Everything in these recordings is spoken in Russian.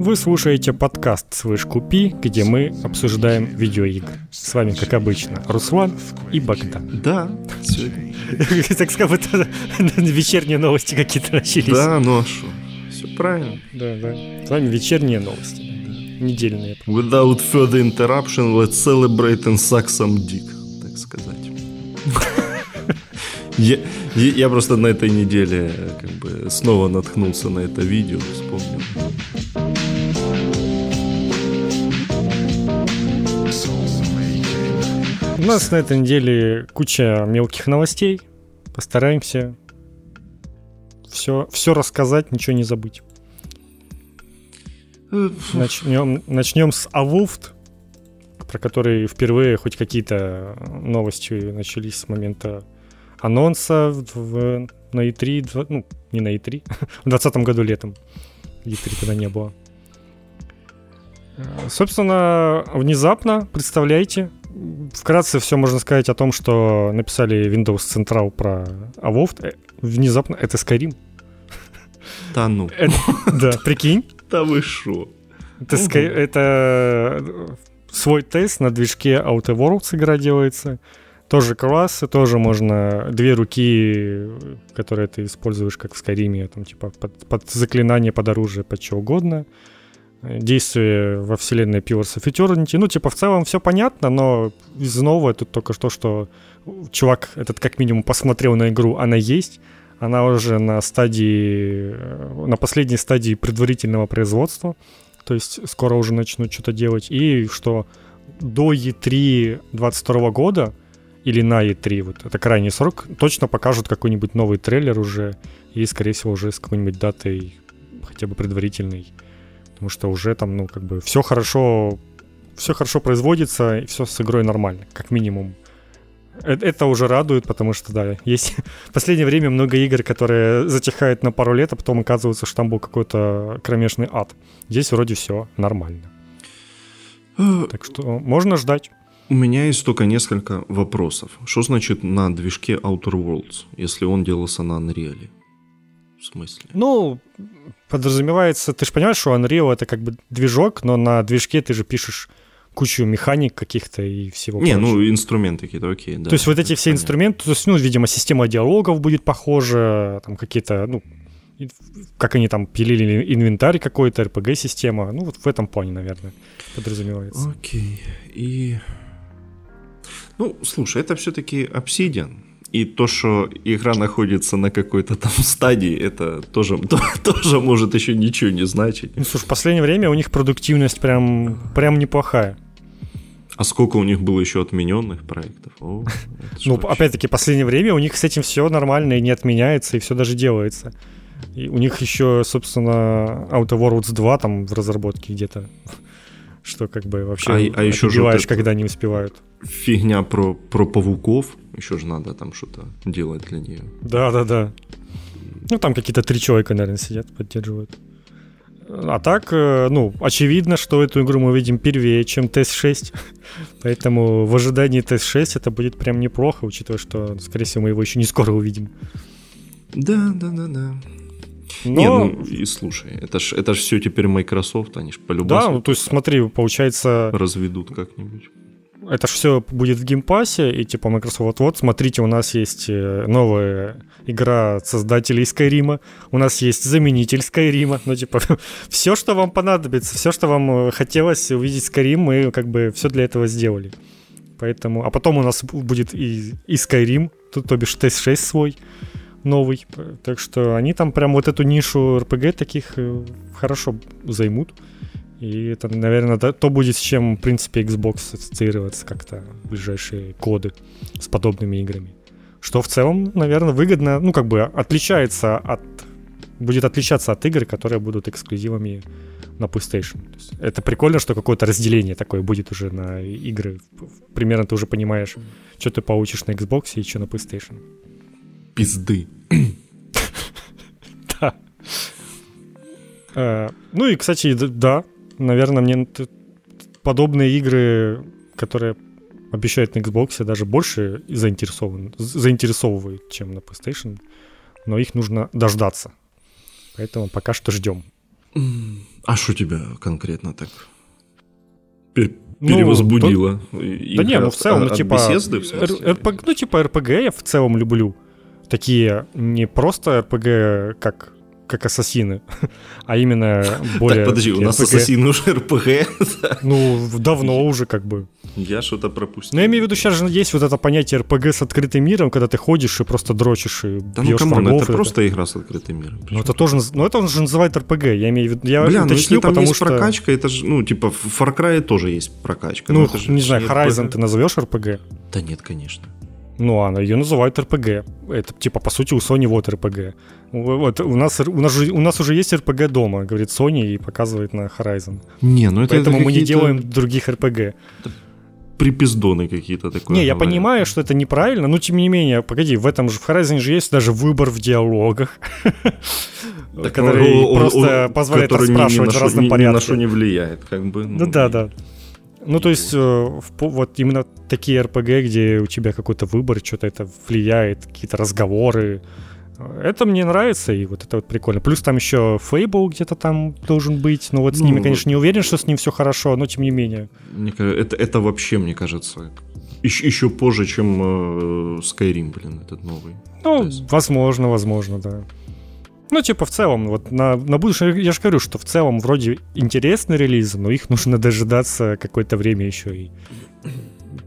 Вы слушаете подкаст «Слышь, купи», где мы обсуждаем видеоигры. С вами, как обычно, Руслан и Богдан. Да, Так сказать, будто вечерние новости какие-то начались. Да, ну а что? Все правильно. Да, да. С вами вечерние новости. Недельные. Without further interruption, let's celebrate and suck some dick, так сказать. Я, я, я просто на этой неделе как бы снова наткнулся на это видео, вспомнил. У нас на этой неделе куча мелких новостей. Постараемся все, все рассказать, ничего не забыть. Начнем, начнем с Авуфт, про который впервые хоть какие-то новости начались с момента анонса в, на E3, ну, не на E3, в 2020 году летом. E3 тогда не было. Собственно, внезапно, представляете, вкратце все можно сказать о том, что написали Windows Central про Avowed. Э, внезапно это Skyrim. Да ну. Это, да, прикинь. Да вы шо? Это, Sky, это свой тест на движке Outer Worlds игра делается. Тоже классы, тоже можно две руки, которые ты используешь как в Скайриме, там типа под, под заклинание, под оружие, под что угодно действие во вселенной Pillars of Eternity. Ну, типа, в целом все понятно, но из нового тут только что, что чувак этот как минимум посмотрел на игру, она есть, она уже на стадии, на последней стадии предварительного производства, то есть скоро уже начнут что-то делать, и что до E3 22 года или на E3, вот это крайний срок, точно покажут какой-нибудь новый трейлер уже, и, скорее всего, уже с какой-нибудь датой хотя бы предварительной потому что уже там, ну, как бы все хорошо, все хорошо производится, и все с игрой нормально, как минимум. Это, это уже радует, потому что, да, есть в последнее время много игр, которые затихают на пару лет, а потом оказывается, что там был какой-то кромешный ад. Здесь вроде все нормально. Так что можно ждать. У меня есть только несколько вопросов. Что значит на движке Outer Worlds, если он делался на Unreal? В смысле? Ну, подразумевается, ты же понимаешь, что Unreal это как бы движок, но на движке ты же пишешь кучу механик каких-то и всего Не, прочего. ну инструменты какие-то, окей, да. То есть вот эти все понятно. инструменты, то есть, ну, видимо, система диалогов будет похожа, там какие-то, ну, как они там пилили инвентарь какой-то, RPG-система, ну, вот в этом плане, наверное, подразумевается. Окей, и... Ну, слушай, это все-таки Obsidian, и то, что игра находится на какой-то там стадии, это тоже, то, тоже может еще ничего не значить. Ну, слушай, в последнее время у них продуктивность прям, прям неплохая. А сколько у них было еще отмененных проектов? О, ну, опять-таки, в последнее время у них с этим все нормально и не отменяется, и все даже делается. И у них еще, собственно, Outer Worlds 2 там в разработке где-то. Что как бы вообще а, а еще же когда не успевают. Фигня про, про пауков еще же надо там что-то делать для нее. Да, да, да. Ну, там какие-то три человека, наверное, сидят, поддерживают. А так, э, ну, очевидно, что эту игру мы видим первее, чем ТС-6. Поэтому в ожидании ТС-6 это будет прям неплохо, учитывая, что, скорее всего, мы его еще не скоро увидим. Да, да, да, да. Но... Не, ну и слушай, это ж, это ж все теперь Microsoft, они ж по Да, ну, то есть смотри, получается... Разведут как-нибудь это же все будет в Game Pass е, и типа Microsoft вот-вот, смотрите, у нас есть э, новая игра от создателей Skyrim а, у нас есть заменитель Skyrim а, ну типа все, что вам понадобится, все, что вам э, хотелось увидеть Skyrim, мы как бы все для этого сделали. Поэтому, а потом у нас будет и, и Skyrim, то, то бишь TES6 свой новый. Так что они там прям вот эту нишу RPG таких э, хорошо займут. И это, наверное, то будет, с чем, в принципе, Xbox ассоциироваться как-то в ближайшие годы с подобными играми. Что в целом, наверное, выгодно, ну, как бы отличается от... Будет отличаться от игр, которые будут эксклюзивами на PlayStation. это прикольно, что какое-то разделение такое будет уже на игры. Примерно ты уже понимаешь, что ты получишь на Xbox и что на PlayStation. Пизды. Да. Э, ну и, кстати, да, наверное, мне подобные игры, которые обещают на Xbox, даже больше заинтересован, заинтересовывают, чем на PlayStation. Но их нужно дождаться. Поэтому пока что ждем. А что тебя конкретно так перевозбудило? Ну, то... Да не, ну в целом, ну типа... Беседы, РПГ, ну типа РПГ я в целом люблю. Такие не просто РПГ, как как ассасины, а именно более... Так, подожди, у нас ассасины уже РПГ? Ну, давно уже как бы. Я что-то пропустил. Ну, я имею в виду, сейчас же есть вот это понятие РПГ с открытым миром, когда ты ходишь и просто дрочишь и Да ну, come on, это, это просто игра с открытым миром. Ну, это тоже, ну, это он же называет РПГ, я имею в виду, я Бля, ну, если там есть что... прокачка, это же, ну, типа, в Far Cry тоже есть прокачка. Ну, же, не знаю, Horizon ты назовешь РПГ? Да нет, конечно. Ну, она ее называют РПГ. Это, типа, по сути, у Sony вот РПГ. Вот у нас, у нас, же, у нас уже есть РПГ дома, говорит Sony и показывает на Horizon. Не, ну это Поэтому это мы не делаем других РПГ. Припиздоны какие-то такое. Не, я понимаю, что это неправильно, но тем не менее, погоди, в этом же в Horizon же есть даже выбор в диалогах, который просто позволяет расспрашивать в разном порядке. Ни на что не влияет, как бы. Ну да, да. Ну, то есть, э, вот именно такие RPG, где у тебя какой-то выбор, что-то это влияет, какие-то разговоры. Это мне нравится, и вот это вот прикольно. Плюс там еще Fable где-то там должен быть. Ну, вот с ну, ними, конечно, не уверен, что с ним все хорошо, но тем не менее. Мне, это, это вообще, мне кажется, еще, еще позже, чем э, Skyrim, блин, этот новый. Ну, возможно, возможно, да. Ну, типа, в целом, вот на, на будущее, я же говорю, что в целом вроде интересные релизы, но их нужно дожидаться какое-то время еще. И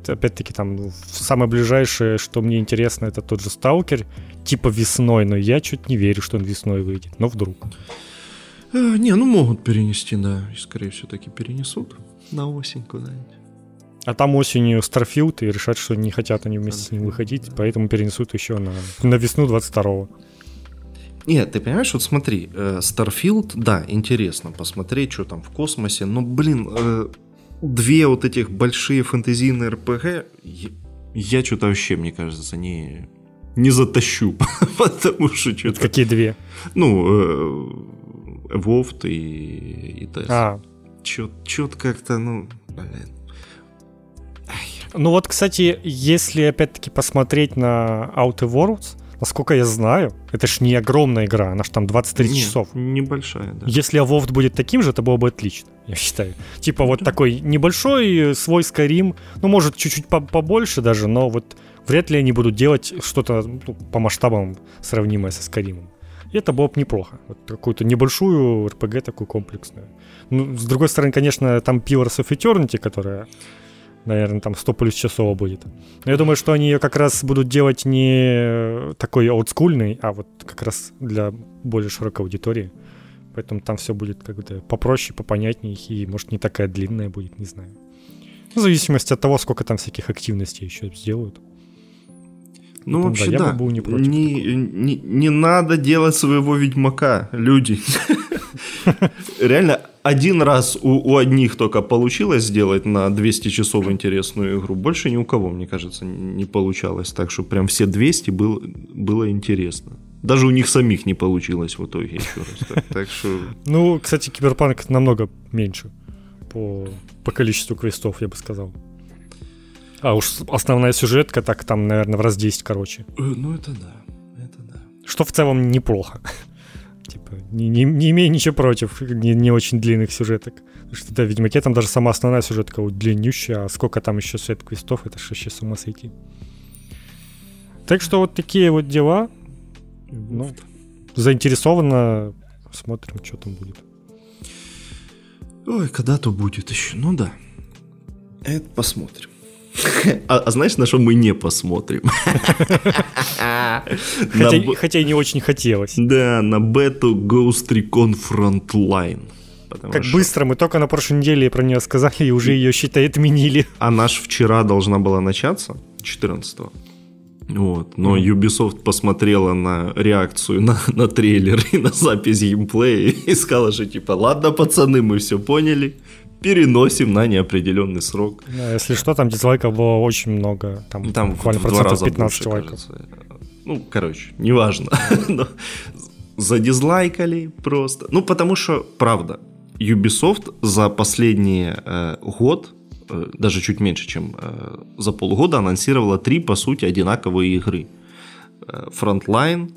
опять-таки, там, самое ближайшее, что мне интересно, это тот же Сталкер, типа весной, но я чуть не верю, что он весной выйдет, но вдруг. А, не, ну могут перенести, да, и скорее всего таки перенесут на осень куда-нибудь. А там осенью Starfield и решат, что не хотят они вместе с ним выходить, поэтому перенесут еще на, на весну 22-го. Нет, ты понимаешь, вот смотри, э, Starfield, да, интересно посмотреть, что там в космосе, но, блин, э, две вот этих большие фэнтезийные РПГ, я, я что-то вообще, мне кажется, не, не затащу, потому что что-то... Какие две? Ну, э, Evolved и, и TES. А. Чё-то как-то, ну, блин. Ну вот, кстати, если опять-таки посмотреть на Outer Worlds, насколько я знаю, это ж не огромная игра, она ж там 23 Нет, часов. Небольшая, да. Если Evolved будет таким же, это было бы отлично, я считаю. Типа вот такой небольшой свой Skyrim, ну, может, чуть-чуть побольше даже, но вот вряд ли они будут делать что-то ну, по масштабам сравнимое со Skyrim. И это было бы неплохо. Вот какую-то небольшую RPG такую комплексную. Ну, с другой стороны, конечно, там Pillars of Eternity, которая наверное, там 100 плюс часов будет. Но я думаю, что они ее как раз будут делать не такой олдскульный, а вот как раз для более широкой аудитории. Поэтому там все будет как-то попроще, попонятнее, и, может, не такая длинная будет, не знаю. В зависимости от того, сколько там всяких активностей еще сделают. Ну, Поэтому, вообще, да, я да. Был не, против не, не, не надо делать своего ведьмака, люди. Реально, один раз у, у одних только получилось сделать на 200 часов интересную игру. Больше ни у кого, мне кажется, не получалось. Так что прям все 200 было, было интересно. Даже у них самих не получилось в итоге еще раз. Так, так что... Ну, кстати, Киберпанк намного меньше по, по количеству квестов, я бы сказал. А уж основная сюжетка так там, наверное, в раз 10 короче. Э, ну, это да. Это да. Что в целом неплохо. Типа, не, не, не имею ничего против не, не очень длинных сюжеток. Потому что, да, в Ведьмаке там даже сама основная сюжетка вот длиннющая, а сколько там еще сет квестов, это же вообще с ума сойти. Так что вот такие вот дела. Ну, заинтересованно смотрим, что там будет. Ой, когда-то будет еще. Ну да. Это посмотрим. А, а знаешь, на что мы не посмотрим? хотя, на... хотя и не очень хотелось. Да, на бету Ghost Recon Frontline. Как что... быстро, мы только на прошлой неделе про нее сказали, и уже ее, считай, отменили. А наш вчера должна была начаться, 14 -го. Вот. Но mm. Ubisoft посмотрела на реакцию на, на трейлер и на запись геймплея и сказала, что типа, ладно, пацаны, мы все поняли, переносим на неопределенный срок. Если что, там дизлайков было очень много. Там, там буквально в, процентов раза 15 больше, лайков. Кажется. Ну, короче, неважно. задизлайкали просто. Ну, потому что, правда, Ubisoft за последний э, год, э, даже чуть меньше, чем э, за полгода, анонсировала три, по сути, одинаковые игры. Э, Frontline,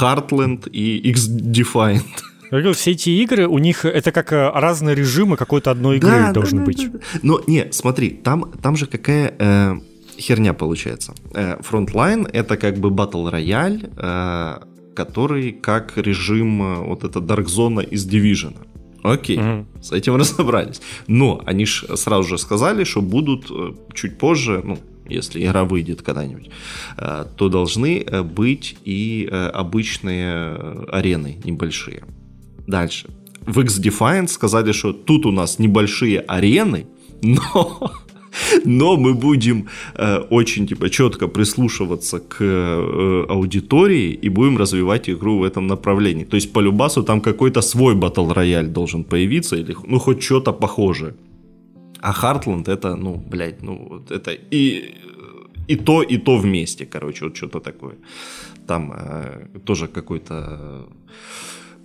Heartland и X-Defiant. Я говорю, все эти игры, у них это как э, разные режимы какой-то одной игры Да, должны да, быть. да, да. Но не, смотри, там, там же какая э, херня получается. Э, Frontline это как бы батл рояль, э, который как режим э, вот это Dark Zone из Division. Окей, Мгм. с этим разобрались. Но они ж сразу же сказали, что будут э, чуть позже, ну, если игра выйдет когда-нибудь, то должны быть и обычные арены небольшие. Дальше. В X-Defiant сказали, что тут у нас небольшие арены, но, но мы будем э, очень типа четко прислушиваться к э, аудитории и будем развивать игру в этом направлении. То есть по Любасу там какой-то свой батл рояль должен появиться или ну хоть что-то похожее. А Heartland это, ну, блядь, ну, вот это и, и то, и то вместе, короче, вот что-то такое. Там э, тоже какой-то э,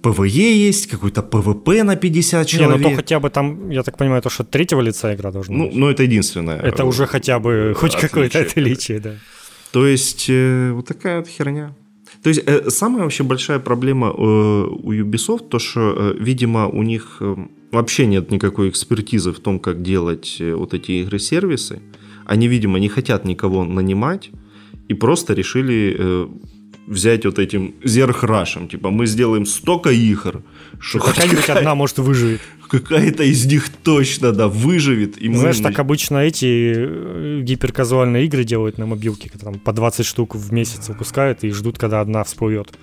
PvE есть, какой-то PvP на 50 Не, ну человек. то хотя бы там, я так понимаю, то, что третьего лица игра должна ну, быть. ну, это единственное. это э, уже хотя бы хоть отличие, какое-то отличие, да. То есть, э, вот такая вот херня. То есть, э, самая вообще большая проблема э, у Ubisoft, то, что, э, видимо, у них вообще нет никакой экспертизы в том, как делать вот эти игры-сервисы. Они, видимо, не хотят никого нанимать и просто решили взять вот этим зерхрашем. Типа, мы сделаем столько игр, что Какая-нибудь какая- одна, может, выживет. какая-то из них точно, да, выживет. И мы Знаешь, на- так обычно эти э, гиперказуальные игры делают на мобилке, когда там по 20 штук в месяц выпускают и ждут, когда одна всплывет.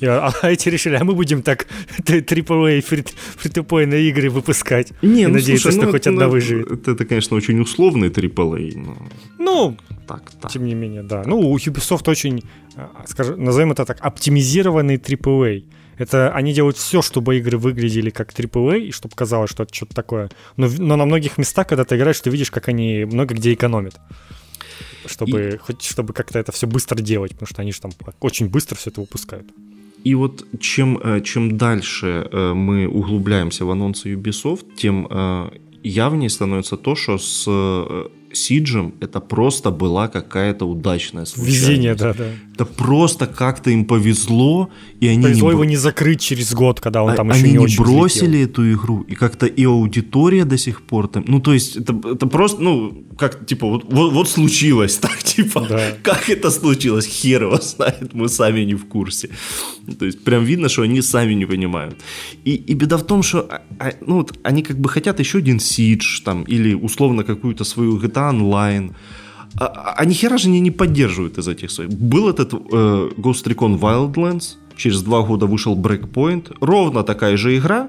И, а, а эти решили, а мы будем так AAA фри-то-плейные игры выпускать. Не, и ну, надеяться, слушай, что ну, хоть это, одна ну, выживет. Это, это, конечно, очень условный AAA, но Ну, так, так. тем не менее, да. Ну, у Ubisoft очень, а, скажем, назовем это так, оптимизированный AAA. Это они делают все, чтобы игры выглядели как AAA, и чтобы казалось, что это что-то такое. Но, но на многих местах, когда ты играешь, ты видишь, как они много где экономят. Чтобы, хоть, чтобы как-то это все быстро делать, потому что они же там очень быстро все это выпускают. И вот чем, э, чем дальше э, мы углубляемся в анонсы Ubisoft, тем э, явнее становится то, что с Сиджем это просто была какая-то удачная случайность. Везение, да, да. Это просто как-то им повезло, и они Повезло не, его не закрыть через год, когда он а- там еще не, не очень бросили взлетел. эту игру, и как-то и аудитория до сих пор там. Ну, то есть, это, это просто, ну, как, типа, вот, вот, вот случилось так, типа, Да. как это случилось, хер его знает, мы сами не в курсе. Ну, То есть, прям видно, что они сами не понимают. И, и беда в том, что, а, а, ну, вот, они как бы хотят еще один Siege, там, или условно какую-то свою GTA Online, а, а, а нихера же они не поддерживают из этих своих. Был этот э, Ghost Recon Wildlands, через два года вышел Breakpoint, ровно такая же игра,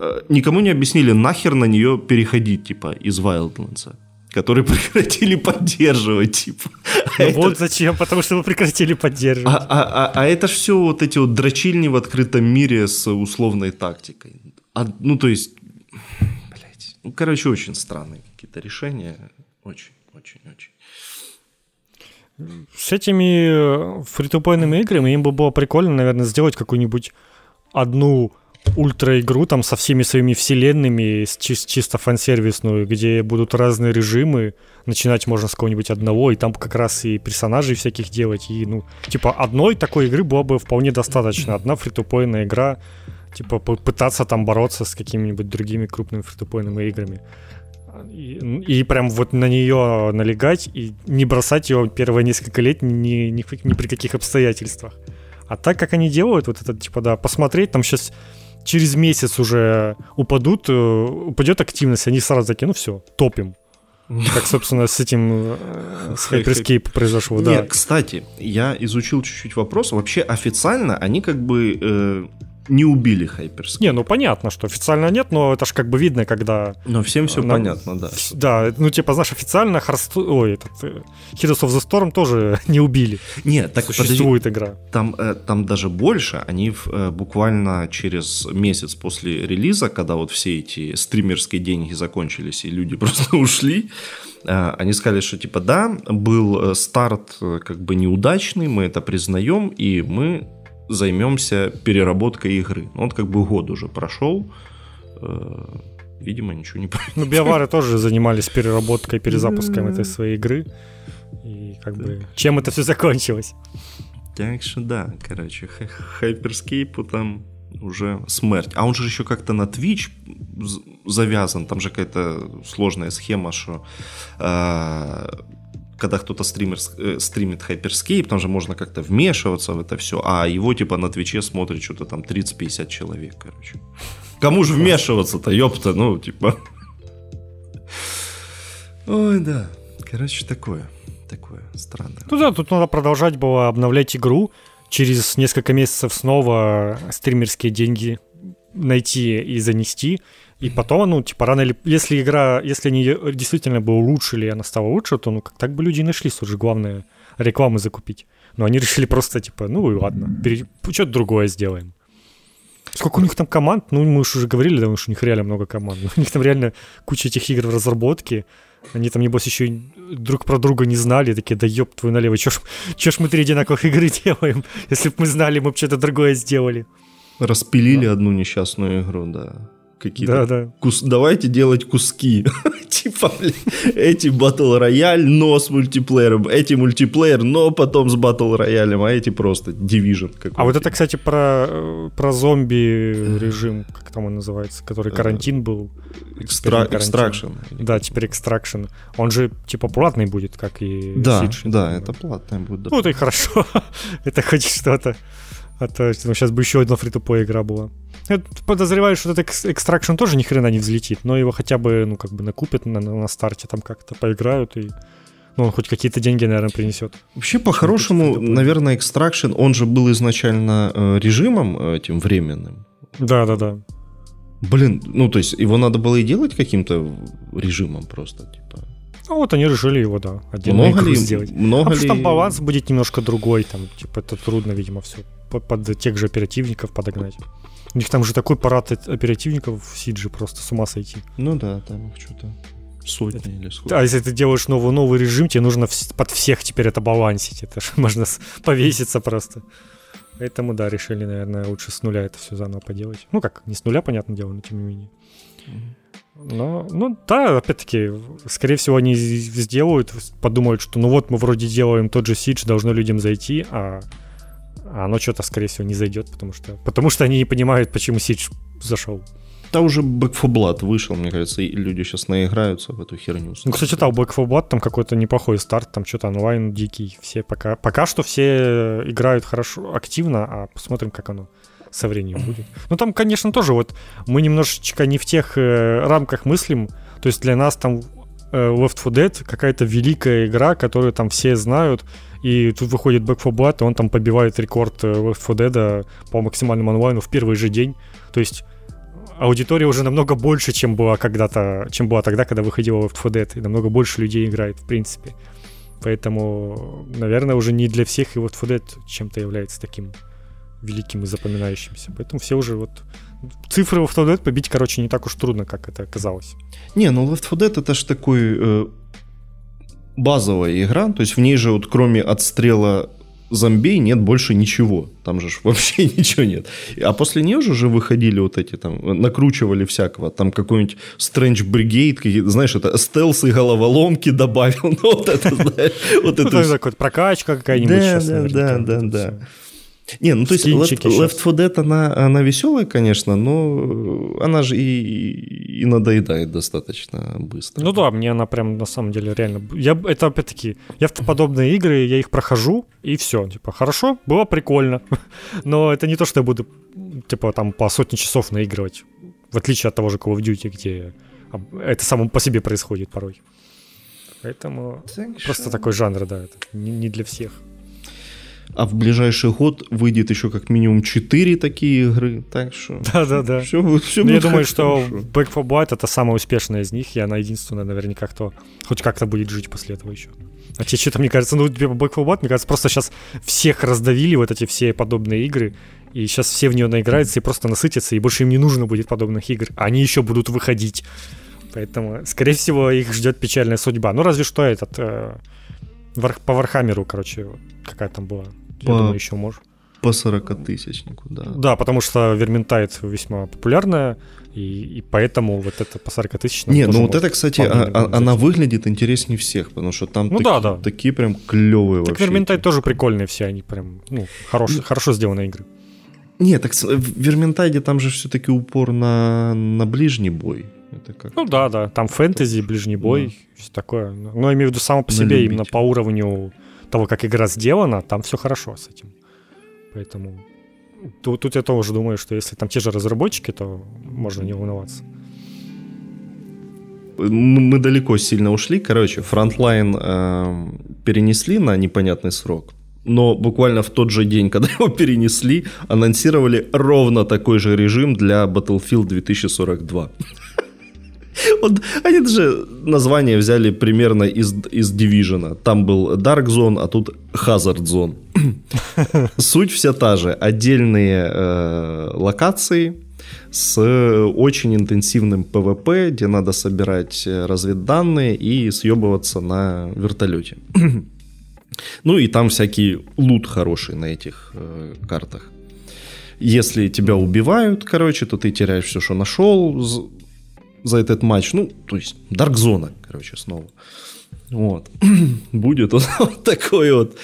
э, никому не объяснили нахер на нее переходить, типа, из Wildlands, который прекратили поддерживать, типа. А Ну это- Вот зачем, потому что вы прекратили поддерживать. а, а- а- а это все вот эти вот дрочильни в открытом мире с условной тактикой. А, ну, то есть, блядь, ну, короче, очень странные какие-то решения. Очень, очень, очень. С этими э, фритуплейными играми им бы было прикольно, наверное, сделать какую-нибудь одну ультра-игру там со всеми своими вселенными, чис- чисто фан-сервисную, где будут разные режимы, начинать можно с какого-нибудь одного, и там как раз и персонажей всяких делать, и, ну, типа, одной такой игры было бы вполне достаточно. Одна фритуплейная игра, типа, пытаться там бороться с какими-нибудь другими крупными фритуплейными играми. И, и прям вот на нее налегать и не бросать ее первые несколько лет ни, ни, ни при каких обстоятельствах. А так как они делают, вот это, типа, да, посмотреть, там сейчас через месяц уже упадут, э, упадет активность, они сразу такие, ну все, топим. Как, собственно, с этим, э, с Hyperscape произошло, Нет, да. кстати, я изучил чуть-чуть вопрос. Вообще официально они как бы э, не убили Hyperscape. Не, ну понятно, что официально нет, но это ж как бы видно, когда... Но всем все На- понятно, да. Да, ну типа, знаешь, официально Hearthstone, ой, этот, э, Heroes of the Storm тоже не убили. Нет, так подожди, Существует игра. Там, э, там даже больше, они э, буквально через месяц после релиза, когда вот все эти стримерские деньги закончились и люди просто ушли, они сказали, что типа да, был старт как бы неудачный, мы это признаем, и мы займемся переработкой игры. Ну, Вот как бы год уже прошел, э, видимо, ничего не Ну, биовары тоже занимались переработкой, перезапуском этой своей игры. И как бы чем это все закончилось? Так что да, короче, Х- Hyperscape там уже смерть. А он же еще как-то на Twitch завязан, там же какая-то сложная схема, что э, когда кто-то стример, э, стримит Hyperscape, там же можно как-то вмешиваться в это все, а его типа на Твиче смотрит что-то там 30-50 человек, короче. Кому же вмешиваться-то, ёпта, ну, типа... Ой, да. Короче, такое. Такое странное. Ну да, тут надо продолжать было обновлять игру. Через несколько месяцев снова стримерские деньги найти и занести. И потом, ну, типа, рано или... Если игра, если они действительно была лучше или она стала лучше, то, ну, как так бы люди и нашли, тут же главное рекламы закупить. Но они решили просто, типа, ну и ладно, пере... что-то другое сделаем. Сколько у них там команд? Ну, мы уже говорили, да, что у них реально много команд. У них там реально куча этих игр в разработке. Они там, небось, еще друг про друга не знали. Такие, да ёб твою налево, чё ж, чё ж мы три одинаковых игры делаем? Если бы мы знали, мы бы что-то другое сделали. Распилили да. одну несчастную игру, да какие-то. Да, да. Кус... Давайте делать куски. типа, эти батл рояль, но с мультиплеером, эти мультиплеер, но потом с батл роялем, а эти просто Division. А вот это, кстати, про, про зомби режим, как там он называется, который карантин был. Экстра... Extraction. Да, теперь Extraction. Он же типа платный будет, как и Да, Siege, да, это платный будет. Ну, это и хорошо. это хоть что-то. А то ну, сейчас бы еще одна фри игра была. Я подозреваю, что этот экстракшн тоже ни хрена не взлетит, но его хотя бы, ну, как бы накупят на, на старте, там как-то поиграют и ну, он хоть какие-то деньги, наверное, принесет. Вообще, по-хорошему, наверное, Extraction, он же был изначально э, режимом э, этим временным. Да, да, да. Блин, ну, то есть его надо было и делать каким-то режимом просто, типа. Ну, вот они решили его, да, отдельно много ли, сделать. Много а ли... там баланс будет немножко другой, там, типа, это трудно, видимо, все под, тех же оперативников подогнать. У них там же такой парад оперативников в Сидже просто с ума сойти. Ну да, там их что-то сотни это, или сколько. А если ты делаешь новый новый режим, тебе нужно под всех теперь это балансить. Это же можно повеситься просто. Поэтому, да, решили, наверное, лучше с нуля это все заново поделать. Ну как, не с нуля, понятное дело, но тем не менее. Но, ну да, опять-таки, скорее всего, они сделают, подумают, что ну вот мы вроде делаем тот же Сидж, должно людям зайти, а а оно что-то, скорее всего, не зайдет, потому что, потому что они не понимают, почему Сидж зашел. Да уже Back 4 Blood вышел, мне кажется, и люди сейчас наиграются в эту херню. Ну, кстати, да, у Back 4 Blood там какой-то неплохой старт, там что-то онлайн дикий. Все пока, пока что все играют хорошо, активно, а посмотрим, как оно со временем будет. Ну, там, конечно, тоже вот мы немножечко не в тех э, рамках мыслим. То есть для нас там э, Left 4 Dead какая-то великая игра, которую там все знают, и тут выходит Back 4 Blood, и он там побивает рекорд э, Left 4 Dead по максимальному онлайну в первый же день. То есть аудитория уже намного больше, чем была когда-то, чем была тогда, когда выходила Left 4 Dead, и намного больше людей играет, в принципе. Поэтому, наверное, уже не для всех и Left 4 Dead чем-то является таким великим и запоминающимся. Поэтому все уже вот цифры Left 4 Dead побить, короче, не так уж трудно, как это оказалось. Не, ну Left 4 Dead это ж такой э, базовая игра, то есть в ней же вот кроме отстрела зомбей нет больше ничего. Там же вообще ничего нет. А после нее же уже выходили вот эти там, накручивали всякого. Там какой-нибудь Strange Brigade, знаешь, это стелс и головоломки добавил. Ну, вот это, знаешь, вот ну, это. Прокачка какая-нибудь да, Да, да, да, да. Не, ну то есть Left, Left 4 Dead, она, она веселая, конечно, но она же и, и надоедает достаточно быстро. Ну да, мне она прям на самом деле реально... Я, это опять-таки, я в подобные игры, я их прохожу, и все. Типа, хорошо, было прикольно. Но это не то, что я буду, типа, там по сотни часов наигрывать. В отличие от того же Call of Duty, где это само по себе происходит порой. Поэтому просто такой жанр, да, это не, не для всех а в ближайший год выйдет еще как минимум 4 такие игры, так что... Да-да-да. Все, будет, все будет Я думаю, что Back 4 Blood это самая успешная из них, и она единственная наверняка, кто хоть как-то будет жить после этого еще. А тебе что-то, мне кажется, ну, типа Back 4 Blood, мне кажется, просто сейчас всех раздавили вот эти все подобные игры, и сейчас все в нее наиграются и просто насытятся, и больше им не нужно будет подобных игр. А они еще будут выходить. Поэтому, скорее всего, их ждет печальная судьба. Ну, разве что этот... Э, по Вархаммеру, короче, какая там была по, я думаю, еще можешь. По 40 тысячнику, да. Да, потому что Vermintide весьма популярная, и, и поэтому вот это по 40 тысяч... Не, ну вот это, кстати, а, а, она выглядит интереснее всех, потому что там ну, таки, да, да. такие прям клевые так вообще. Верментайт тоже прикольные все, они прям, ну, хорош, хорошо сделанные игры. Нет, так в Vermintide там же все-таки упор на, на ближний бой. Это как... Ну да, да, там фэнтези, ближний бой, да. все такое. Но я имею в виду само по себе, именно по уровню того, как игра сделана, там все хорошо с этим. Поэтому тут, тут я тоже думаю, что если там те же разработчики, то можно не волноваться. Мы далеко сильно ушли. Короче, Frontline э, перенесли на непонятный срок. Но буквально в тот же день, когда его перенесли, анонсировали ровно такой же режим для Battlefield 2042. Вот они даже название взяли примерно из, из Division. Там был Dark Zone, а тут Hazard Zone. Суть вся та же. Отдельные э, локации с очень интенсивным ПВП, где надо собирать э, разведданные и съебываться на вертолете. ну и там всякий лут хороший на этих э, картах. Если тебя убивают, короче, то ты теряешь все, что нашел за этот матч. Ну, то есть Dark Zone, короче, снова. Вот. Будет вот, вот такой вот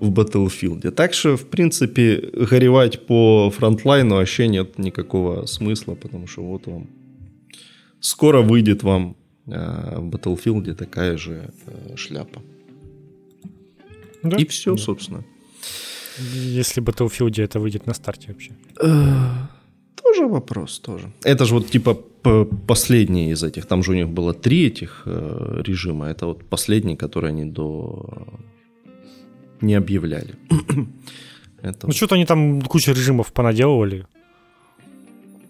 в Battlefield. Так что, в принципе, горевать по фронтлайну вообще нет никакого смысла, потому что вот вам скоро выйдет вам э, в Battlefield такая же э, шляпа. Да? И все, да. собственно. Если Battlefield это выйдет на старте вообще. Э, тоже вопрос, тоже. Это же вот типа последний из этих. Там же у них было три этих э, режима. Это вот последний, который они до не объявляли. Это... Ну, что-то они там кучу режимов понаделывали.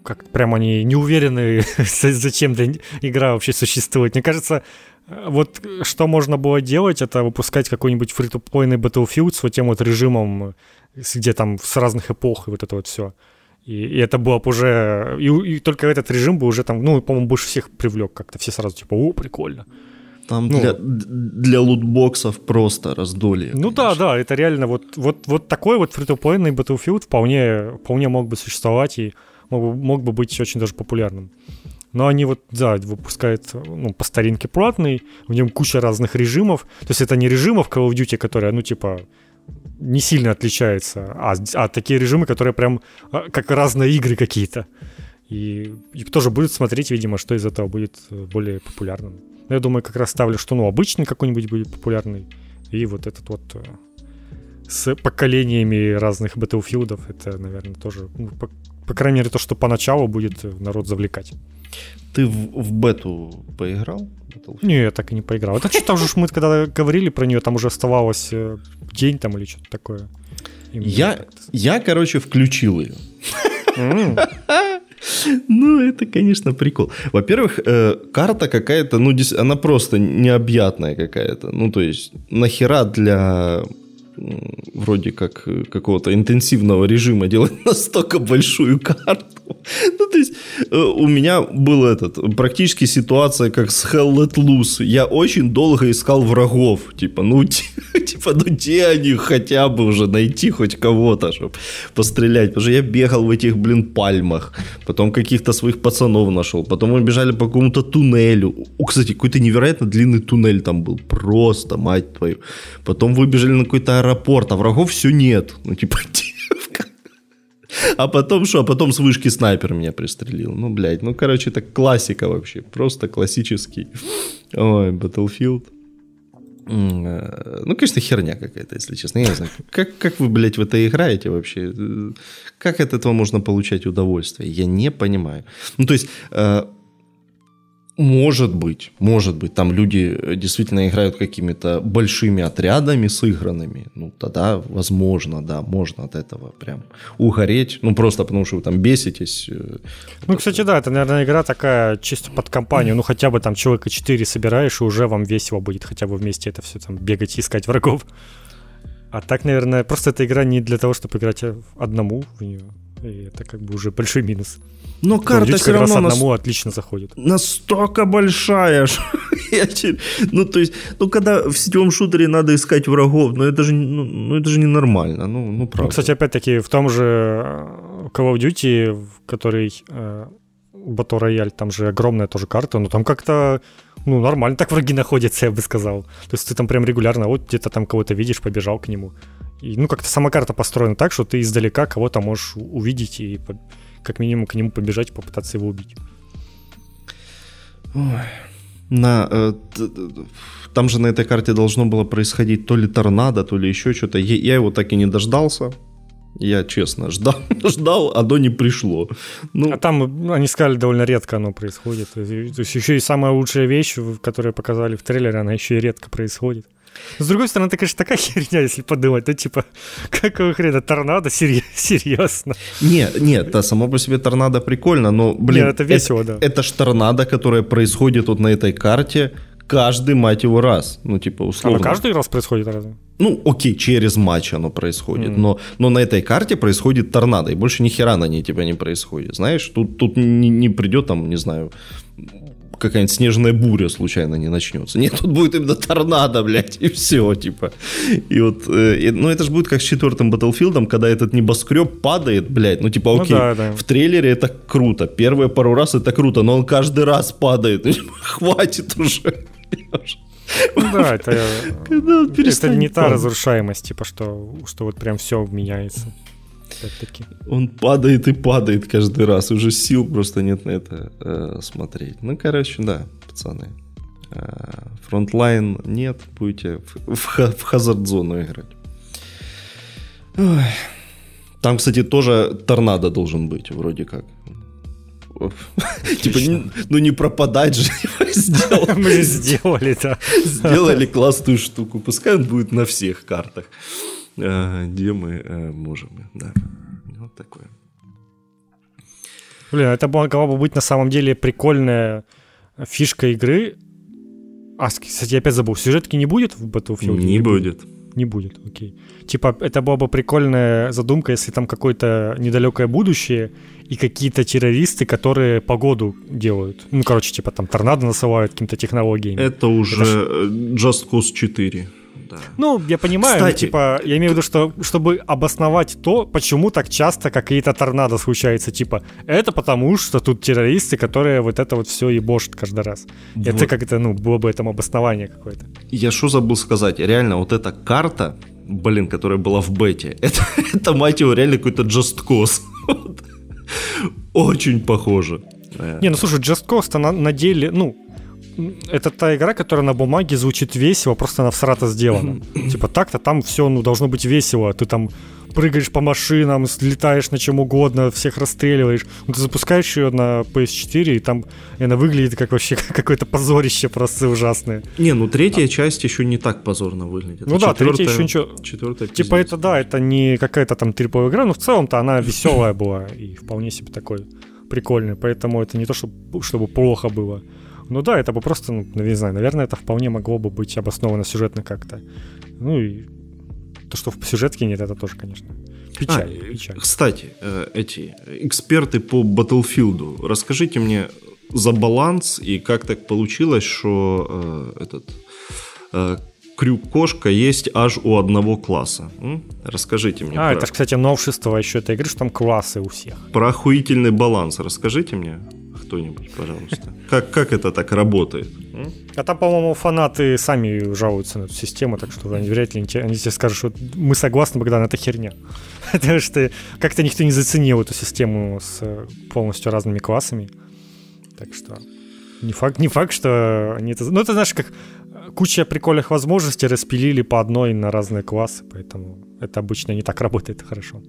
Как прям они не уверены, зачем игра вообще существует. Мне кажется, вот что можно было делать, это выпускать какой-нибудь фри-то-плейный Battlefield с вот тем вот режимом, где там с разных эпох и вот это вот все. И, и это было бы уже... И, и только этот режим бы уже там, ну, по-моему, больше всех привлек как-то. Все сразу типа, о, прикольно. Там ну, для, для лутбоксов просто раздолье. Ну конечно. да, да, это реально вот, вот, вот такой вот фри-то-плейный Battlefield вполне, вполне мог бы существовать и мог бы, мог бы быть очень даже популярным. Но они вот, да, выпускают ну, по старинке платный, в нем куча разных режимов. То есть это не режимов Call of Duty, которые, ну, типа, не сильно отличаются, а, а такие режимы, которые прям а, как разные игры какие-то. И, и тоже будут смотреть, видимо, что из этого будет э, более популярным. Я думаю, как раз ставлю, что ну обычный какой-нибудь будет популярный, и вот этот вот э, с поколениями разных Battlefield'ов, это, наверное, тоже, ну, по, по крайней мере, то, что поначалу будет народ завлекать. Ты в, в бету поиграл? Не, я так и не поиграл. Это что-то уже мы когда говорили про нее, там уже оставалось э, день там или что-то такое. Я, я, короче, включил ее. Ну, это, конечно, прикол. Во-первых, э, карта какая-то, ну, она просто необъятная какая-то. Ну, то есть, нахера для вроде как э, какого-то интенсивного режима делать настолько большую карту. Ну, то есть, э, у меня был этот, практически ситуация, как с Hell Let Loose. Я очень долго искал врагов. Типа, ну, типа, ну, где они хотя бы уже найти хоть кого-то, чтобы пострелять. Потому что я бегал в этих, блин, пальмах. Потом каких-то своих пацанов нашел. Потом мы бежали по какому-то туннелю. О, кстати, какой-то невероятно длинный туннель там был. Просто, мать твою. Потом выбежали на какой-то аэропорт, а врагов все нет. Ну, типа, А потом что? А потом с вышки снайпер меня пристрелил. Ну, блядь, ну, короче, это классика вообще. Просто классический. Ой, Battlefield. Э, ну, конечно, херня какая-то, если честно. Я не знаю, как, как вы, блядь, в это играете вообще? Как от этого можно получать удовольствие? Я не понимаю. Ну, то есть, э, может быть, может быть, там люди э, действительно играют какими-то большими отрядами сыгранными. Ну, тогда, возможно, да, можно от этого прям угореть. Ну, просто потому что вы там беситесь. Э, ну, кстати, да, это, наверное, игра такая чисто под компанию. Ну, хотя бы там человека 4 собираешь, и уже вам весело будет хотя бы вместе это все там бегать и искать врагов. А так, наверное, просто эта игра не для того, чтобы играть одному в нее. И это как бы уже большой минус. Но карта все равно одному нас... отлично заходит. Настолько большая. ну, то есть, ну, когда в сетевом шутере надо искать врагов, ну, это же, ну, ну это же ненормально. Ну, ну, правда. Ну, кстати, опять-таки, в том же э, Call of Duty, который э, Battle Royale, там же огромная тоже карта, но там как-то, ну, нормально так враги находятся, я бы сказал. То есть ты там прям регулярно, вот где-то там кого-то видишь, побежал к нему И, ну, как-то сама карта построена так, что ты издалека кого-то можешь увидеть и как минимум к нему побежать попытаться его убить. Ой. На, э, там же на этой карте должно было происходить то ли торнадо, то ли еще что-то. Я, я его так и не дождался. Я честно ждал, ждал, оно не пришло. Ну, а там, ну, они сказали, довольно редко оно происходит. То есть еще и самая лучшая вещь, которую показали в трейлере, она еще и редко происходит. С другой стороны, это, конечно, такая херня, если подумать. Ну, типа, какого хрена, торнадо? Серьезно? Нет, нет, да, само по себе торнадо прикольно, но, блин, нет, это весело, это, да. Это ж торнадо, которое происходит вот на этой карте каждый, мать его, раз. Ну, типа, условно. А каждый раз происходит разве? Ну, окей, через матч оно происходит, mm. но, но на этой карте происходит торнадо, и больше ни хера на ней типа не происходит. Знаешь, тут, тут не, не придет там, не знаю, какая-нибудь снежная буря случайно не начнется. Нет, тут будет именно торнадо, блядь, и все, типа. И вот, э, и, ну это же будет как с четвертым Battlefield, когда этот небоскреб падает, блядь, ну типа, ну окей, ну, да, да. в трейлере это круто, первые пару раз это круто, но он каждый раз падает, хватит уже. Ну да, это, это не та разрушаемость, типа, что, что вот прям все меняется. Опять-таки. Он падает и падает каждый раз. Уже сил просто нет на это э, смотреть. Ну, короче, да, пацаны. Э, Frontline нет, будете в, в, в Hazard-зону играть. Ой. Там, кстати, тоже торнадо должен быть, вроде как. Типа, ну не пропадать же Мы же сделали, да. Сделали классную штуку. Пускай он будет на всех картах, где мы э, можем. Да. Вот такое. Блин, это могла бы быть на самом деле прикольная фишка игры. А, кстати, я опять забыл, сюжетки не будет в Battlefield? Не, не будет. Не будет, окей. Типа, это была бы прикольная задумка, если там какое-то недалекое будущее и какие-то террористы, которые погоду делают. Ну, короче, типа там торнадо насылают какими-то технологиями. Это уже это ж... Just Cause 4 да. Ну, я понимаю, Кстати, но, типа, я имею в виду, что чтобы обосновать то, почему так часто какие-то торнадо случаются, типа, это потому, что тут террористы, которые вот это вот все ебошат каждый раз. Вот. Это как это, ну, было бы этому обоснование какое-то. Я что забыл сказать, реально, вот эта карта, блин, которая была в бете, это, это мать его, реально какой-то Just Cause. Очень похоже. Не, ну слушай, Just Cause на, на деле, ну, это та игра, которая на бумаге звучит весело, просто она всрато сделана. типа так-то там все ну, должно быть весело. Ты там прыгаешь по машинам, слетаешь на чем угодно, всех расстреливаешь. Ну, ты запускаешь ее на PS4, и там она выглядит как вообще какое-то позорище просто ужасное. Не, ну третья а. часть еще не так позорно выглядит. Ну а да, третья еще ничего. Четвертая типа это да, это не какая-то там триповая игра, но в целом-то она веселая была и вполне себе такой прикольный. Поэтому это не то, чтобы, чтобы плохо было. Ну да, это бы просто, ну, не знаю, наверное, это вполне могло бы быть обосновано сюжетно как-то. Ну и то, что в сюжетке нет, это тоже, конечно, печаль. А, печаль. Кстати, э, эти эксперты по Battlefield, расскажите мне за баланс и как так получилось, что э, этот э, крюк-кошка есть аж у одного класса. М? Расскажите мне. А, про... это, кстати, новшество еще этой игры, что там классы у всех. Про охуительный баланс расскажите мне кто-нибудь, пожалуйста. Как, как это так работает? А там, по-моему, фанаты сами жалуются на эту систему, так что они вряд ли они тебе скажут, что мы согласны, Богдан, это херня. Потому что как-то никто не заценил эту систему с э, полностью разными классами. Так что не факт, не факт, что они это... Ну, это, знаешь, как куча прикольных возможностей распилили по одной на разные классы, поэтому это обычно не так работает хорошо.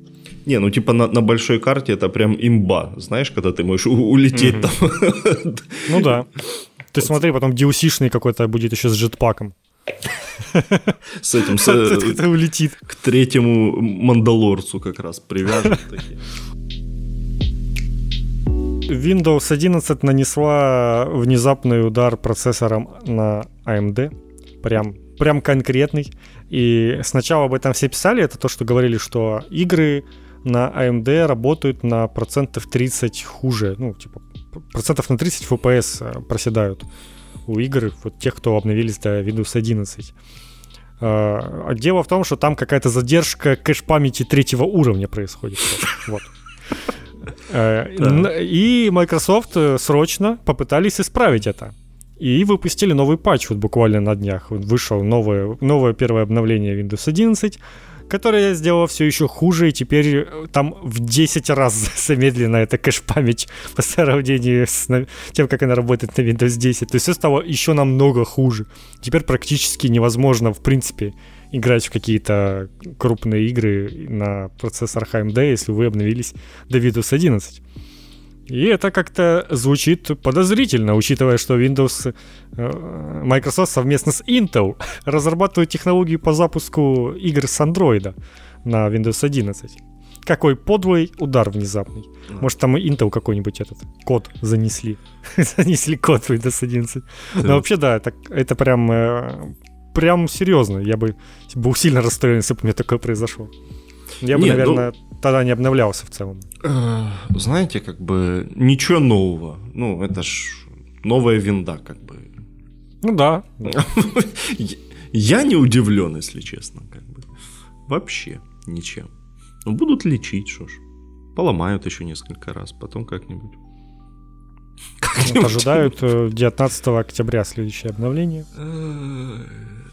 Не, ну типа на, на большой карте это прям имба, знаешь, когда ты можешь у- улететь mm-hmm. там. Ну да. Ты смотри, потом DLC-шный какой-то будет еще с джетпаком. С этим, с, улетит. К третьему Мандалорцу как раз привяжут такие. Windows 11 нанесла внезапный удар процессором на AMD. Прям, прям конкретный. И сначала об этом все писали, это то, что говорили, что игры на AMD работают на процентов 30 хуже. Ну, типа, процентов на 30 FPS проседают у игр, вот тех, кто обновились до Windows 11. А дело в том, что там какая-то задержка кэш-памяти третьего уровня происходит. Вот. Э, и Microsoft э, срочно попытались исправить это. И выпустили новый патч вот буквально на днях. Вышел новое, новое первое обновление Windows 11, которая сделала все еще хуже, и теперь э, там в 10 раз замедлена эта кэш-память по сравнению с тем, как она работает на Windows 10. То есть все стало еще намного хуже. Теперь практически невозможно, в принципе, играть в какие-то крупные игры на процессорах AMD, если вы обновились до Windows 11. И это как-то звучит подозрительно, учитывая, что Windows, э, Microsoft совместно с Intel разрабатывают технологию по запуску игр с Android на Windows 11. Какой подлый удар внезапный. Может, там и Intel какой-нибудь этот код занесли. занесли код Windows 11. Но вообще, да, это, это прям, э, прям серьезно. Я бы был сильно расстроен, если бы у меня такое произошло. Я бы, Нет, наверное, ну, тогда не обновлялся в целом. Э, знаете, как бы ничего нового. Ну, это ж новая винда, как бы. Ну да. Я не удивлен, если честно, как бы. Вообще ничем. Ну, будут лечить, что ж. Поломают еще несколько раз, потом как-нибудь. как ожидают 19 э, октября следующее обновление.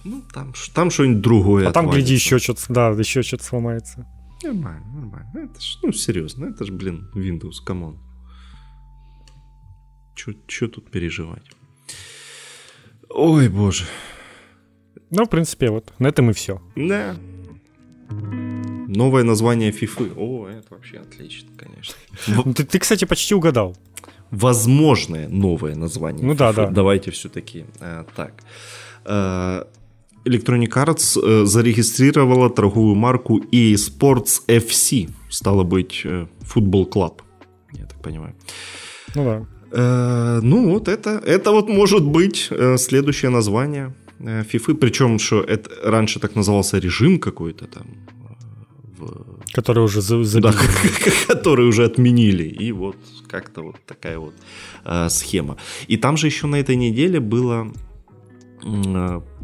Ну, там, там что-нибудь другое. А там, гляди, еще что-то, да, еще что-то сломается. Нормально, нормально. Это ж, ну, серьезно, это же, блин, Windows, come on. Что тут переживать? Ой, боже. Ну, в принципе, вот на этом и все. Да. Новое название FIFA. О, это вообще отлично, конечно. Ну, ты, ты, кстати, почти угадал. Возможное новое название. Ну FIFA. да, да. Давайте все-таки э, так. Э, Electronic Arts э, зарегистрировала торговую марку EA Sports FC. Стало быть, э, футбол клуб. Я так понимаю. Ну да. Э, ну вот это, это вот может быть э, следующее название FIFA. Причем, что это раньше так назывался режим какой-то там. В... Который уже забили. Да, который уже отменили. И вот как-то вот такая вот э, схема. И там же еще на этой неделе было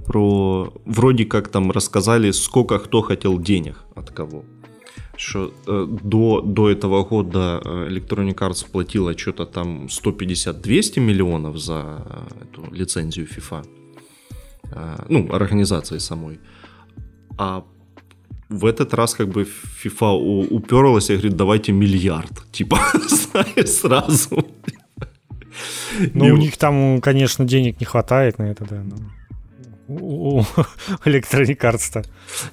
про вроде как там рассказали, сколько кто хотел денег от кого. Что э, до, до этого года э, Electronic Arts платила что-то там 150-200 миллионов за э, эту лицензию FIFA. Э, ну, организации самой. А в этот раз как бы FIFA уперлась и говорит, давайте миллиард. Типа, сразу. Ну, у них там, конечно, денег не хватает на это, да. Но у Electronic Arts-то.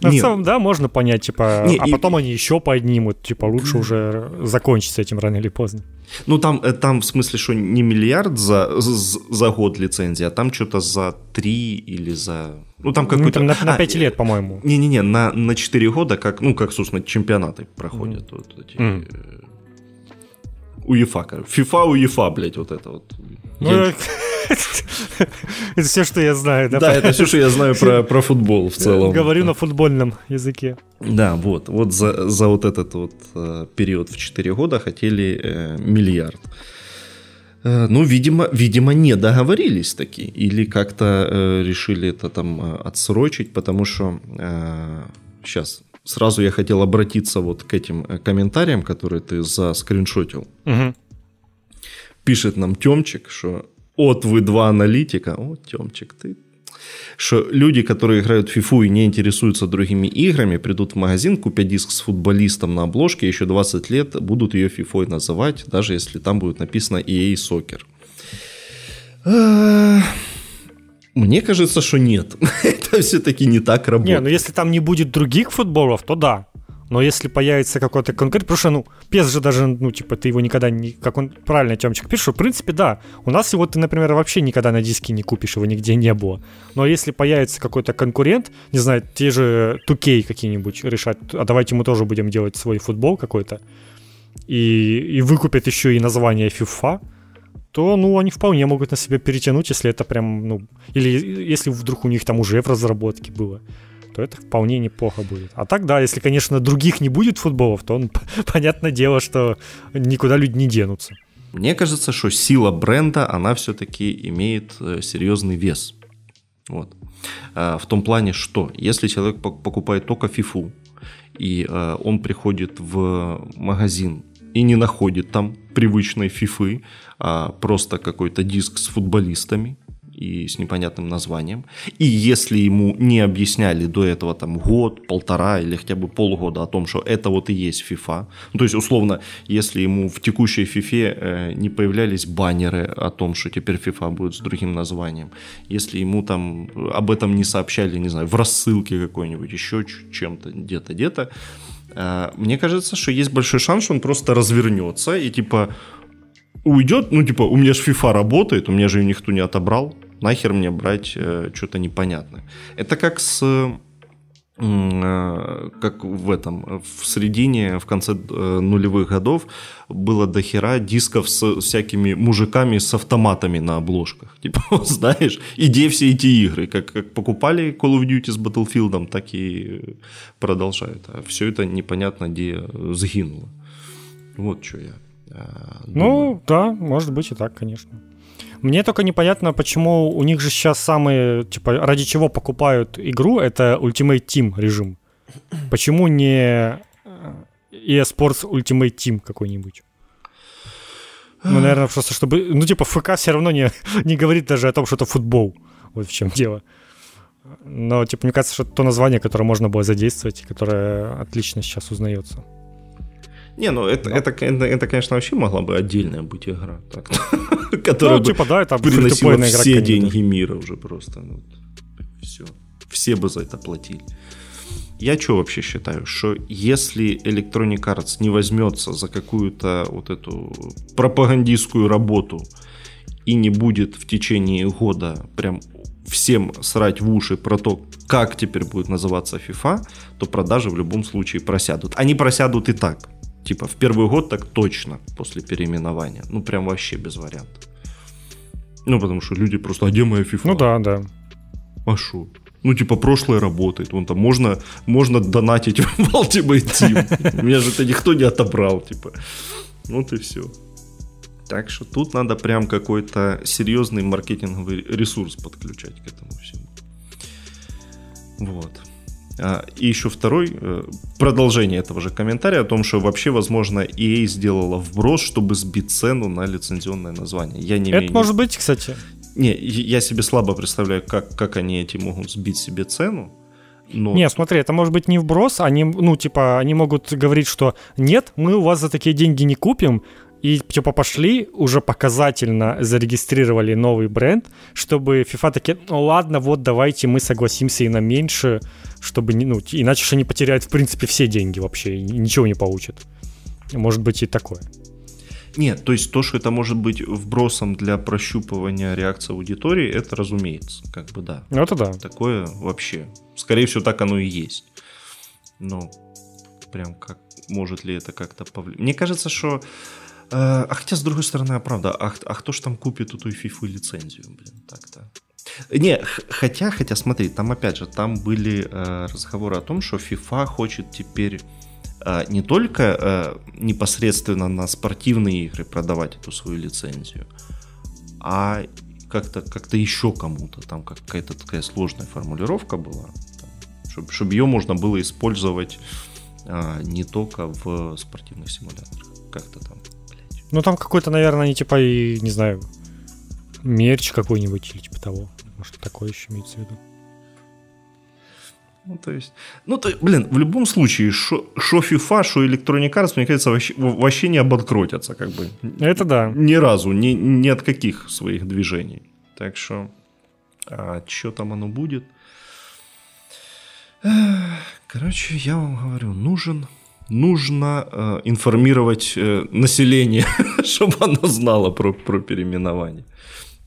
Но в целом, да, можно понять, типа, не, а и... потом они еще поднимут, типа, лучше уже закончить с этим рано или поздно. Ну, там, э, там в смысле, что не миллиард за, за год лицензии, а там что-то за три или за... Ну, там какой-то... Ну, там на, на 5 а, лет, по-моему. Не-не-не, на, на 4 года, как, ну, как, собственно, чемпионаты проходят. Mm. Вот эти, mm. УЕФА, короче. FIFA, УЕФА, блядь, вот это вот. Ну, это все, что я знаю, да? Да, это все, что я знаю про, про футбол в целом. Говорю на футбольном языке. Да, вот. Вот за, за вот этот вот э, период в 4 года хотели э, миллиард. Э, ну, видимо, видимо, не договорились таки. Или как-то э, решили это там э, отсрочить, потому что э, сейчас сразу я хотел обратиться вот к этим э, комментариям, которые ты заскриншотил. Угу. Пишет нам Темчик, что от вы два аналитика. О, Темчик, ты что люди, которые играют в FIFA и не интересуются другими играми, придут в магазин, купят диск с футболистом на обложке, еще 20 лет будут ее FIFA называть, даже если там будет написано EA Soccer. Мне кажется, что нет. Это все-таки не так работает. Не, ну если там не будет других футболов, то да. Но если появится какой-то конкрет, потому что, ну, PES же даже, ну, типа, ты его никогда не... Как он правильно, Тёмчик, пишет, в принципе, да. У нас его ты, например, вообще никогда на диске не купишь, его нигде не было. Но если появится какой-то конкурент, не знаю, те же 2K какие-нибудь решат, а давайте мы тоже будем делать свой футбол какой-то, и, и выкупят еще и название FIFA, то, ну, они вполне могут на себя перетянуть, если это прям, ну, или если вдруг у них там уже в разработке было, то это вполне неплохо будет. А так, да, если, конечно, других не будет футболов, то, ну, понятное дело, что никуда люди не денутся. Мне кажется, что сила бренда, она все-таки имеет э, серьезный вес. Вот. А, в том плане, что если человек покупает только фифу, и э, он приходит в магазин и не находит там привычной фифы, а просто какой-то диск с футболистами, и с непонятным названием. И если ему не объясняли до этого там год, полтора или хотя бы полгода о том, что это вот и есть FIFA, ну, то есть условно, если ему в текущей FIFA э, не появлялись баннеры о том, что теперь FIFA будет с другим названием, если ему там об этом не сообщали, не знаю, в рассылке какой-нибудь, еще чем-то, где-то, где-то, мне кажется, что есть большой шанс, что он просто развернется и типа уйдет, ну, типа, у меня же FIFA работает, у меня же ее никто не отобрал, нахер мне брать э, что-то непонятное. Это как с э, как в этом, в середине, в конце э, нулевых годов было дохера дисков с всякими мужиками с автоматами на обложках. Типа, знаешь, и где все эти игры? Как, как покупали Call of Duty с Battlefield, так и продолжают. А все это непонятно где сгинуло. Вот что я Э, ну, да, может быть и так, конечно. Мне только непонятно, почему у них же сейчас самые, типа, ради чего покупают игру, это Ultimate Team режим. Почему не EA Sports Ultimate Team какой-нибудь? Ну, наверное, просто чтобы... Ну, типа, ФК все равно не, не говорит даже о том, что это футбол. Вот в чем дело. Но, типа, мне кажется, что это то название, которое можно было задействовать, которое отлично сейчас узнается. Не, ну это, да. это, это, это, конечно, вообще могла бы отдельная быть игра. Так, которая ну, типа, да, это приносила все деньги мира уже просто. Ну, все. Все бы за это платили. Я что вообще считаю, что если Electronic Arts не возьмется за какую-то вот эту пропагандистскую работу и не будет в течение года прям всем срать в уши про то, как теперь будет называться FIFA, то продажи в любом случае просядут. Они просядут и так. Типа в первый год так точно после переименования. Ну прям вообще без вариантов. Ну потому что люди просто, а где моя FIFA? Ну да, да. А шо? Ну, типа, прошлое работает. Вон там можно, можно донатить в Ultimate Team. Меня же это никто не отобрал, типа. Вот и все. Так что тут надо прям какой-то серьезный маркетинговый ресурс подключать к этому всему. Вот. А, и еще второй, э, продолжение этого же комментария о том, что вообще, возможно, EA сделала вброс, чтобы сбить цену на лицензионное название. Я не Это имею... может быть, кстати. Не, я себе слабо представляю, как, как они эти могут сбить себе цену. Но... Не, смотри, это может быть не вброс, они, ну, типа, они могут говорить, что нет, мы у вас за такие деньги не купим, и типа пошли, уже показательно зарегистрировали новый бренд, чтобы FIFA такие, ну ладно, вот давайте мы согласимся и на меньше, чтобы, ну, иначе же они потеряют в принципе все деньги вообще, и ничего не получат. Может быть и такое. Нет, то есть то, что это может быть вбросом для прощупывания реакции аудитории, это разумеется, как бы да. Ну это да. Такое вообще, скорее всего, так оно и есть. Но прям как, может ли это как-то повлиять? Мне кажется, что Э, а хотя, с другой стороны, а правда, а, а кто ж там купит эту фифу лицензию, блин, так-то? Не, хотя, хотя, смотри, там опять же, там были э, разговоры о том, что FIFA хочет теперь э, не только э, непосредственно на спортивные игры продавать эту свою лицензию, а как-то как еще кому-то. Там какая-то такая сложная формулировка была, чтобы, чтобы ее можно было использовать э, не только в спортивных симуляторах. Как-то там ну, там какой-то, наверное, они типа, и, не знаю, мерч какой-нибудь или типа того. Может, такое еще имеется в виду. Ну, то есть, ну, то, блин, в любом случае, что FIFA, что Electronic Arts, мне кажется, вообще, вообще не обанкротятся, как бы. Это да. Ни разу, ни, ни от каких своих движений. Так что, а что там оно будет? Короче, я вам говорю, нужен нужно э, информировать э, население, чтобы оно знало про, про переименование.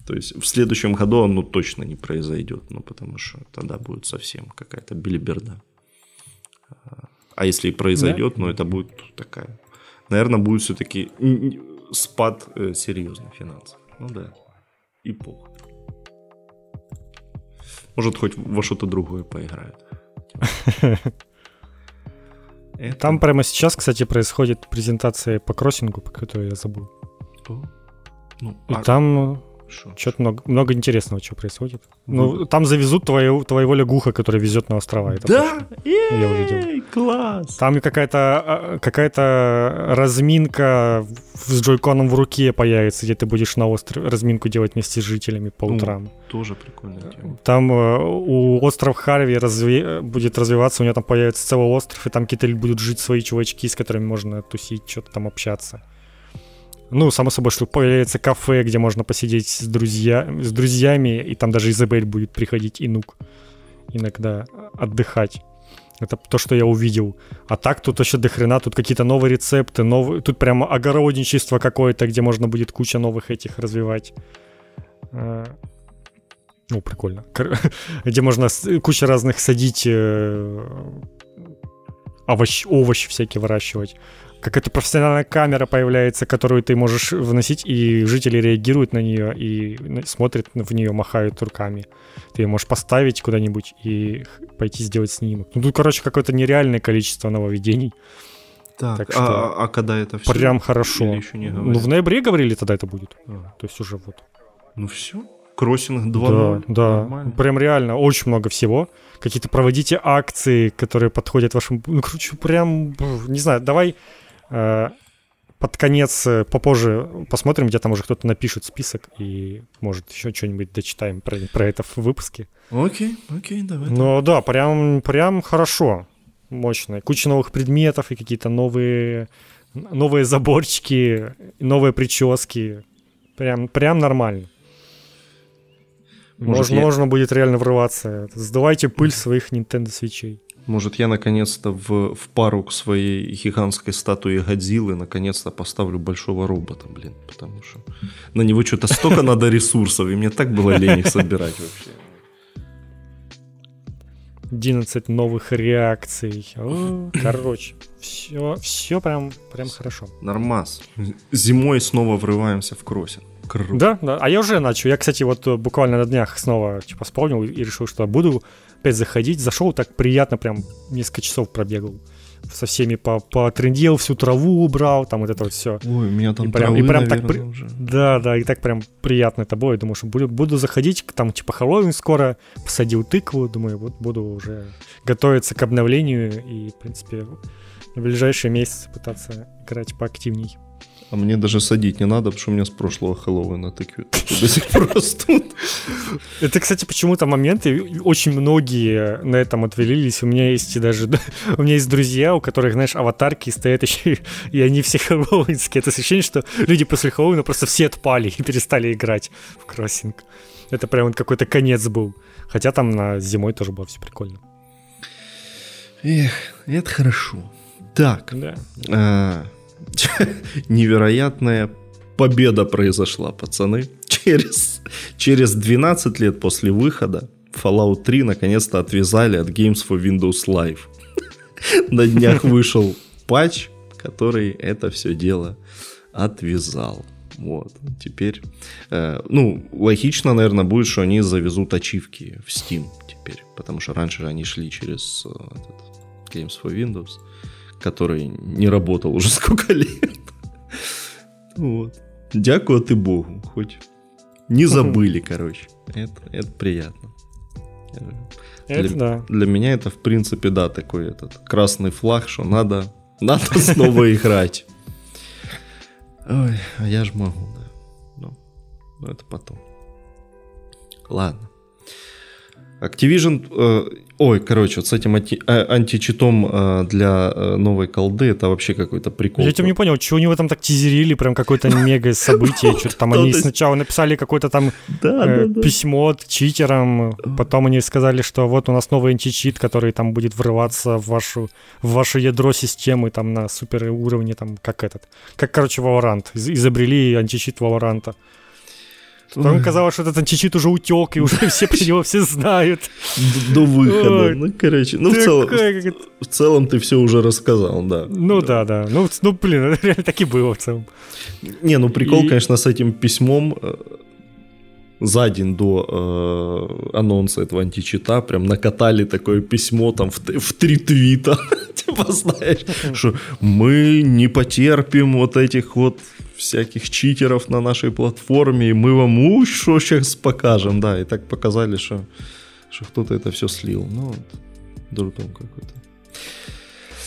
То есть в следующем году оно точно не произойдет, ну потому что тогда будет совсем какая-то билиберда. А если и произойдет, да? ну это будет такая... Наверное, будет все-таки спад э, серьезный финансов. Ну да. И плохо. Может, хоть во что-то другое поиграют. Это... Там прямо сейчас, кстати, происходит презентация по кроссингу, по которой я забыл. Ну, И а... там Что-то много, много интересного, что происходит. Ну, там завезут твою, твоего лягуха, который везет на острова. Это да? Я увидел. Класс! Там какая-то а, какая разминка с джойконом в руке появится, где ты будешь на острове разминку делать вместе с жителями по ну, утрам. тоже прикольно. Там э, у остров Харви разве... будет развиваться, у него там появится целый остров, и там какие-то будут жить свои чувачки, с которыми можно тусить, что-то там общаться. Ну, само собой, что появляется кафе, где можно посидеть с, друзья, с друзьями, и там даже Изабель будет приходить и нук иногда отдыхать. Это то, что я увидел. А так тут еще до хрена, тут какие-то новые рецепты, новые, тут прямо огородничество какое-то, где можно будет куча новых этих развивать. А, ну, прикольно. Где можно куча разных садить э, овощ, овощи всякие выращивать какая-то профессиональная камера появляется, которую ты можешь выносить, и жители реагируют на нее и смотрят в нее, махают руками. Ты ее можешь поставить куда-нибудь и пойти сделать снимок. Ну, тут, короче, какое-то нереальное количество нововведений. Так, так а, что а, а когда это все? Прям хорошо. Еще не ну, в ноябре говорили, тогда это будет. А. То есть уже вот. Ну все. Кроссинг 2.0. Да, да. Нормально. Прям реально очень много всего. Какие-то проводите акции, которые подходят вашим... Ну, короче, прям, не знаю, давай под конец, э, попозже посмотрим, где там уже кто-то напишет список, и, может, еще что-нибудь дочитаем про, про это в выпуске. Окей, окей, давай. Ну да, прям, прям хорошо, мощно. Куча новых предметов и какие-то новые, новые заборчики, новые прически. Прям, прям нормально. Может, можно, я... можно будет реально врываться. Сдавайте пыль своих Nintendo свечей. Может, я наконец-то в, в пару к своей гигантской статуе Годзиллы наконец-то поставлю большого робота, блин, потому что на него что-то столько надо ресурсов, и мне так было лень их собирать вообще. 11 новых реакций. О, короче, все, все прям, прям хорошо. Нормас. Зимой снова врываемся в кроссинг. Круто. Да, да. А я уже начал. Я, кстати, вот буквально на днях снова типа вспомнил и решил, что буду опять заходить. Зашел так приятно, прям несколько часов пробегал. Со всеми по потрендел, всю траву убрал, там вот это вот все. Ой, у меня там и прям, травы, и прям наверное, так уже. Да, да, и так прям приятно это будет. Думаю, что буду, буду заходить, там типа Хэллоуин скоро, посадил тыкву, думаю, вот буду уже готовиться к обновлению и, в принципе, в ближайшие месяцы пытаться играть поактивней. А мне даже садить не надо, потому что у меня с прошлого Хэллоуина тыквы до сих пор растут. Это, кстати, почему-то моменты, очень многие на этом отвалились. У меня есть даже, у меня есть друзья, у которых, знаешь, аватарки стоят еще, и они все хэллоуинские. Это ощущение, что люди после Хэллоуина просто все отпали и перестали играть в кроссинг. Это прям какой-то конец был. Хотя там на зимой тоже было все прикольно. Эх, это хорошо. Так. Да. А, невероятная победа произошла, пацаны. Через, через 12 лет после выхода Fallout 3 наконец-то отвязали от Games for Windows Live. На днях вышел патч, который это все дело отвязал. Вот, теперь, э, ну, логично, наверное, будет, что они завезут ачивки в Steam теперь, потому что раньше они шли через э, этот, Games for Windows который не работал уже сколько лет. Вот. Дякувати Богу, хоть не забыли, короче. Это, это приятно. Это для, да. Для меня это, в принципе, да, такой этот красный флаг, что надо, надо снова играть. Ой, а я ж могу, да. Ну, но это потом. Ладно. Activision, э, ой, короче, вот с этим анти, э, античитом э, для э, новой колды, это вообще какой-то прикол. Я тем не понял, чего они в этом так тизерили, прям какое-то мега событие, что-то там они сначала написали какое-то там э, письмо читерам, потом они сказали, что вот у нас новый античит, который там будет врываться в вашу, в ваше ядро системы там на супер уровне, там как этот, как, короче, Valorant, изобрели античит Valorant. Потом казалось, что этот античит уже утек, и уже все про него все знают. До выхода. Ну, короче, ну в целом, в целом ты все уже рассказал, да. Ну да, да. Ну, ну блин, реально так и было в целом. Не, ну прикол, конечно, с этим письмом э, за день до э, анонса этого античита прям накатали такое письмо там в, в три твита. типа, знаешь, что мы не потерпим вот этих вот всяких читеров на нашей платформе, и мы вам что сейчас покажем, да, и так показали, что, что кто-то это все слил. Ну, вот, дурдом какой-то.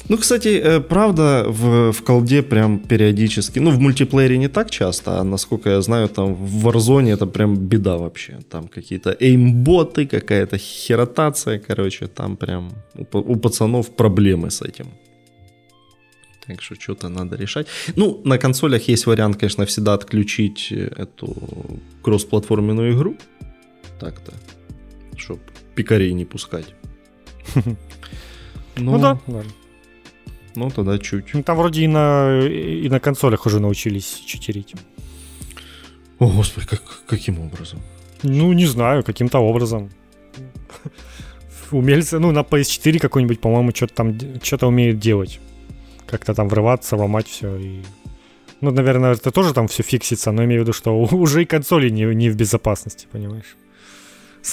Ну, кстати, э, правда, в, в колде прям периодически, ну, в мультиплеере не так часто, а насколько я знаю, там в Warzone это прям беда вообще. Там какие-то эймботы, какая-то херотация, короче, там прям у, у пацанов проблемы с этим. Так что что-то надо решать. Ну, на консолях есть вариант, конечно, всегда отключить эту кроссплатформенную игру. Так-то. Чтобы пикарей не пускать. Ну, ну да, да. Ну, тогда чуть. Ну, там вроде и на, и на консолях уже научились читерить. О, господи, как, каким образом? Ну, не знаю, каким-то образом. Умельцы, ну, на PS4 какой-нибудь, по-моему, что-то там, что-то умеет делать. Как-то там врываться, ломать все и... Ну, наверное, это тоже там все фиксится, но имею в виду, что уже и консоли не, не в безопасности, понимаешь?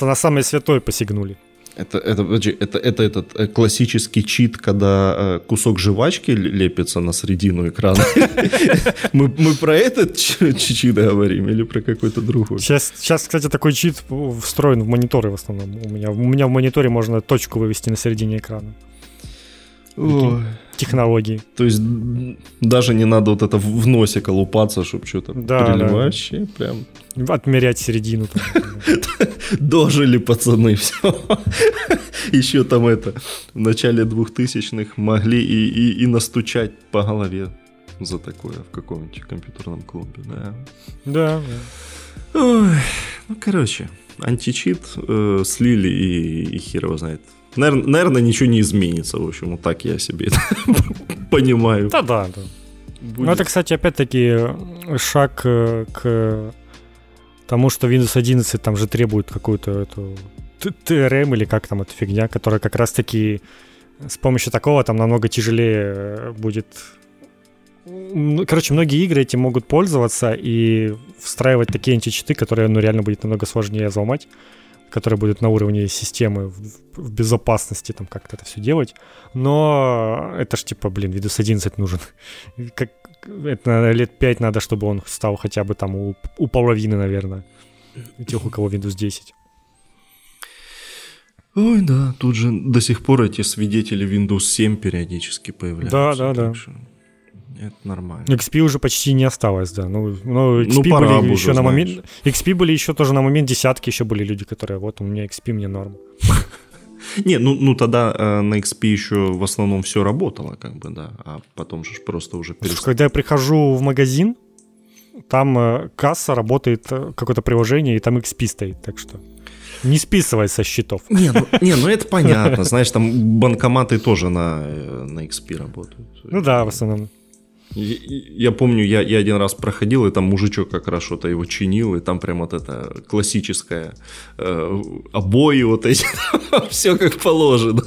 На самое святое посягнули. Это, это, это, это этот э, классический чит, когда э, кусок жвачки лепится на середину экрана. Мы, мы про этот чит говорим или про какой-то другой? Сейчас, сейчас, кстати, такой чит встроен в мониторы в основном. У меня, у меня в мониторе можно точку вывести на середине экрана. Ой технологии. То есть даже не надо вот это в носик колупаться, чтобы что-то да, переливать. Да. Прям... Отмерять середину. Дожили пацаны, все. Еще там это, в начале 2000-х могли и, и, и настучать по голове за такое в каком-нибудь компьютерном клубе, да. Да, да. Ой, ну, короче, античит э, слили и, и хер его знает Наверное, ничего не изменится. В общем, вот так я себе понимаю. Да, да, да. Ну, это, кстати, опять-таки шаг э, к тому, что Windows 11 там же требует какую-то эту TRM или как там эта фигня, которая как раз-таки с помощью такого там намного тяжелее э, будет короче, многие игры этим могут пользоваться и встраивать такие античиты, которые, ну, реально будет намного сложнее взломать который будет на уровне системы в, в безопасности там как-то это все делать. Но это ж типа, блин, Windows 11 нужен. Как, это лет 5 надо, чтобы он стал хотя бы там у, у половины, наверное, тех, у кого Windows 10. Ой, да, тут же до сих пор эти свидетели Windows 7 периодически появляются. Да, да, да. Что... Это нормально. XP уже почти не осталось, да. Ну, но XP ну, были еще на момент... XP были еще тоже на момент десятки, еще были люди, которые, вот, у меня XP, мне норм. Не, ну, ну тогда э, на XP еще в основном все работало, как бы, да, а потом же просто уже перестало. Когда я прихожу в магазин, там э, касса работает, э, какое-то приложение, и там XP стоит, так что не списывай со счетов. Не, ну, не, ну это понятно, знаешь, там банкоматы тоже на, э, на XP работают. Ну да, в основном. Я помню, я, я один раз проходил, и там мужичок как раз что-то его чинил, и там прям вот это классическое э, обои вот эти, все как положено.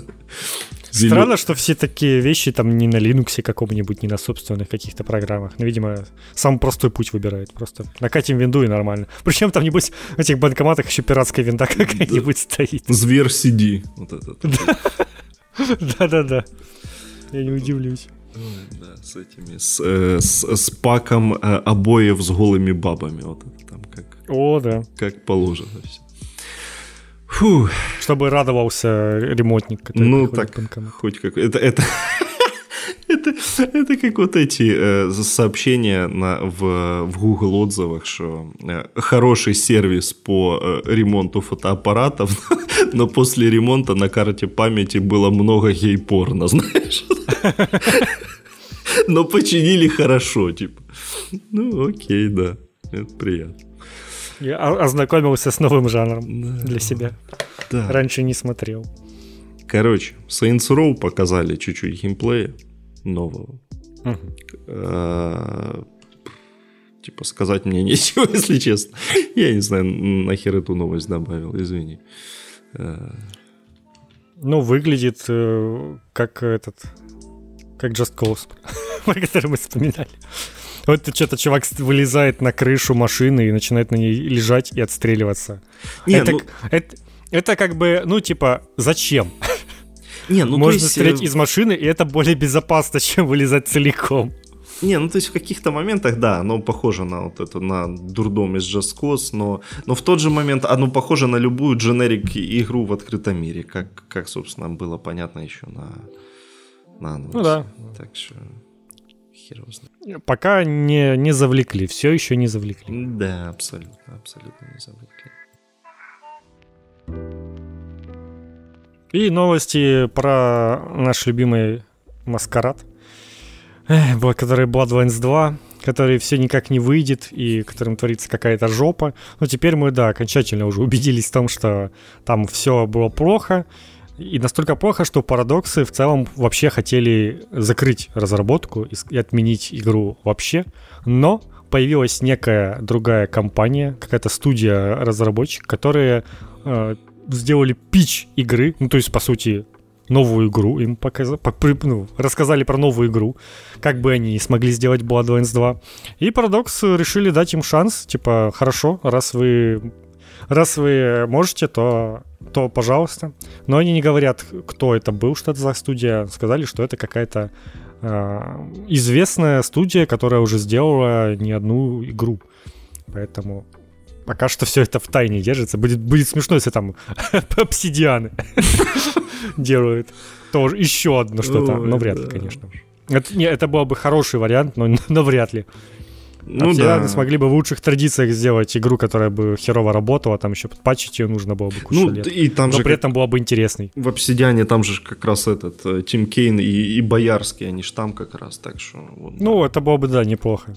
Странно, что все такие вещи там не на Linux каком-нибудь, не на собственных каких-то программах. Ну, видимо, самый простой путь выбирает. Просто накатим винду и нормально. Причем там, небось, в этих банкоматах еще пиратская винда какая-нибудь стоит. Зверь CD. Вот этот. Да-да-да. Я не удивлюсь. Да, с этими, с, э, с, с паком э, обоев с голыми бабами. Вот это там как... О, да. Как положено все. Фу. Чтобы радовался ремонтник, Ну, так, хоть как... Это, это, это, это как вот эти э, сообщения на, в, в Google отзывах, что э, хороший сервис по э, ремонту фотоаппаратов, но после ремонта на карте памяти было много гей-порно, знаешь? Но починили хорошо, типа. Ну, окей, да. Это приятно. Я ознакомился с новым жанром да. для себя. Да. Раньше не смотрел. Короче, Saints Row показали чуть-чуть геймплея нового. Угу. Типа сказать мне нечего, если честно. Я не знаю, нахер эту новость добавил, извини. А. Ну, выглядит э, как этот как Just Cause, про который мы вспоминали. Вот что-то чувак вылезает на крышу машины и начинает на ней лежать и отстреливаться. Не, это, ну... это, это как бы, ну, типа, зачем? Не, ну, Можно есть... стрелять э, из машины, и это более безопасно, чем вылезать целиком. Не, ну то есть в каких-то моментах, да, оно похоже на вот это, на дурдом из Just Cause, но, но в тот же момент оно похоже на любую дженерик игру в открытом мире, как, как собственно, было понятно еще на, на. Ну да. Так что хер его знает. Пока не, не завлекли, все еще не завлекли. Да, абсолютно, абсолютно не завлекли. И новости про наш любимый маскарад, который Bloodlines 2, который все никак не выйдет и которым творится какая-то жопа. Но теперь мы, да, окончательно уже убедились в том, что там все было плохо. И настолько плохо, что парадоксы в целом вообще хотели закрыть разработку и отменить игру вообще. Но появилась некая другая компания, какая-то студия разработчик, которые э, сделали пич игры, ну то есть по сути новую игру им показали, ну, рассказали про новую игру, как бы они смогли сделать Bloodlines 2. И Paradox решили дать им шанс, типа, хорошо, раз вы раз вы можете, то, то пожалуйста. Но они не говорят, кто это был, что это за студия. Сказали, что это какая-то э, известная студия, которая уже сделала не одну игру. Поэтому пока что все это в тайне держится. Будет, будет смешно, если там обсидианы делают. Тоже еще одно что-то. Но вряд ли, конечно. Это, не, это был бы хороший вариант, но, но вряд ли. Ну да. смогли бы в лучших традициях сделать игру, которая бы херово работала, там еще подпатчить ее нужно было бы кучу ну, лет. И там Но же при этом была бы интересной. В «Обсидиане» там же как раз этот э, Тим Кейн и, и Боярский, они же там как раз, так что... Вот, ну, да. это было бы, да, неплохо.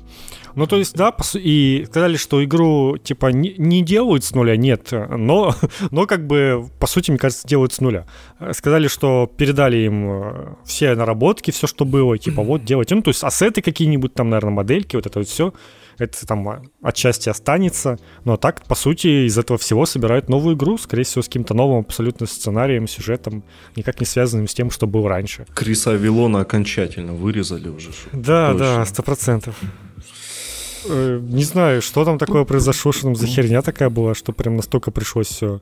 Ну, то есть, да, и сказали, что игру, типа, не, не делают с нуля, нет, но, но, как бы, по сути, мне кажется, делают с нуля. Сказали, что передали им э, все наработки, все, что было, типа, вот, делать. Ну, то есть, ассеты какие-нибудь, там, наверное, модельки, вот это вот все, это там отчасти останется. Но так, по сути, из этого всего собирают новую игру, скорее всего, с каким-то новым абсолютно сценарием, сюжетом, никак не связанным с тем, что был раньше. Криса Авилона окончательно вырезали уже. Да, точно. да, сто процентов. Э, не знаю, что там такое произошло, что там за херня такая была, что прям настолько пришлось все,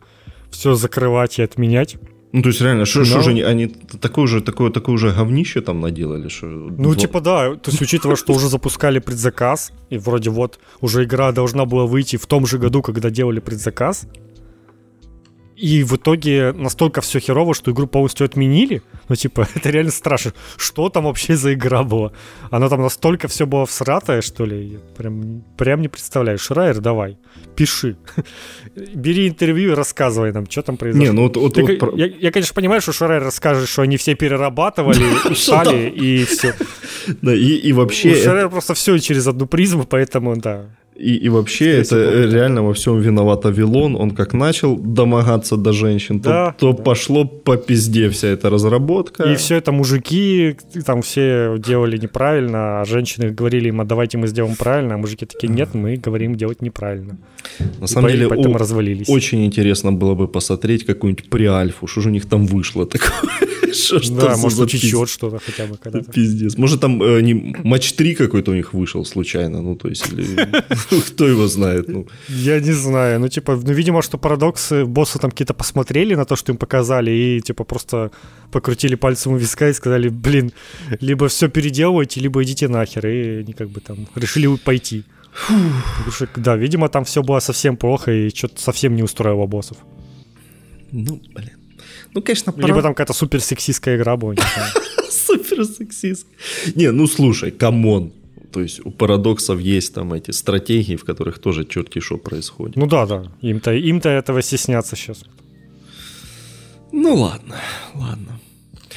все закрывать и отменять. Ну, то есть, реально, что Но... же они, они такое же, такое, такое же говнище там наделали? Что... Ну, вот. типа, да, то есть, учитывая, что уже запускали предзаказ, и вроде вот уже игра должна была выйти в том же году, когда делали предзаказ, и в итоге настолько все херово, что игру полностью отменили. Ну, типа, это реально страшно. Что там вообще за игра была? Она там настолько все было всратое, что ли? Прям, прям не представляю. Шрайер, давай, пиши. Бери интервью и рассказывай нам, что там произошло. Не, ну вот, вот, Ты, вот я, я, конечно, понимаю, что Шрайер расскажет, что они все перерабатывали, устали и все. Да, и, и вообще... Шрайер просто все через одну призму, поэтому, да. И, и вообще это помню. реально во всем виноват Авилон. Он как начал домогаться до женщин, да, то, то да. пошло по пизде вся эта разработка. И все это мужики там все делали неправильно, а женщины говорили им, а давайте мы сделаем правильно, а мужики такие, нет, мы говорим делать неправильно. На самом и деле, поэтому о, развалились. очень интересно было бы посмотреть какую-нибудь преальфу, что же у них там вышло такое. Что, что да, может, учечет что-то хотя бы когда-то. Пиздец. Может, там э, не, матч 3 какой-то у них вышел случайно, ну, то есть, или... кто его знает, ну. Я не знаю, ну, типа, ну, видимо, что парадоксы, боссы там какие-то посмотрели на то, что им показали, и, типа, просто покрутили пальцем у виска и сказали, блин, либо все переделывайте, либо идите нахер, и они как бы там решили пойти. Потому что, да, видимо, там все было совсем плохо, и что-то совсем не устроило боссов. Ну, блин. Ну, конечно, Либо пора... там какая-то супер сексистская игра была. Супер сексистская. Не, ну слушай, come on. То есть у парадоксов есть там эти стратегии, в которых тоже четкий шо происходит. Ну да, да. Им-то, им-то этого стесняться сейчас. Ну ладно, ладно.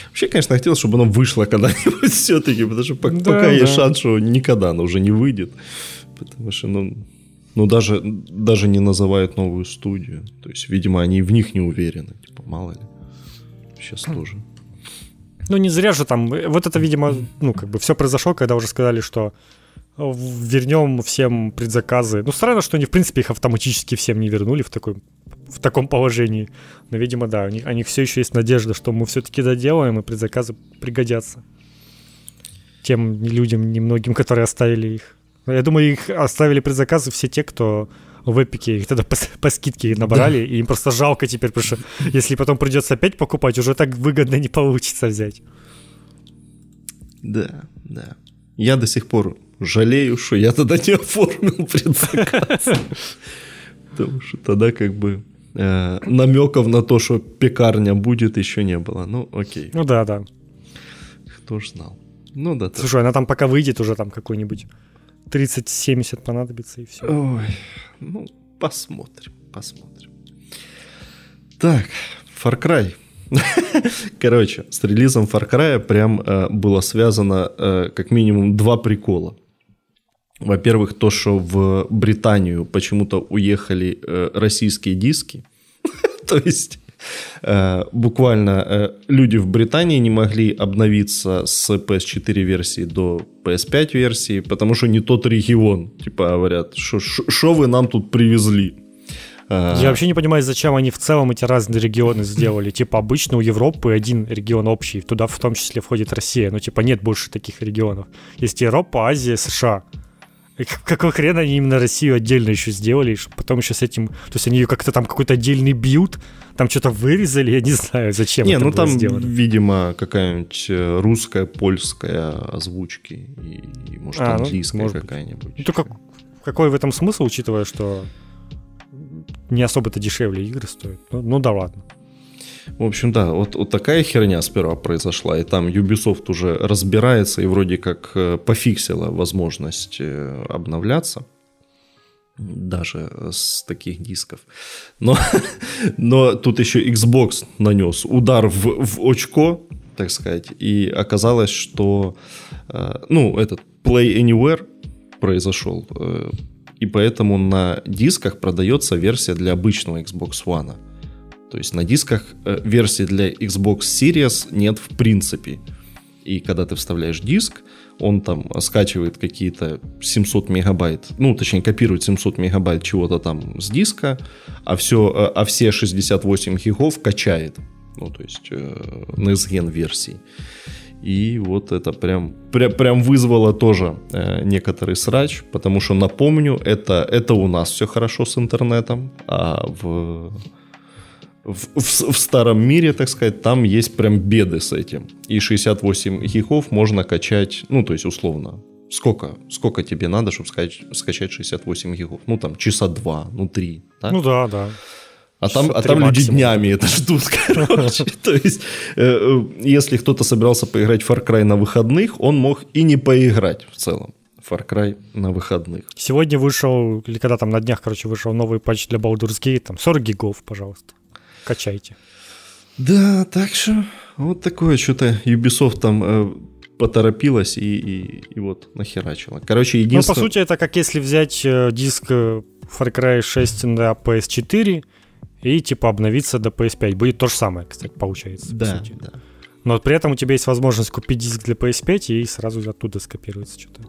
Вообще, конечно, хотелось, чтобы оно вышло когда-нибудь все-таки, потому что пока да, есть шанс, что никогда оно уже не выйдет. Потому что, ну, ну даже, даже не называют новую студию. То есть, видимо, они в них не уверены. Типа, мало ли сейчас тоже. Ну, не зря же там, вот это, видимо, ну, как бы все произошло, когда уже сказали, что вернем всем предзаказы. Ну, странно, что они, в принципе, их автоматически всем не вернули в, такой, в таком положении. Но, видимо, да, у них, у них все еще есть надежда, что мы все-таки доделаем, и предзаказы пригодятся тем людям, немногим, которые оставили их. Я думаю, их оставили предзаказы все те, кто в Эпике их тогда по, по скидке набрали, да. и им просто жалко теперь, потому что если потом придется опять покупать, уже так выгодно не получится взять. Да, да. Я до сих пор жалею, что я тогда не оформил предзаказ. Потому что тогда как бы э, намеков на то, что пекарня будет, еще не было. Ну, окей. Ну да, да. Кто ж знал. Ну да. Слушай, она там пока выйдет уже там какой-нибудь 30-70 понадобится и все. Ой, ну, посмотрим, посмотрим. Так, Far Cry. Короче, с релизом Far Cry прям э, было связано э, как минимум два прикола. Во-первых, то, что в Британию почему-то уехали э, российские диски. то есть буквально э, люди в Британии не могли обновиться с PS4 версии до PS5 версии, потому что не тот регион. Типа говорят, что вы нам тут привезли? Я вообще не понимаю, зачем они в целом эти разные регионы сделали. Типа обычно у Европы один регион общий, туда в том числе входит Россия. Ну типа нет больше таких регионов. Есть Европа, Азия, США. И какого хрена они именно Россию отдельно еще сделали, чтобы потом еще с этим... То есть они ее как-то там какой-то отдельный бьют, там что-то вырезали, я не знаю, зачем не, это ну было там, сделано. видимо, какая-нибудь э, русская, польская озвучки и, и может, а, ну, английская ну, какая-нибудь. Ну, как, какой в этом смысл, учитывая, что не особо-то дешевле игры стоят? Ну, ну да ладно. В общем, да, вот, вот такая херня сперва произошла, и там Ubisoft уже разбирается и вроде как э, пофиксила возможность э, обновляться даже с таких дисков. Но, но тут еще Xbox нанес удар в, в очко, так сказать, и оказалось, что э, ну, этот Play Anywhere произошел, и поэтому на дисках продается версия для обычного Xbox One. То есть на дисках э, версии для Xbox Series нет в принципе. И когда ты вставляешь диск, он там скачивает какие-то 700 мегабайт, ну, точнее, копирует 700 мегабайт чего-то там с диска, а, все, э, а все 68 гигов качает. Ну, то есть, э, NESGEN версий. И вот это прям, прям, прям вызвало тоже э, некоторый срач, потому что, напомню, это, это у нас все хорошо с интернетом, а в в, в, в старом мире, так сказать, там есть прям беды с этим. И 68 гигов можно качать, ну, то есть, условно, сколько, сколько тебе надо, чтобы скачать, скачать 68 гигов? Ну, там, часа два, ну, три. Так? Ну, да, да. А там, а там люди днями это ждут, короче. То есть, э, э, если кто-то собирался поиграть в Far Cry на выходных, он мог и не поиграть в целом. Far Cry на выходных. Сегодня вышел, или когда там на днях, короче, вышел новый патч для Baldur's Gate, там 40 гигов, пожалуйста качайте. Да, так что вот такое что-то Ubisoft там э, поторопилась и, и, и вот нахерачила. Короче, единственное... Ну, по сути, это как если взять э, диск э, Far Cry 6 на PS4 и типа обновиться до PS5. Будет то же самое, кстати, получается. Да, по сути. да. Но при этом у тебя есть возможность купить диск для PS5 и сразу оттуда скопируется что-то.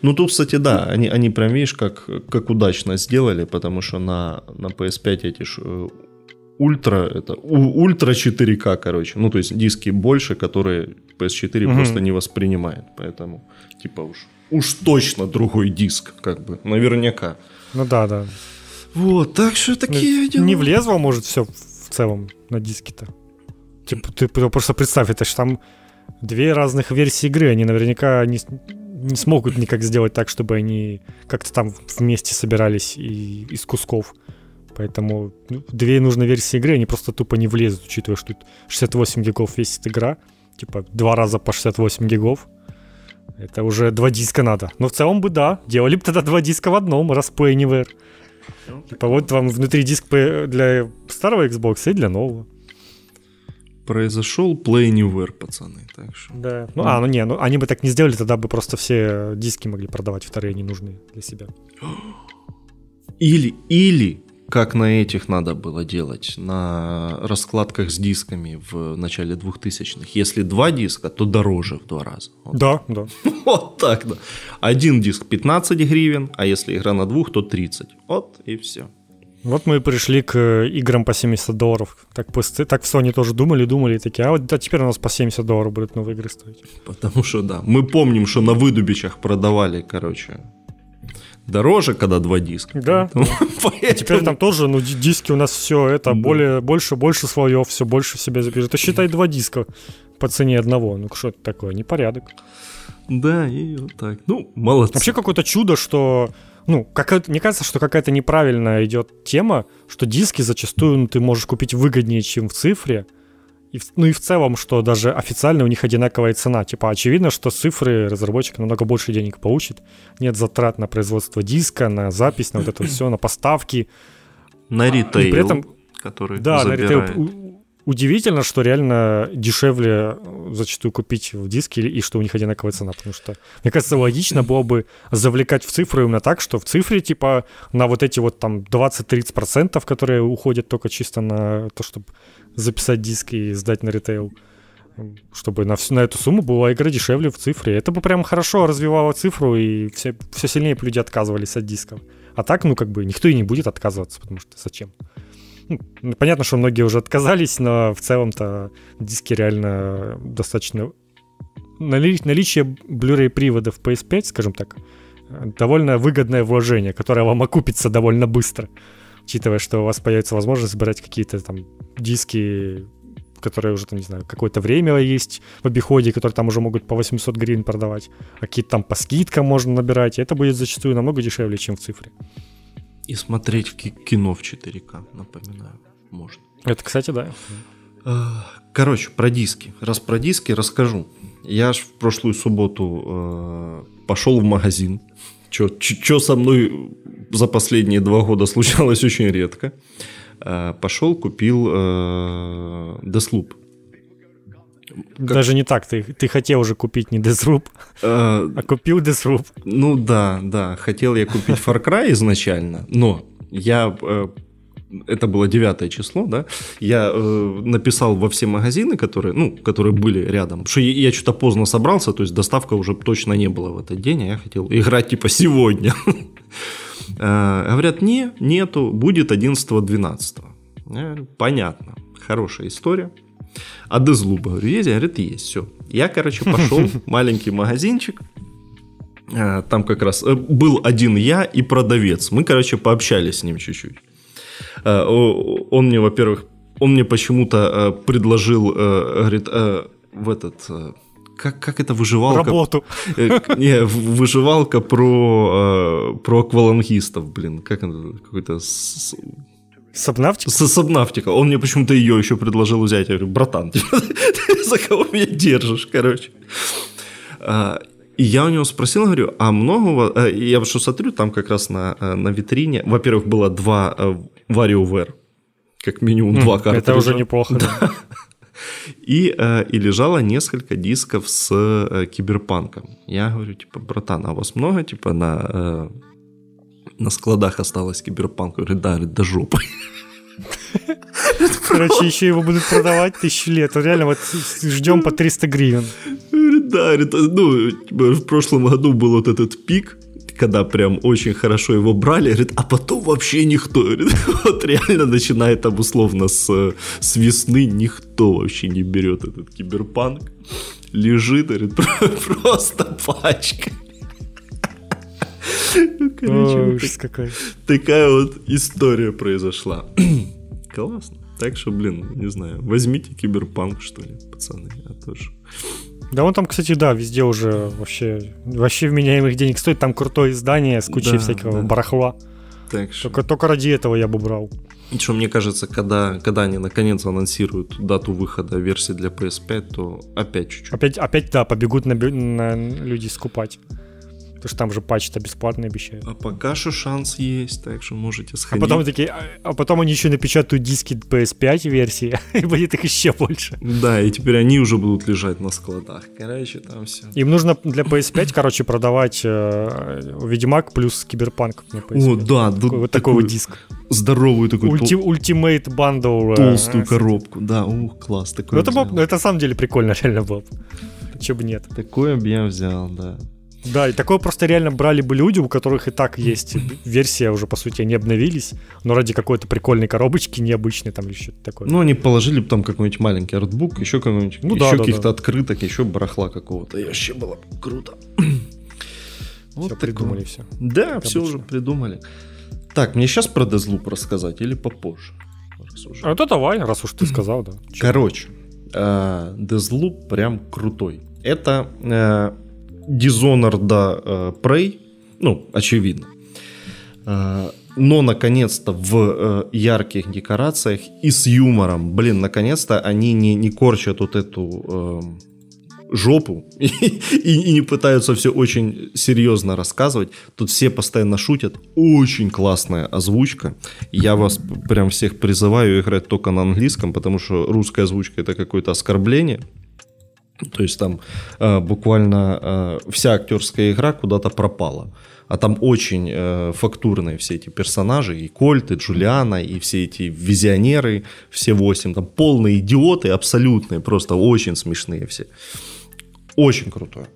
Ну, тут, кстати, да, они, они прям, видишь, как, как удачно сделали, потому что на, на PS5 эти ж, э, ультра, это ультра 4К, короче. Ну, то есть диски больше, которые PS4 угу. просто не воспринимает. Поэтому, типа уж, уж точно другой диск, как бы, наверняка. Ну да, да. Вот, так что такие ну, дела. Не влезло, может, все в целом на диске-то. Типа, ты просто представь, это же там две разных версии игры, они наверняка не, не смогут никак сделать так, чтобы они как-то там вместе собирались и, из кусков. Поэтому ну, две нужные версии игры, они просто тупо не влезут, учитывая, что тут 68 гигов весит игра. Типа два раза по 68 гигов. Это уже два диска надо. Но в целом бы да, делали бы тогда два диска в одном, раз по Anywhere. Типа вот вам внутри диск для старого Xbox и для нового. Произошел Play Anywhere, пацаны, так что... Да. Ну, а, ну не, ну они бы так не сделали, тогда бы просто все диски могли продавать вторые ненужные для себя. Или, или как на этих надо было делать, на раскладках с дисками в начале 2000-х. Если два диска, то дороже в два раза. Вот. Да, да. Вот так, да. Один диск 15 гривен, а если игра на двух, то 30. Вот и все. Вот мы и пришли к играм по 70 долларов. Так, так в Sony тоже думали, думали, и такие, а вот да, теперь у нас по 70 долларов будут новые игры стоить. Потому что, да, мы помним, что на выдубичах продавали, короче, дороже, когда два диска. Да. Поэтому... Теперь там тоже, ну, диски у нас все это, да. более, больше, больше слоев, все больше в себя запишет. Это считай два диска. по цене одного. Ну что это такое? Непорядок. Да, и вот так. Ну, молодцы. Вообще какое-то чудо, что ну, как, мне кажется, что какая-то неправильная идет тема, что диски зачастую ну, ты можешь купить выгоднее, чем в цифре. И, ну и в целом, что даже официально у них одинаковая цена. Типа очевидно, что цифры разработчик намного больше денег получит. Нет затрат на производство диска, на запись, на вот это все, на поставки. На ритейл, при этом, который Да, забирает. на ритейл удивительно, что реально дешевле зачастую купить в диске и что у них одинаковая цена, потому что, мне кажется, логично было бы завлекать в цифру именно так, что в цифре, типа, на вот эти вот там 20-30%, которые уходят только чисто на то, чтобы записать диск и сдать на ритейл, чтобы на, всю, на эту сумму была игра дешевле в цифре. Это бы прям хорошо развивало цифру, и все, все сильнее люди отказывались от дисков. А так, ну, как бы, никто и не будет отказываться, потому что зачем? Понятно, что многие уже отказались, но в целом-то диски реально достаточно... Нали... Наличие Blu-ray приводов PS5, скажем так, довольно выгодное вложение, которое вам окупится довольно быстро, учитывая, что у вас появится возможность собирать какие-то там диски, которые уже, там, не знаю, какое-то время есть в обиходе, которые там уже могут по 800 гривен продавать, а какие-то там по скидкам можно набирать, и это будет зачастую намного дешевле, чем в цифре. И смотреть кино в 4К, напоминаю, можно. Это, кстати, да. А, короче, про диски. Раз про диски расскажу. Я ж в прошлую субботу э, пошел в магазин. Что со мной за последние два года случалось очень редко. Э, пошел, купил э, Deathloop. Как... Даже не так, ты, ты хотел уже купить не Deathloop, а, а купил Deathloop. Ну да, да, хотел я купить Far Cry изначально, но я э, это было 9 число, да, я э, написал во все магазины, которые, ну, которые были рядом, что я, я что-то поздно собрался, то есть доставка уже точно не была в этот день, а я хотел играть типа сегодня. Э, говорят, не, нету, будет 11-12. Понятно, хорошая история. А Дезлуба, говорю, есть? Говорит, есть, все. Я, короче, пошел, маленький магазинчик, а, там как раз э, был один я и продавец. Мы, короче, пообщались с ним чуть-чуть. А, он мне, во-первых, он мне почему-то э, предложил, э, говорит, в этот как, как это выживалка? Работу. Не, выживалка про, про аквалангистов, блин. Как это? Какой-то Сабнавтика? С Сабнавтика. Он мне почему-то ее еще предложил взять. Я говорю, братан, ты за кого меня держишь, короче. А, и я у него спросил, говорю, а много... Э, я что смотрю, там как раз на, э, на витрине, во-первых, было два WarioWare, как минимум mm, два картриджа. Это уже неплохо, да. И, э, и лежало несколько дисков с киберпанком. Я говорю, типа, братан, а у вас много, типа, на на складах осталось киберпанк. Говорит, да, говорит, до жопы. Короче, еще его будут продавать тысячу лет. Реально, вот ждем по 300 гривен. Да, ну, типа, в прошлом году был вот этот пик, когда прям очень хорошо его брали, говорит, а потом вообще никто. Говорит, вот реально начинает там условно с, с весны никто вообще не берет этот киберпанк. Лежит, говорит, просто пачка. Короче, какой. Такая вот история произошла. Классно. Так что, блин, не знаю, возьмите киберпанк, что ли, пацаны, я тоже. Да он там, кстати, да, везде уже вообще, вообще вменяемых денег стоит. Там крутое издание с кучей да, всякого да. барахла. Так что... только, только ради этого я бы брал. И что мне кажется, когда, когда они наконец анонсируют дату выхода версии для PS5, то опять чуть-чуть. Опять, опять да, побегут на, на люди скупать. Потому что там же патч-то бесплатный обещают. А пока что шанс есть, так что можете сходить. А потом такие, а, а потом они еще напечатают диски PS5 версии, и будет их еще больше. Да, и теперь они уже будут лежать на складах. Короче, там все. Им нужно для PS5, короче, продавать э, Ведьмак плюс Киберпанк на PS5. О, да, такой, вот такой вот диск. Здоровую такую Ульти, тол... Ultimate Bundle. Э, Толстую э, коробку, да, ух, класс. Такой ну, это, был, ну, это на самом деле прикольно реально было. Чего бы нет. Такое бы я взял, да. Да, и такое просто реально брали бы люди, у которых и так есть версия, уже по сути они обновились, но ради какой-то прикольной коробочки необычной там или что-то такое. Ну, они положили бы там какой-нибудь маленький артбук, еще какой-нибудь, ну, еще да, каких-то да. открыток, еще барахла какого-то. И вообще было круто. Вот все придумали все. Да, как все обычно. уже придумали. Так, мне сейчас про Deathloop рассказать или попозже? А то давай, раз уж ты сказал, да. Короче, э, Deathloop прям крутой. Это э, Dishonored да, э, Prey, ну, очевидно. Э, но, наконец-то, в э, ярких декорациях и с юмором. Блин, наконец-то они не, не корчат вот эту... Э, жопу и, и не пытаются все очень серьезно рассказывать. Тут все постоянно шутят. Очень классная озвучка. Я вас прям всех призываю играть только на английском, потому что русская озвучка это какое-то оскорбление. То есть там э, буквально э, вся актерская игра куда-то пропала. А там очень э, фактурные все эти персонажи, и Кольт, и Джулиана, и все эти визионеры, все восемь, там полные идиоты абсолютные, просто очень смешные все. Очень крутое.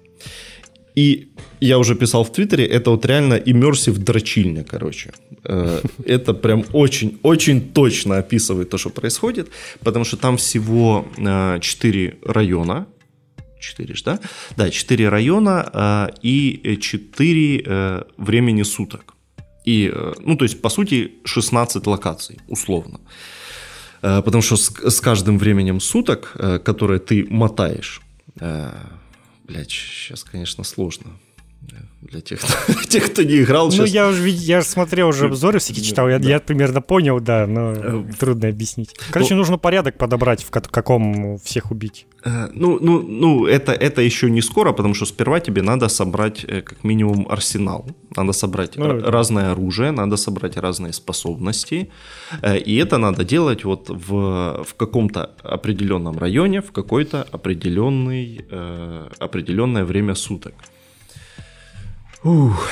И я уже писал в Твиттере, это вот реально иммерсив дрочильня, короче. Э, это прям очень-очень точно описывает то, что происходит, потому что там всего 4 э, района, 4 да? Да, 4 района э, и 4 времени суток. И, ну, то есть, по сути, 16 локаций, условно. Потому что с, с каждым временем суток, которое ты мотаешь, Блять, сейчас, конечно, сложно для тех, кто, тех, кто не играл. Ну, я уже я же смотрел уже обзоры всякие читал, я, да. я примерно понял, да, но э, трудно объяснить. Короче, ну, нужно порядок подобрать, в каком всех убить. Э, ну, ну, ну это, это еще не скоро, потому что сперва тебе надо собрать э, как минимум арсенал. Надо собрать ну, разное оружие, надо собрать разные способности. И это надо делать вот в, в каком-то определенном районе, в какой-то определенный, определенное время суток. Ух.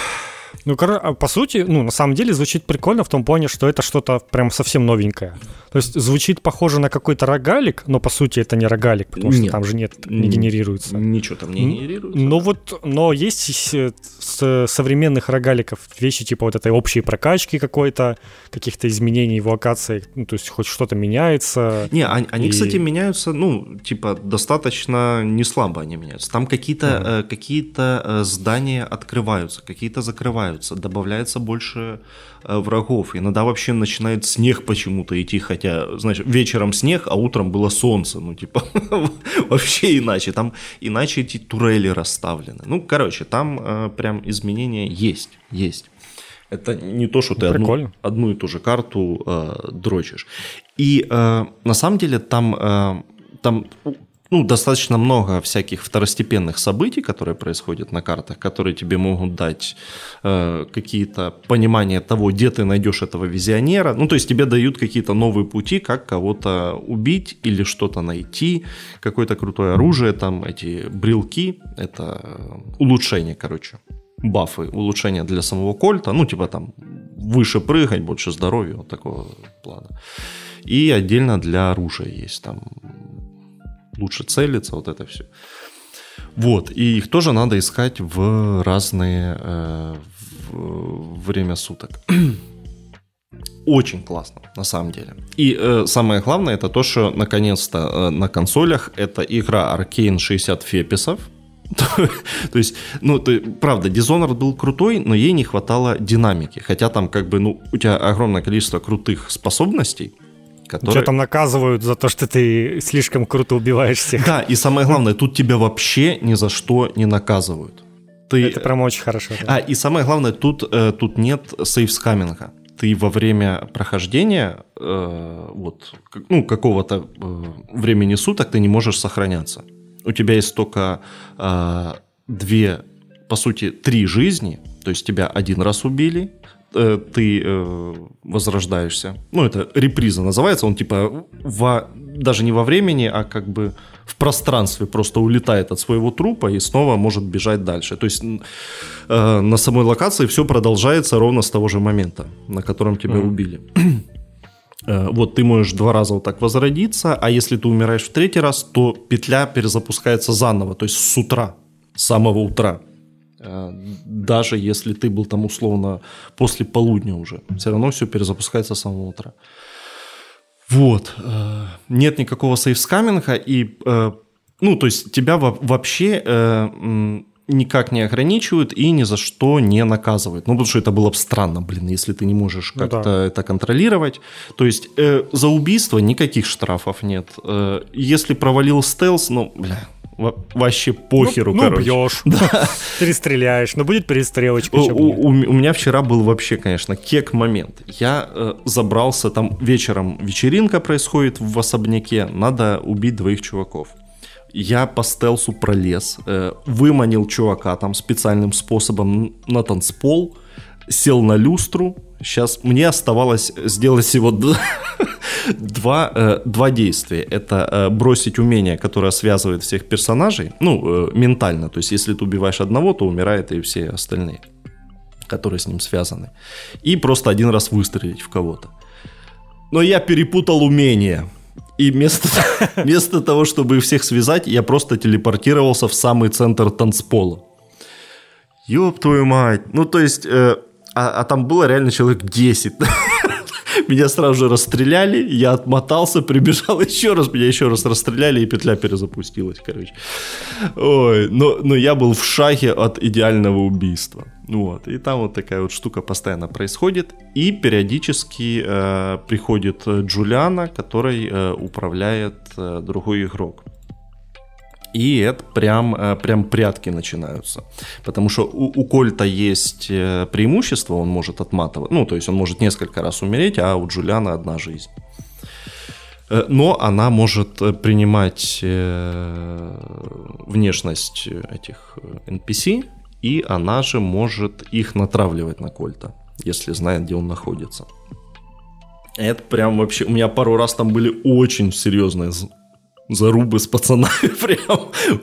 Ну, а по сути, ну, на самом деле звучит прикольно в том плане, что это что-то прям совсем новенькое. То есть звучит похоже на какой-то рогалик, но по сути это не рогалик, потому нет. что там же нет, не генерируется. Ничего там не генерируется. Ну вот, но есть с современных рогаликов вещи типа вот этой общей прокачки какой-то, каких-то изменений в локациях, ну то есть хоть что-то меняется. Не, они, они и... кстати, меняются, ну, типа достаточно не слабо они меняются. Там какие-то mm э, какие-то э, здания открываются, какие-то закрываются, добавляется больше Э, врагов. Иногда вообще начинает снег почему-то идти, хотя, знаешь, вечером снег, а утром было солнце. Ну, типа, вообще иначе. Там иначе эти турели расставлены. Ну, короче, там э, прям изменения есть, есть. Это не то, что ты одну, одну и ту же карту э, дрочишь. И э, на самом деле там, э, там ну, достаточно много всяких второстепенных событий, которые происходят на картах, которые тебе могут дать э, какие-то понимания того, где ты найдешь этого визионера. Ну, то есть тебе дают какие-то новые пути, как кого-то убить или что-то найти, какое-то крутое оружие, там эти брелки, это улучшение, короче, бафы, улучшения для самого кольта, ну, типа там выше прыгать, больше здоровья, вот такого плана. И отдельно для оружия есть там лучше целиться, вот это все. Вот, и их тоже надо искать в разные э, в время суток. Очень классно, на самом деле. И э, самое главное, это то, что наконец-то э, на консолях это игра Arcane 60 феписов. то есть, ну, ты, правда, Dishonored был крутой, но ей не хватало динамики. Хотя там, как бы, ну, у тебя огромное количество крутых способностей, которые... Что там наказывают за то, что ты слишком круто убиваешь всех. Да, и самое главное, тут тебя вообще ни за что не наказывают. Ты... Это прям очень хорошо. Да. А, и самое главное, тут, э, тут нет сейфскаминга. Ты во время прохождения э, вот, ну, какого-то э, времени суток ты не можешь сохраняться. У тебя есть только э, две, по сути, три жизни. То есть тебя один раз убили, ты э, возрождаешься. Ну, это реприза называется. Он типа во, даже не во времени, а как бы в пространстве просто улетает от своего трупа и снова может бежать дальше. То есть э, на самой локации все продолжается ровно с того же момента, на котором тебя mm-hmm. убили. Э, вот ты можешь два раза вот так возродиться, а если ты умираешь в третий раз, то петля перезапускается заново, то есть с утра, с самого утра. Э, даже если ты был там условно после полудня уже, все равно все перезапускается с самого утра. Вот. Э, нет никакого сейфскаминга, и, э, ну, то есть тебя вообще никак не ограничивают и ни за что не наказывают. Ну, потому что это было бы странно, блин, если ты не можешь как-то ну, да. это контролировать. То есть э, за убийство никаких штрафов нет. Э, если провалил стелс, ну, бля, вообще похеру, ну, короче. Ну, бьешь, да. перестреляешь, но будет перестрелочка. У, у, у меня вчера был вообще, конечно, кек момент. Я э, забрался, там вечером вечеринка происходит в особняке, надо убить двоих чуваков. Я по стелсу пролез, э, выманил чувака там специальным способом на танцпол, сел на люстру. Сейчас мне оставалось сделать всего два, э, два действия. Это э, бросить умение, которое связывает всех персонажей, ну, э, ментально. То есть, если ты убиваешь одного, то умирают и все остальные, которые с ним связаны. И просто один раз выстрелить в кого-то. Но я перепутал умение. И вместо, вместо того, чтобы всех связать, я просто телепортировался в самый центр танцпола. Ёб твою мать. Ну, то есть, э, а, а там было реально человек 10. Меня сразу же расстреляли, я отмотался, прибежал еще раз, меня еще раз расстреляли, и петля перезапустилась, короче. Ой, но, но я был в шаге от идеального убийства. Вот, и там вот такая вот штука постоянно происходит. И периодически э, приходит Джулиана, который э, управляет э, другой игрок. И это прям, э, прям прятки начинаются. Потому что у, у Кольта есть э, преимущество, он может отматывать. Ну, то есть он может несколько раз умереть, а у Джулиана одна жизнь. Э, но она может принимать внешность этих NPC, и она же может их натравливать на Кольта, если знает, где он находится. Это прям вообще... У меня пару раз там были очень серьезные зарубы с пацанами, прям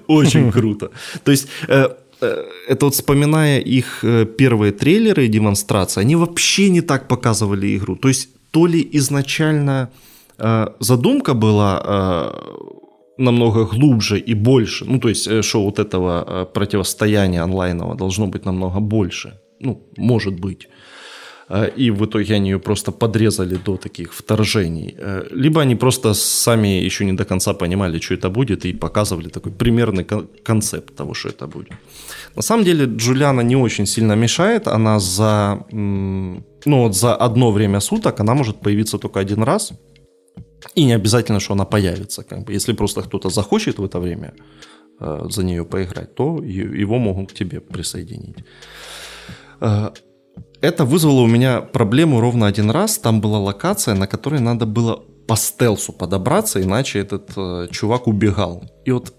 очень круто. То есть э, э, это вот вспоминая их э, первые трейлеры и демонстрации, они вообще не так показывали игру. То есть то ли изначально задумка была намного глубже и больше, ну то есть что вот этого противостояния онлайнового должно быть намного больше, ну может быть. А, и в итоге они ее просто подрезали до таких вторжений. Э, либо они просто сами еще не до конца понимали, что это будет, и показывали такой примерный концепт того, что это будет. На самом деле Джулиана не очень сильно мешает, она за, ну, вот за одно время суток она может появиться только один раз, и не обязательно, что она появится. Как бы. Если просто кто-то захочет в это время э, за нее поиграть, то его могут к тебе присоединить. Это вызвало у меня проблему ровно один раз. Там была локация, на которой надо было по стелсу подобраться, иначе этот э, чувак убегал. И вот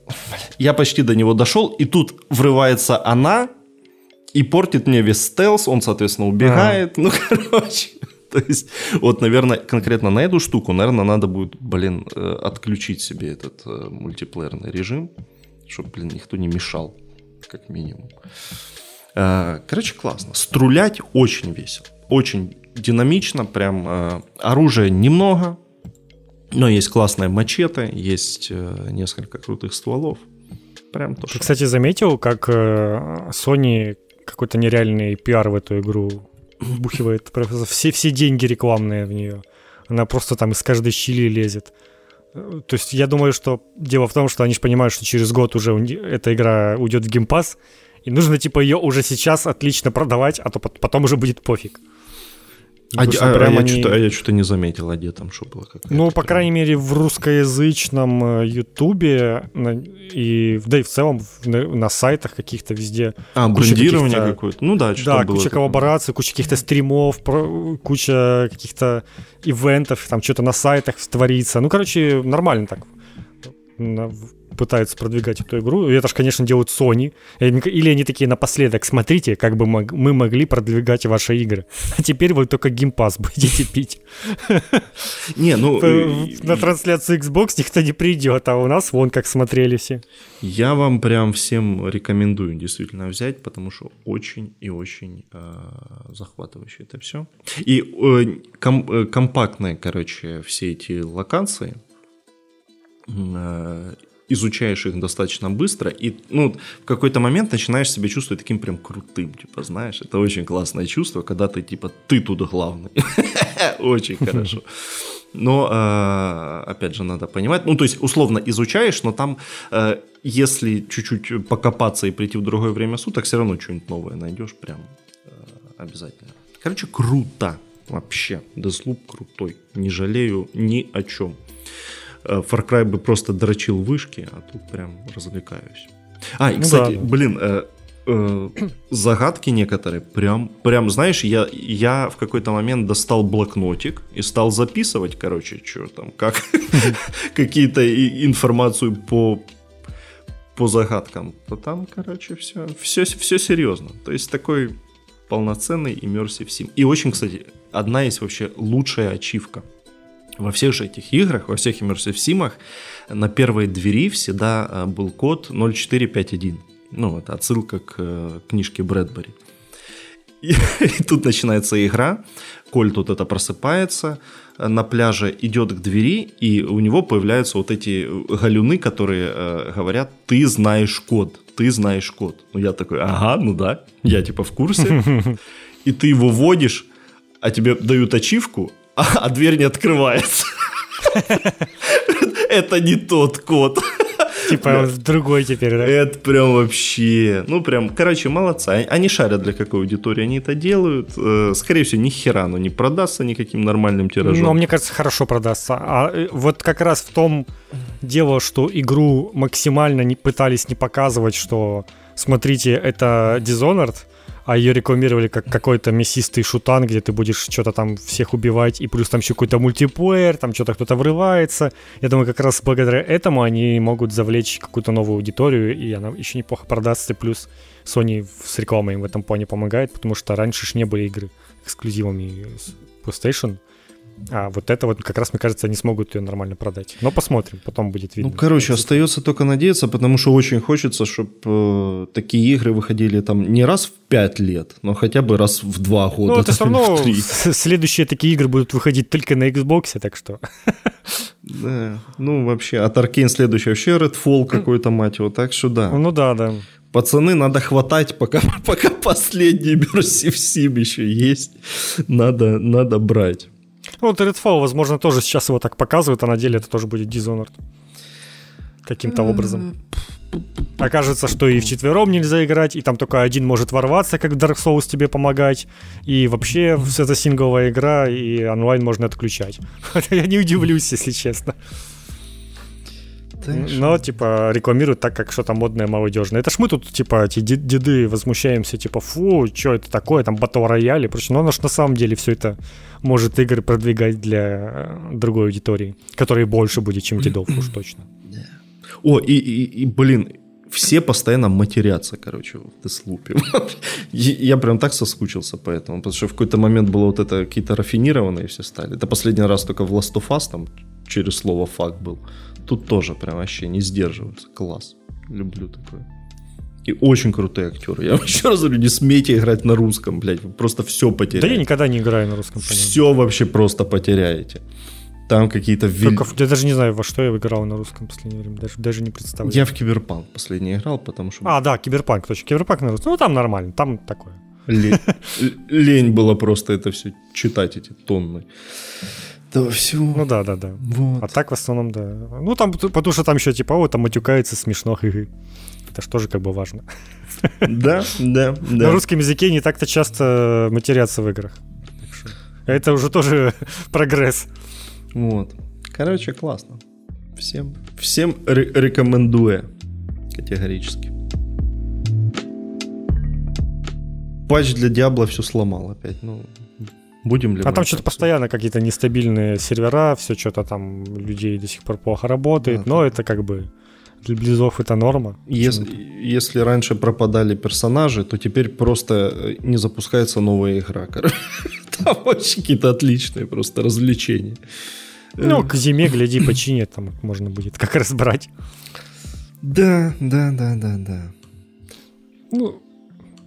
я почти до него дошел, и тут врывается она и портит мне весь стелс, он, соответственно, убегает. А. Ну, короче, то есть, вот, наверное, конкретно на эту штуку, наверное, надо будет, блин, э, отключить себе этот э, мультиплеерный режим, чтобы, блин, никто не мешал, как минимум. Э, короче, классно. Струлять очень весело. Очень динамично, прям э, оружия немного, но есть классная мачете, есть э, несколько крутых стволов. Прям то, Ты, что... кстати, заметил, как Sony какой-то нереальный пиар в эту игру бухивает все, все деньги рекламные в нее. Она просто там из каждой щели лезет. То есть я думаю, что дело в том, что они же понимают, что через год уже эта игра уйдет в геймпас, и нужно, типа, ее уже сейчас отлично продавать, а то потом уже будет пофиг. А, а, а, я они... что-то, а я что-то не заметил, а где там что было? Ну, по крайней мере, в русскоязычном э, Ютубе и да и в целом на, на сайтах каких-то везде. А, брендирование какое-то? Ну да, что Да, было куча коллабораций, куча каких-то стримов, куча каких-то ивентов, там что-то на сайтах творится. Ну, короче, нормально так пытаются продвигать эту игру. И это же, конечно, делают Sony. Или они такие напоследок, смотрите, как бы мы могли продвигать ваши игры. А теперь вы только геймпас будете пить. Не, ну... На трансляцию Xbox никто не придет, а у нас вон как смотрели все. Я вам прям всем рекомендую действительно взять, потому что очень и очень э, захватывающе это все. И э, ком, э, компактные, короче, все эти локации, э, изучаешь их достаточно быстро, и ну, в какой-то момент начинаешь себя чувствовать таким прям крутым, типа, знаешь, это очень классное чувство, когда ты, типа, ты тут главный. Очень хорошо. Но, э, опять же, надо понимать, ну, то есть, условно изучаешь, но там, э, если чуть-чуть покопаться и прийти в другое время суток, все равно что-нибудь новое найдешь прям э, обязательно. Короче, круто вообще. Deathloop крутой. Не жалею ни о чем. Far Cry бы просто дрочил вышки, а тут прям развлекаюсь. А, и, ну, кстати, да. блин, э, э, загадки некоторые, прям, прям, знаешь, я, я в какой-то момент достал блокнотик и стал записывать, короче, что там, как, какие-то информацию по по загадкам, то там, короче, все, все, все серьезно. То есть такой полноценный immersive sim. И очень, кстати, одна есть вообще лучшая ачивка. Во всех же этих играх, во всех immersive симах на первой двери всегда э, был код 0451. Ну, это отсылка к э, книжке Брэдбери. И, и тут начинается игра, Коль тут это просыпается, на пляже идет к двери, и у него появляются вот эти галюны, которые э, говорят, ты знаешь код, ты знаешь код. Ну, я такой, ага, ну да, я типа в курсе. И ты его вводишь, а тебе дают ачивку, а, а дверь не открывается. Это не тот код. Типа другой теперь, да? Это прям вообще... Ну, прям, короче, молодцы. Они шарят, для какой аудитории они это делают. Э, скорее всего, ни хера оно не продастся никаким нормальным тиражом. Но мне кажется, хорошо продастся. А э, вот как раз в том дело, что игру максимально не пытались не показывать, что смотрите, это Dishonored, а ее рекламировали как какой-то мясистый шутан, где ты будешь что-то там всех убивать, и плюс там еще какой-то мультиплеер, там что-то кто-то врывается. Я думаю, как раз благодаря этому они могут завлечь какую-то новую аудиторию, и она еще неплохо продастся, плюс Sony с рекламой им в этом плане помогает, потому что раньше ж не были игры эксклюзивами PlayStation, а вот это вот как раз, мне кажется, они смогут ее нормально продать. Но посмотрим, потом будет видно. Ну, короче, остается только надеяться, потому что очень хочется, чтобы э, такие игры выходили там не раз в пять лет, но хотя бы раз в два года. Ну, это все равно следующие такие игры будут выходить только на Xbox, так что... Да, ну вообще, от Arkane следующий вообще Redfall какой-то, мать его, так что да. Ну да, да. Пацаны, надо хватать, пока, пока последний Immersive Sim еще есть. Надо, надо брать. Ну, вот Redfall, возможно, тоже сейчас его так показывают, а на деле это тоже будет Dishonored. Каким-то образом. Окажется, что и в четвером нельзя играть, и там только один может ворваться, как Dark Souls тебе помогать. И вообще это сингловая игра, и онлайн можно отключать. Я не удивлюсь, если честно. Но, типа, рекламируют так, как что-то модное, молодежное. Это ж мы тут, типа, эти деды возмущаемся, типа, фу, что это такое, там, батл рояль и прочее. Но оно ж на самом деле все это может игры продвигать для э, другой аудитории, которой больше будет, чем дедов, уж точно. О, и, и, и блин, все постоянно матерятся, короче, в Деслупе. Я прям так соскучился по этому, потому что в какой-то момент было вот это какие-то рафинированные все стали. Это последний раз только в Last of Us там через слово fuck был. Тут тоже прям вообще не сдерживаются. Класс. Люблю такое. И очень крутые актеры. Я еще раз говорю, не смейте играть на русском, блядь. Вы просто все потеряете. Да я никогда не играю на русском. Понятно. Все вообще просто потеряете. Там какие-то... Вел... Только, я даже не знаю, во что я играл на русском в последнее время. Даже, даже не представляю. Я в Киберпанк последний играл, потому что... А, да, Киберпанк, точно. Киберпанк на русском. Ну, там нормально, там такое. Лень, лень было просто это все читать, эти тонны. Да, все. Ну да, да, да. Вот. А так в основном, да. Ну там, потому что там еще типа, о, там матюкается смешно. Это же тоже как бы важно. Да, да, да. На русском языке не так-то часто матерятся в играх. Это уже тоже прогресс. Вот. Короче, классно. Всем, всем ре- рекомендую категорически. Патч для Диабло все сломал опять. Ну, Будем ли А там что-то постоянно какие-то нестабильные сервера, все что-то там людей до сих пор плохо работает, да, но это как бы для близов это норма. Если, если раньше пропадали персонажи, то теперь просто э, не запускается новая игра. Там очень какие-то отличные просто развлечения. Ну, к зиме, гляди, починят, там можно будет как раз брать. Да, да, да, да, да. Ну,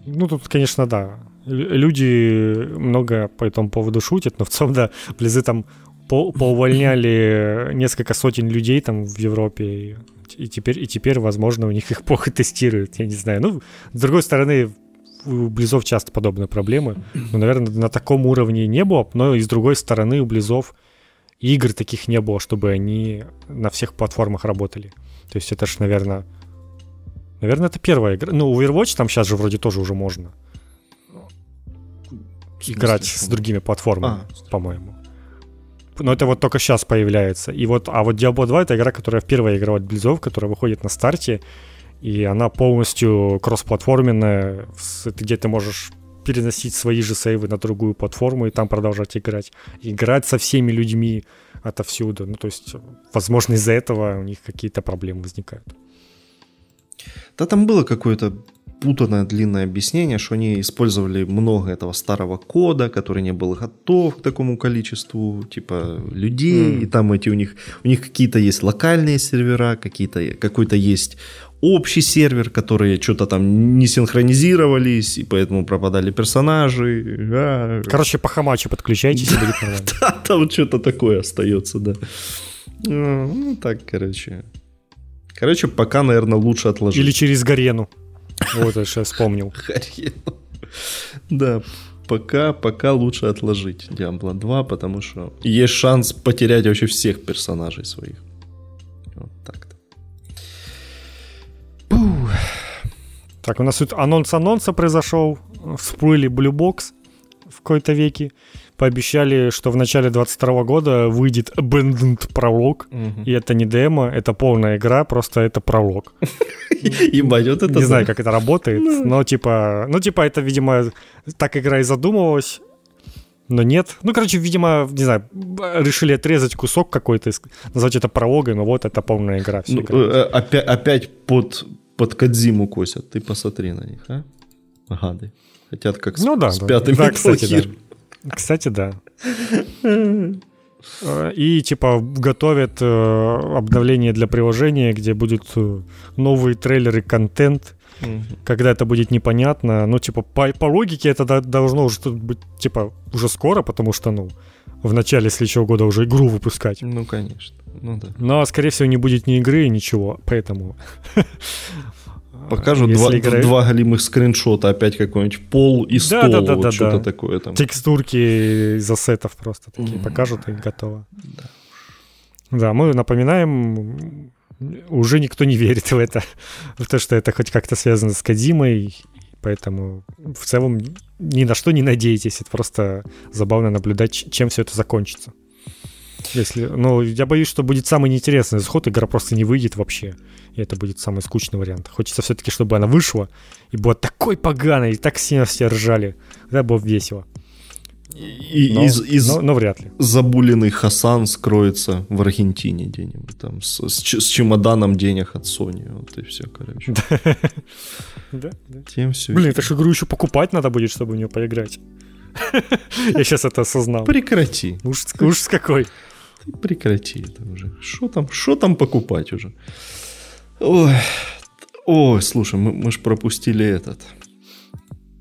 ну, тут, конечно, да люди много по этому поводу шутят, но в целом, да, близы там по поувольняли несколько сотен людей там в Европе, и теперь, и теперь, возможно, у них их плохо тестируют, я не знаю. Ну, с другой стороны, у Близов часто подобные проблемы. Ну, наверное, на таком уровне не было, но и с другой стороны у Близов игр таких не было, чтобы они на всех платформах работали. То есть это ж, наверное, наверное, это первая игра. Ну, Overwatch там сейчас же вроде тоже уже можно играть с другими платформами, а, по-моему. Но это вот только сейчас появляется. И вот, а вот Diablo 2 это игра, которая впервые играла от Близов, которая выходит на старте, и она полностью кроссплатформенная, где ты можешь переносить свои же сейвы на другую платформу и там продолжать играть. Играть со всеми людьми отовсюду. Ну, то есть, возможно, из-за этого у них какие-то проблемы возникают. Да там было какое-то путанное длинное объяснение, что они использовали много этого старого кода, который не был готов к такому количеству типа людей, mm. и там эти у них у них какие-то есть локальные сервера, какие-то какой-то есть общий сервер, которые что-то там не синхронизировались, и поэтому пропадали персонажи. Короче, по хамачу подключайтесь, и будет нормально. Да, там что-то такое остается, да. Ну, так, короче. Короче, пока, наверное, лучше отложить. Или через Гарену. Вот я сейчас вспомнил. Да, пока, пока лучше отложить Diablo 2, потому что есть шанс потерять вообще всех персонажей своих. Вот так. Так, у нас тут анонс анонса произошел. Всплыли Blue Box в какой-то веке. Пообещали, что в начале 22 года выйдет Abandoned пролог. Угу. И это не демо, это полная игра, просто это пролог. Ебать, вот это Не знаю, как это работает, ну. но типа... Ну, типа, это, видимо, так игра и задумывалась. Но нет. Ну, короче, видимо, не знаю, решили отрезать кусок какой-то, назвать это прологой, но вот это полная игра. Ну, игра. Э, опять, опять под под Кадзиму косят. Ты посмотри на них, а? Гады. Хотят как ну, с, да, с да. пятым да, кстати, да. Кстати, да. И типа готовят э, обновление для приложения, где будут э, новые трейлеры, контент. Когда это будет непонятно. Ну, типа, по, по логике это должно уже быть, типа, уже скоро, потому что, ну, в начале следующего года уже игру выпускать. Ну, конечно. Ну да. Но, скорее всего, не будет ни игры, ничего. Поэтому покажут два, играет... два голимых скриншота, опять какой-нибудь пол и стол, да, да, да, вот да, что-то да. такое там. Текстурки из ассетов просто такие mm-hmm. покажут и готово. Да. да, мы напоминаем, уже никто не верит в это, в то, что это хоть как-то связано с Кадимой, поэтому в целом ни на что не надейтесь, это просто забавно наблюдать, чем все это закончится. Если, ну, я боюсь, что будет самый неинтересный исход, игра просто не выйдет вообще. И это будет самый скучный вариант. Хочется все-таки, чтобы она вышла и была такой поганой, и так сильно все ржали. Тогда было весело. И, но, из, из но, но вряд ли. Забуленный Хасан скроется в Аргентине где-нибудь там с, с, с чемоданом денег от Sony. Вот и все, короче. Да, да. Тем все. Блин, это же игру еще покупать надо будет, чтобы в нее поиграть. Я сейчас это осознал. Прекрати. Уж, уж с какой. Ты прекрати это уже. Что там, что там покупать уже? Ой, ой слушай, мы, мы же пропустили этот.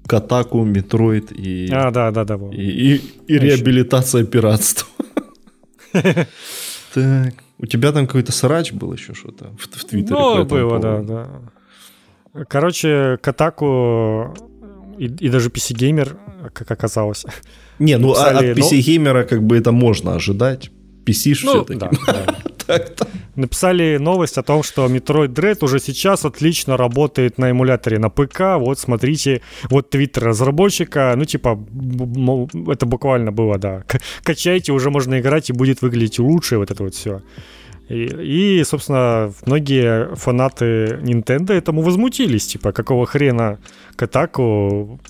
Kotaku, Metroid и... А, да, да, да. И, и, и реабилитация пиратства. Так. У тебя там какой-то срач был еще что-то в, в Твиттере? Ну, было, да, да. Короче, Kotaku и, и даже PC Gamer, как оказалось. Не, ну а от PC Gamer как бы это можно ожидать. PC ну, все-таки. Да, да. так-то. Написали новость о том, что Metroid Dread уже сейчас отлично работает на эмуляторе на ПК. Вот смотрите, вот твиттер разработчика. Ну, типа, это буквально было, да. Качайте, уже можно играть и будет выглядеть лучше, вот это вот все. И, и, собственно, многие фанаты Nintendo этому возмутились. Типа, какого хрена Катаку...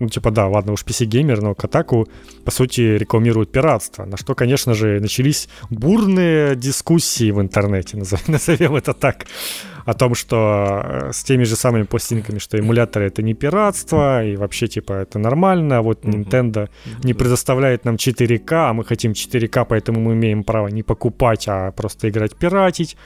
Ну, типа, да, ладно уж PC-геймер, но Катаку, по сути, рекламирует пиратство. На что, конечно же, начались бурные дискуссии в интернете, назовем это так о том, что э, с теми же самыми пластинками, что эмуляторы это не пиратство, и вообще, типа, это нормально, а вот Nintendo не предоставляет нам 4К, а мы хотим 4К, поэтому мы имеем право не покупать, а просто играть пиратить.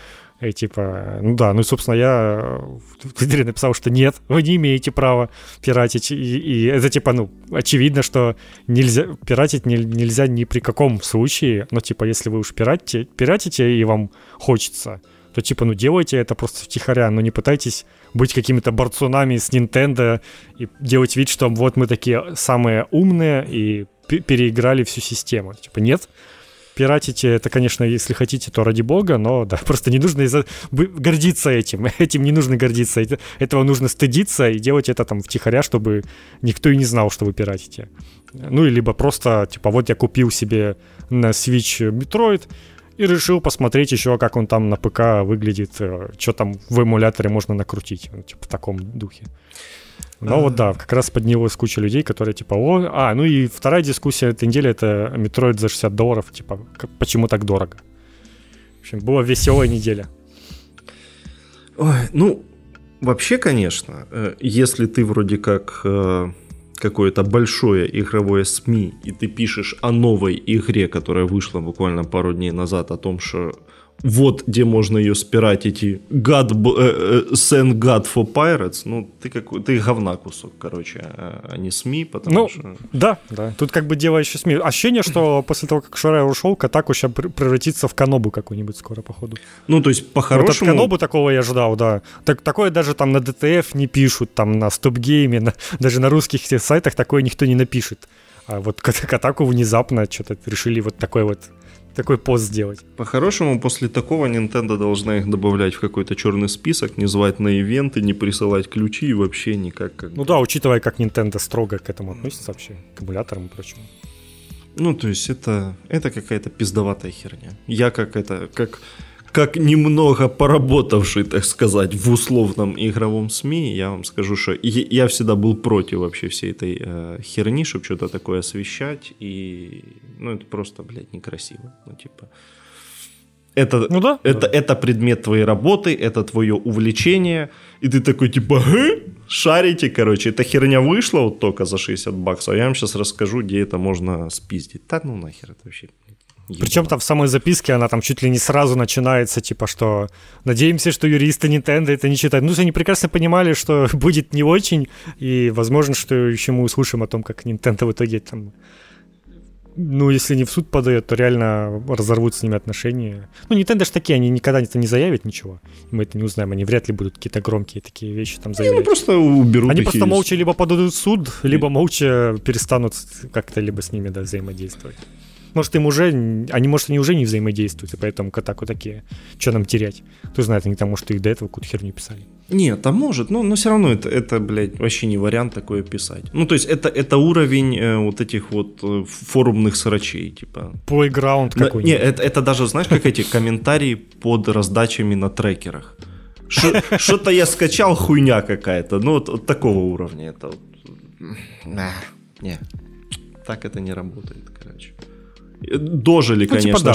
И типа, ну да, ну и, собственно, я в Твиттере написал, что нет, вы не имеете права пиратить. И, и это, типа, ну, очевидно, что нельзя, пиратить не, нельзя ни при каком случае. Но, типа, если вы уж пиратите, пиратите и вам хочется, то типа, ну делайте это просто втихаря, но не пытайтесь быть какими-то борцунами с Nintendo и делать вид, что вот мы такие самые умные и переиграли всю систему. Типа, нет, пиратите, это, конечно, если хотите, то ради бога, но да, просто не нужно из-за... гордиться этим. Этим не нужно гордиться. Этого нужно стыдиться и делать это там втихаря, чтобы никто и не знал, что вы пиратите. Ну, и либо просто, типа, вот я купил себе на Switch Metroid, и решил посмотреть еще, как он там на ПК выглядит, э, что там в эмуляторе можно накрутить, ну, типа в таком духе. А вот да, как раз поднялась куча людей, которые типа, о, а, ну и вторая дискуссия этой недели это Metroid за 60 долларов, типа, почему так дорого? В общем, была веселая неделя. Ой, ну, вообще, конечно, э, если ты вроде как э, какое-то большое игровое СМИ, и ты пишешь о новой игре, которая вышла буквально пару дней назад, о том, что вот где можно ее спиратить и God, э, э, Send God for Pirates, ну, ты, какой, ты говна кусок, короче, а, а не СМИ, потому ну, что... Да, да, тут как бы дело еще СМИ. Ощущение, что после того, как Шарай ушел, Катаку сейчас превратится в Канобу какую-нибудь скоро, походу. Ну, то есть, по-хорошему... Вот от Канобу такого я ждал, да. Так, такое даже там на ДТФ не пишут, там на Стопгейме, на, даже на русских сайтах такое никто не напишет. А вот Катаку внезапно что-то решили вот такой вот такой пост сделать. По-хорошему, после такого Nintendo должна их добавлять в какой-то черный список, не звать на ивенты, не присылать ключи и вообще никак. Как... Ну да, учитывая, как Nintendo строго к этому относится вообще, к эмуляторам и прочему. Ну, то есть это, это какая-то пиздоватая херня. Я как это, как как немного поработавший, так сказать, в условном игровом СМИ, я вам скажу, что я всегда был против вообще всей этой э, херни, чтобы что-то такое освещать, и, ну, это просто, блядь, некрасиво, ну, типа... Это, ну да, это, да. это предмет твоей работы, это твое увлечение, и ты такой типа, Гэ? шарите, короче, эта херня вышла вот только за 60 баксов, а я вам сейчас расскажу, где это можно спиздить. Да ну нахер это вообще причем там в самой записке она там чуть ли не сразу начинается, типа, что надеемся, что юристы Nintendo это не читают. Ну, они прекрасно понимали, что будет не очень, и возможно, что еще мы услышим о том, как Nintendo в итоге там ну, если не в суд подает, то реально разорвут с ними отношения. Ну, Nintendo же такие, они никогда это не заявят ничего. Мы это не узнаем, они вряд ли будут какие-то громкие такие вещи там заявлять. Ну, просто уберут Они просто молча либо подадут в суд, либо молча перестанут как-то либо с ними да, взаимодействовать. Может, им уже, они, может, они уже не взаимодействуют, и поэтому Катаку такие, что нам терять? Кто знает, они там, может, и до этого какую-то херню писали. Нет, там может, но, но все равно это, это, блядь, вообще не вариант такое писать. Ну, то есть это, это уровень э, вот этих вот э, форумных срачей, типа. Playground какой-нибудь. Не, это, это даже, знаешь, как эти комментарии под раздачами на трекерах. Что-то я скачал, хуйня какая-то. Ну, вот, вот такого уровня это. Вот. Не, так это не работает, короче дожили, ну, конечно, типа,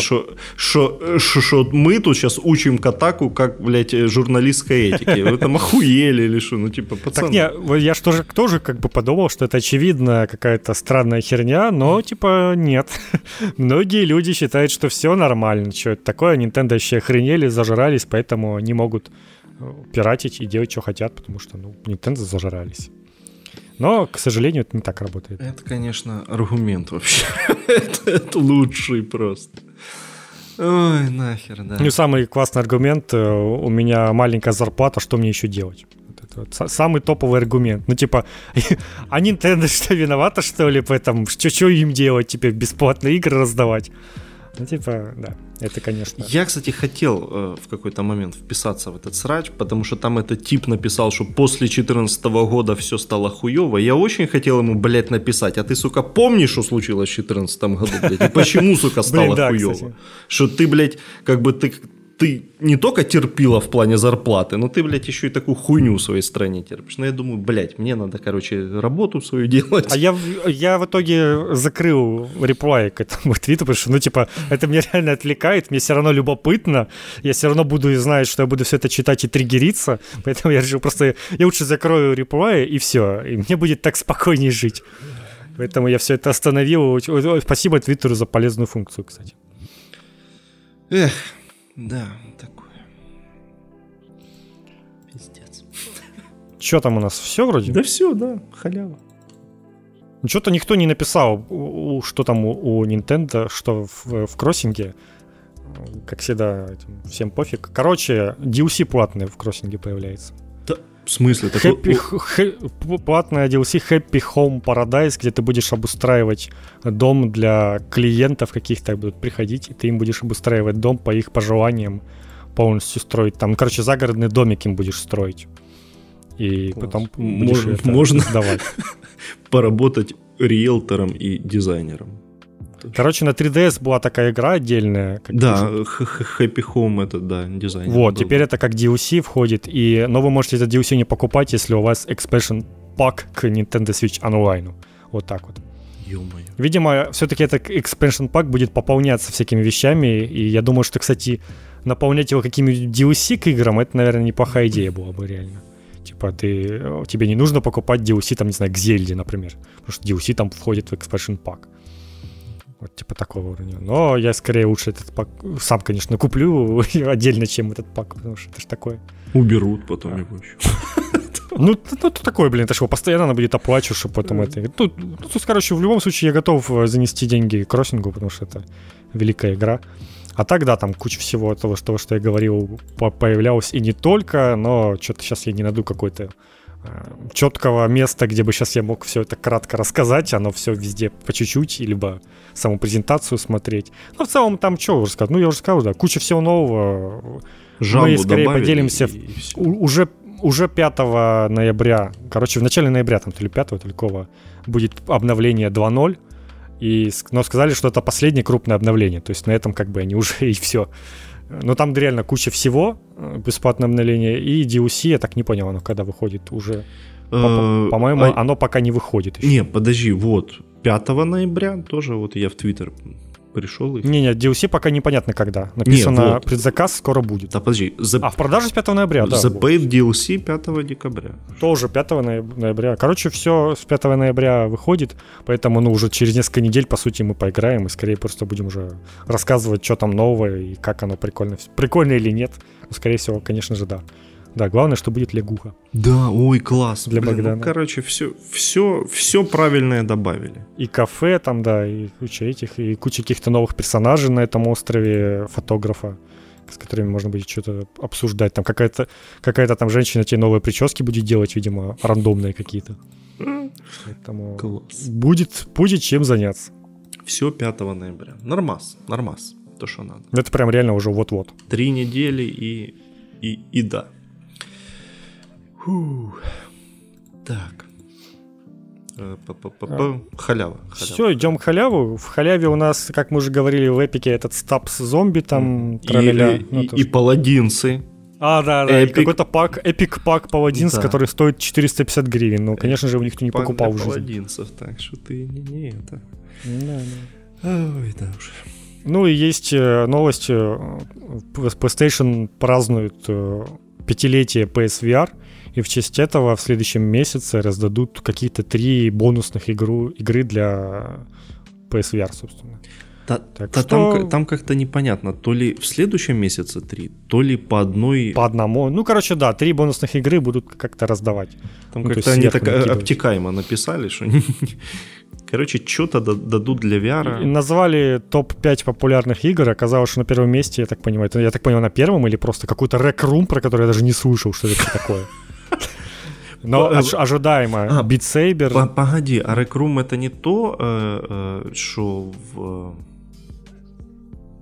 что да. что мы тут сейчас учим Катаку, как, блядь, журналистской этики. Вы там охуели или что? Ну, типа, пацаны. Так не, я же тоже, тоже как бы подумал, что это очевидно какая-то странная херня, но, типа, нет. Многие люди считают, что все нормально. Что это такое? Nintendo еще охренели, зажрались, поэтому не могут э, пиратить и делать, что хотят, потому что, ну, Nintendo зажрались. Но, к сожалению, это не так работает. Это, конечно, аргумент вообще. это, это лучший просто. Ой, нахер, да. Ну, самый классный аргумент. Э, у меня маленькая зарплата, что мне еще делать? Это самый топовый аргумент. Ну, типа, а Nintendo что, виновата, что ли, поэтому? Что им делать теперь? Бесплатные игры раздавать? Ну, типа, да, это, конечно. Я, кстати, хотел э, в какой-то момент вписаться в этот срач, потому что там этот тип написал, что после 2014 года все стало хуево. Я очень хотел ему, блядь, написать, а ты, сука, помнишь, что случилось в 2014 году, блядь, и почему, сука, стало хуево? Что ты, блядь, как бы ты ты не только терпила в плане зарплаты, но ты, блядь, еще и такую хуйню в своей стране терпишь. Но ну, я думаю, блядь, мне надо, короче, работу свою делать. А я, я в итоге закрыл реплай к этому твиту, потому что, ну, типа, это меня реально отвлекает, мне все равно любопытно, я все равно буду знать, что я буду все это читать и триггериться, поэтому я решил просто, я лучше закрою реплай и все, и мне будет так спокойнее жить. Поэтому я все это остановил. Спасибо Твиттеру за полезную функцию, кстати. Эх, да, такое. Пиздец. Что там у нас? Все вроде? Да все, да, халява. Ну, что-то никто не написал, что там у, у Nintendo, что в, в кроссинге. Как всегда, всем пофиг. Короче, DLC платный в кроссинге появляется. В смысле? Happy, хэ, платная DLC Happy Home Paradise, где ты будешь обустраивать дом для клиентов каких-то будут приходить, и ты им будешь обустраивать дом по их пожеланиям, полностью строить. Там, короче, загородный домик им будешь строить. И Класс. потом Мож, можно сдавать. поработать риэлтором и дизайнером. Короче, на 3DS была такая игра отдельная. Как да, Happy Home это, да, дизайн. Вот, был. теперь это как DLC входит, и, но вы можете этот DLC не покупать, если у вас expansion pack к Nintendo Switch Online. Вот так вот. Ё-моё. Видимо, все-таки этот expansion pack будет пополняться всякими вещами, и я думаю, что, кстати, наполнять его какими-нибудь DLC к играм, это, наверное, неплохая идея была бы реально. Типа ты, тебе не нужно покупать DLC, там, не знаю, к Зельде, например, потому что DLC там входит в expansion pack. Вот типа такого уровня. Но я скорее лучше этот пак сам, конечно, куплю отдельно, чем этот пак, потому что это же такое. Уберут потом а. его еще. Ну, ну, такое, блин, это что, постоянно надо будет оплачивать, чтобы потом это... Ну, тут, короче, в любом случае я готов э, занести деньги кроссингу, потому что это великая игра. А так, да, там куча всего того, что, что я говорил, появлялось и не только, но что-то сейчас я не найду какой-то четкого места, где бы сейчас я мог все это кратко рассказать, оно все везде по чуть-чуть, либо саму презентацию смотреть. Но в целом там что уже сказать? Ну, я уже сказал, да, куча всего нового. Жамбу Мы скорее поделимся и, уже, уже 5 ноября, короче, в начале ноября, там то ли 5, то ли кого, будет обновление 2.0. И, но сказали, что это последнее крупное обновление. То есть на этом как бы они уже и все. Но там реально куча всего, э, бесплатное обновление, и DLC, я так не понял, оно когда выходит уже. Э, по-моему, а оно пока не выходит еще. Не, подожди, вот, 5 ноября тоже, вот я в Твиттер пришел. И... Не-не, DLC пока непонятно когда. Написано, не, вот. предзаказ скоро будет. Да, подожди. The... А в продаже с 5 ноября, да. The Paid DLC 5 декабря. Тоже 5 ноября. Короче, все с 5 ноября выходит, поэтому, ну, уже через несколько недель, по сути, мы поиграем и скорее просто будем уже рассказывать, что там новое и как оно прикольно. Прикольно или нет. Ну, скорее всего, конечно же, да. Да, главное, что будет лягуха. Да, ой, класс. Для Блин, Богдана. Ну, короче, все, все, все правильное добавили. И кафе там, да, и куча этих, и куча каких-то новых персонажей на этом острове, фотографа, с которыми можно будет что-то обсуждать. Там какая-то, какая-то там женщина тебе новые прически будет делать, видимо, рандомные какие-то. Поэтому Класс. Будет, будет чем заняться. Все 5 ноября. Нормас, нормас. То, что надо. Это прям реально уже вот-вот. Три недели и, и, и да. Фу. Так. Э, а. Халява. Все, идем к халяву. В халяве у нас, как мы уже говорили, в эпике этот стапс зомби там травеля. И, ну, и, и паладинцы. А, да, да, Epic... какой-то пак, эпик пак паладинс, да. который стоит 450 гривен. Ну, конечно же, у них никто не покупал жизни. паладинцев, так что ты не, не это. Да, да. Ой, да уж. Ну и есть э, новость. Э, PlayStation празднует пятилетие PSVR. И в честь этого в следующем месяце раздадут какие-то три бонусных игру, игры для PSVR, собственно. Та, так та, что... там, там как-то непонятно, то ли в следующем месяце три, то ли по одной... По одному. Ну, короче, да, три бонусных игры будут как-то раздавать. Там ну, как-то они так накидывать. обтекаемо написали, что... Короче, что-то дадут для VR. И назвали топ-5 популярных игр. Оказалось, что на первом месте, я так понимаю, я так понимаю, на первом или просто какой-то рек рум, про который я даже не слышал, что это такое. Но э, ожидаемо. А, Beat Saber. Погоди, а Rec Room это не то, э, э, что в...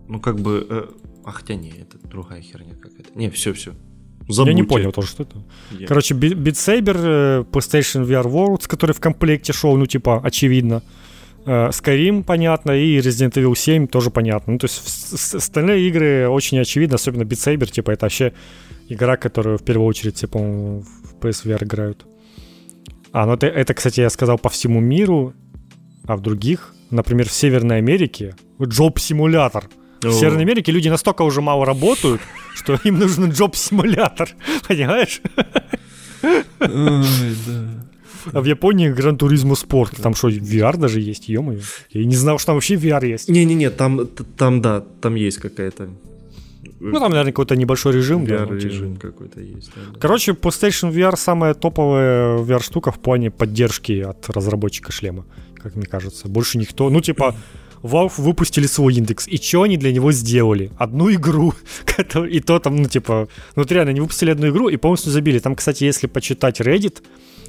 Ну, как бы... А хотя не, это другая херня какая-то. Не, все, все. Забудьте. Я не понял тоже, что это. Я... Короче, Beat Saber, PlayStation VR Worlds, который в комплекте шел, ну, типа, очевидно. Skyrim, понятно, и Resident Evil 7 тоже понятно. Ну, то есть остальные игры очень очевидно, особенно Beat Saber, типа, это вообще игра, которую в первую очередь в PSVR играют. А, ну это, это, кстати, я сказал по всему миру, а в других, например, в Северной Америке, джоб-симулятор. В Северной Америке люди настолько уже мало работают, что им нужен джоб-симулятор. Понимаешь? Ой, да. А в Японии Гран Туризмо Спорт. Там что, VR даже есть, ё Я не знал, что там вообще VR есть. Не-не-не, там, там, да, там есть какая-то ну, там, наверное, какой-то небольшой режим. VR-режим да, какой-то есть. Да, Короче, PlayStation VR самая топовая VR-штука в плане поддержки от разработчика шлема, как мне кажется. Больше никто... Ну, типа, Valve выпустили свой индекс, и что они для него сделали? Одну игру, и то там, ну, типа, ну, вот реально, они выпустили одну игру и полностью забили. Там, кстати, если почитать Reddit,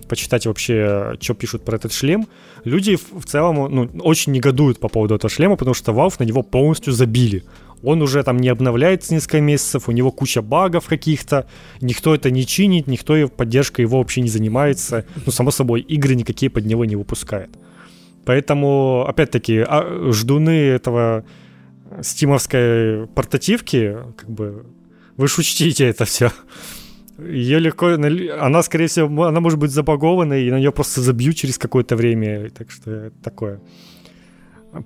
почитать вообще, что пишут про этот шлем, люди в целом ну, очень негодуют по поводу этого шлема, потому что Valve на него полностью забили. Он уже там не обновляется несколько месяцев, у него куча багов каких-то, никто это не чинит, никто поддержкой его вообще не занимается. Ну, само собой, игры никакие под него не выпускает. Поэтому, опять-таки, а, ждуны этого стимовской портативки, как бы, вы ж учтите это все. Ее легко, она, скорее всего, она может быть забагованной, и на нее просто забьют через какое-то время, так что такое.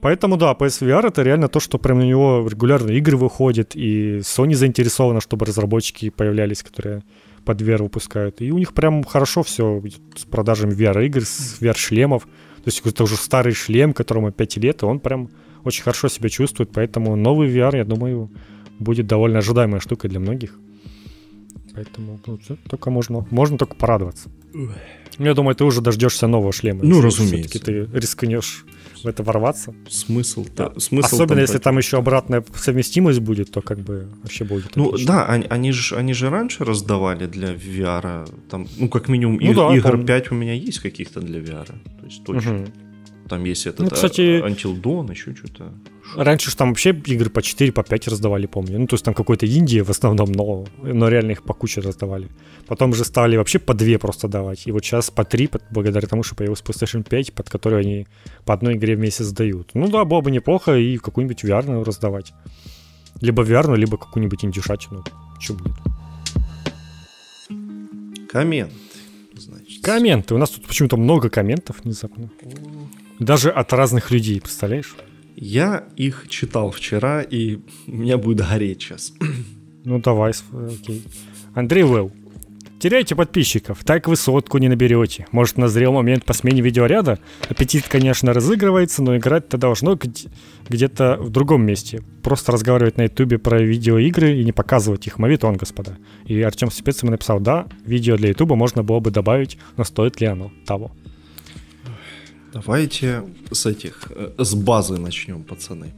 Поэтому, да, PSVR это реально то, что прям на него регулярно игры выходят, и Sony заинтересована, чтобы разработчики появлялись, которые под VR выпускают. И у них прям хорошо все с продажами VR-игр, с VR-шлемов. То есть это уже старый шлем, которому 5 лет, и он прям очень хорошо себя чувствует, поэтому новый VR, я думаю, будет довольно ожидаемой штукой для многих. Поэтому ну, только можно, можно только порадоваться. Я думаю, ты уже дождешься нового шлема. Ну, разумеется. Ты рискнешь в это ворваться. Смысл, да. Смысл Особенно там если там еще обратная совместимость будет, то как бы вообще будет. Ну отлично. да, они, они же они же раньше раздавали для VR, там, ну как минимум ну, иг- да, игр помню. 5 у меня есть каких-то для VR, то есть точно. Угу. Там есть этот ну, кстати, Until Dawn, еще что-то. Раньше же там вообще игры по 4, по 5 раздавали, помню. Ну, то есть там какой-то Индия в основном, но, но реально их по куче раздавали. Потом же стали вообще по 2 просто давать. И вот сейчас по 3, благодаря тому, что появился PlayStation 5, под который они по одной игре в месяц дают. Ну да, было бы неплохо и какую-нибудь VR раздавать. Либо VR, либо какую-нибудь индюшатину. Что будет? Коммент. Значит. Комменты. У нас тут почему-то много комментов внезапно. Даже от разных людей, представляешь? Я их читал вчера, и меня будет гореть сейчас. Ну давай, окей. Андрей Вэлл. Теряйте подписчиков, так вы сотку не наберете. Может, назрел момент по смене видеоряда? Аппетит, конечно, разыгрывается, но играть-то должно где-то в другом месте. Просто разговаривать на ютубе про видеоигры и не показывать их. Мавитон, господа. И Артем Спецев написал, да, видео для ютуба можно было бы добавить, но стоит ли оно того? Давайте с этих, э, с базы начнем, пацаны.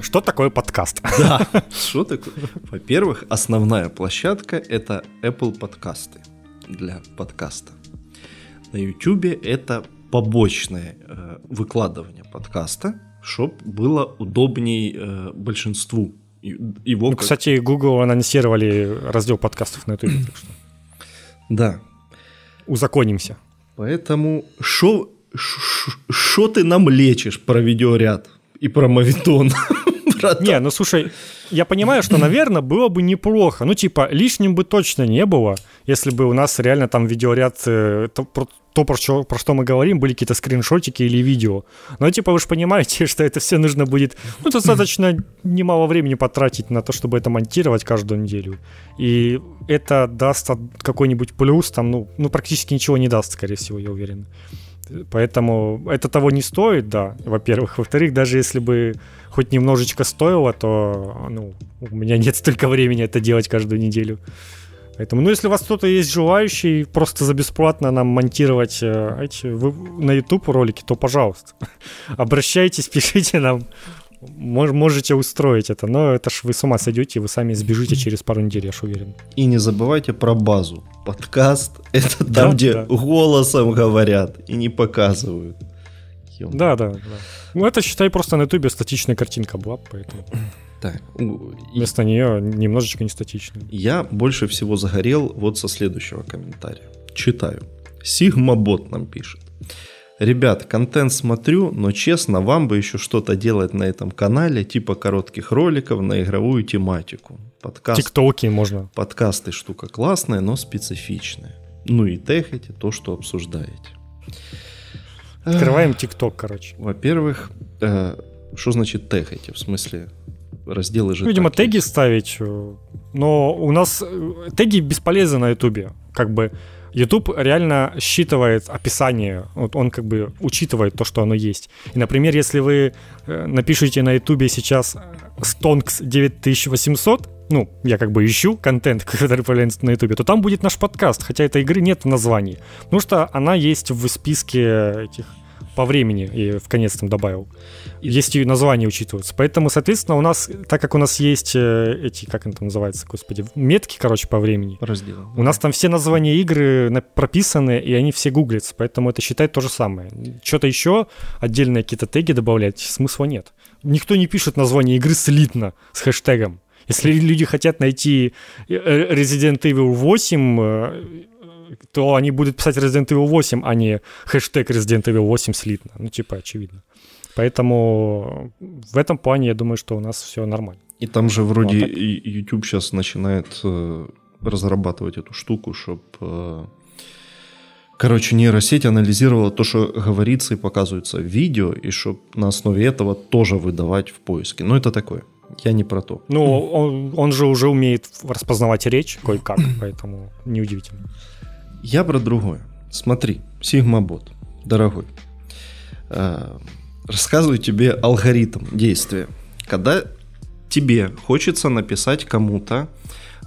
Что такое подкаст? Да, что такое? Во-первых, основная площадка — это Apple подкасты для подкаста. На YouTube это побочное э, выкладывание подкаста, чтобы было удобней э, большинству его. Ну, как... кстати, Google анонсировали раздел подкастов на YouTube. Так что... Да. Узаконимся. Поэтому что что ты нам лечишь про видеоряд и про мавитон? Не, ну слушай, я понимаю, что, наверное, было бы неплохо. Ну, типа, лишним бы точно не было, если бы у нас реально там видеоряд, э, то, про, то про, что, про что мы говорим, были какие-то скриншотики или видео. Но, типа, вы же понимаете, что это все нужно будет, ну, достаточно немало времени потратить на то, чтобы это монтировать каждую неделю. И это даст какой-нибудь плюс, там, ну, ну практически ничего не даст, скорее всего, я уверен. Поэтому это того не стоит, да, во-первых. Во-вторых, даже если бы хоть немножечко стоило, то ну, у меня нет столько времени это делать каждую неделю. Поэтому, ну, если у вас кто-то есть желающий просто за бесплатно нам монтировать э, эти, вы, на YouTube ролики, то, пожалуйста, обращайтесь, пишите нам можете устроить это, но это ж вы с ума сойдете, вы сами сбежите через пару недель, я ж уверен. И не забывайте про базу. Подкаст — это там, да, где да. голосом говорят и не показывают. Да, да, да. Ну, это, считай, просто на ютубе статичная картинка была, поэтому... Так. Вместо нее немножечко не статичная. Я больше всего загорел вот со следующего комментария. Читаю. Сигмабот нам пишет. Ребят, контент смотрю, но честно, вам бы еще что-то делать на этом канале, типа коротких роликов на игровую тематику. Подкаст, Тиктоки можно. Подкасты штука классная, но специфичная. Ну и техайте то, что обсуждаете. Открываем ТикТок, короче. Во-первых, э, что значит техайте? В смысле, разделы же. Видимо, теги ставить. Э, но у нас э, теги бесполезны на Ютубе. Как бы YouTube реально считывает описание, вот он как бы учитывает то, что оно есть. И, например, если вы э, напишите на YouTube сейчас Stonks 9800, ну, я как бы ищу контент, который появляется на YouTube, то там будет наш подкаст, хотя этой игры нет в названии, потому что она есть в списке этих по времени и в конец там добавил. Есть и названия учитываются. Поэтому, соответственно, у нас, так как у нас есть э, эти, как они там называются, господи, метки, короче, по времени. Разделы. У нас там все названия игры прописаны, и они все гуглятся. Поэтому это считает то же самое. Что-то еще, отдельные какие-то теги добавлять, смысла нет. Никто не пишет название игры слитно с хэштегом. Если люди хотят найти э, Resident Evil 8, то они будут писать Resident Evil 8, а не хэштег Resident Evil 8 слитно. Ну, типа, очевидно. Поэтому в этом плане я думаю, что у нас все нормально. И там же вроде ну, а так... YouTube сейчас начинает э, разрабатывать эту штуку, чтобы э, короче, нейросеть анализировала то, что говорится и показывается в видео, и чтобы на основе этого тоже выдавать в поиске. Ну, это такое. Я не про то. Ну, он, он же уже умеет распознавать речь кое-как, поэтому неудивительно. Я про другое. Смотри, Сигмабот, дорогой, э, рассказываю тебе алгоритм действия. Когда тебе хочется написать кому-то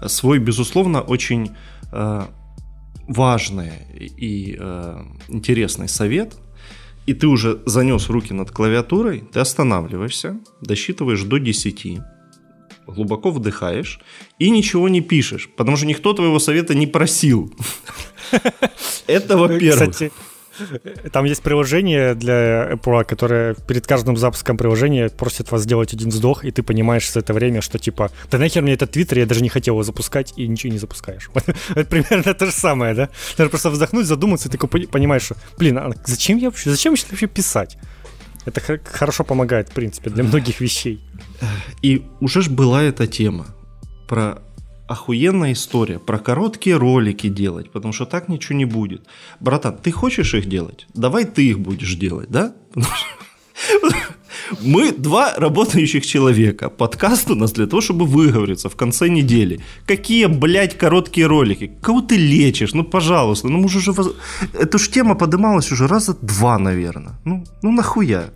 свой, безусловно, очень э, важный и э, интересный совет, и ты уже занес руки над клавиатурой, ты останавливаешься, досчитываешь до 10, глубоко вдыхаешь и ничего не пишешь, потому что никто твоего совета не просил. Это во-первых. Кстати, там есть приложение для Apple, которое перед каждым запуском приложения просит вас сделать один вздох, и ты понимаешь за это время, что типа, да нахер мне этот твиттер, я даже не хотел его запускать, и ничего не запускаешь. Это примерно то же самое, да? Надо просто вздохнуть, задуматься, и ты понимаешь, что, блин, а зачем я вообще, зачем вообще писать? Это хорошо помогает, в принципе, для многих вещей. И уже ж была эта тема про охуенная история про короткие ролики делать, потому что так ничего не будет. Братан, ты хочешь их делать? Давай ты их будешь делать, да? Мы два работающих человека. Подкаст у нас для того, чтобы выговориться в конце недели. Какие, блядь, короткие ролики? Кого ты лечишь? Ну, пожалуйста. Ну, мы уже... Воз... Эту ж тема подымалась уже раза два, наверное. Ну, ну нахуя?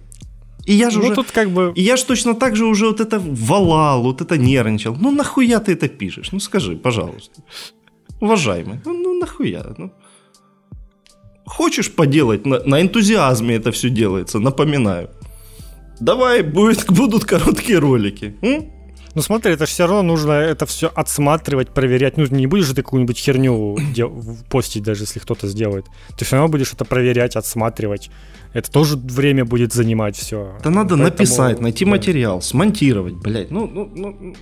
И я же ну, уже... тут как бы... И я же точно так же уже вот это валал, вот это нервничал. Ну нахуя ты это пишешь? Ну скажи, пожалуйста. Уважаемый, ну, ну нахуя? Ну... Хочешь поделать? На, на энтузиазме это все делается, напоминаю. Давай, будет, будут короткие ролики. М? Ну смотри, это же все равно нужно это все отсматривать, проверять. Ну не будешь же ты какую-нибудь херню постить, даже если кто-то сделает. Ты все равно будешь это проверять, отсматривать. Это тоже время будет занимать все. Да надо Поэтому... написать, найти да. материал, смонтировать, блядь. Ну, ну, ну,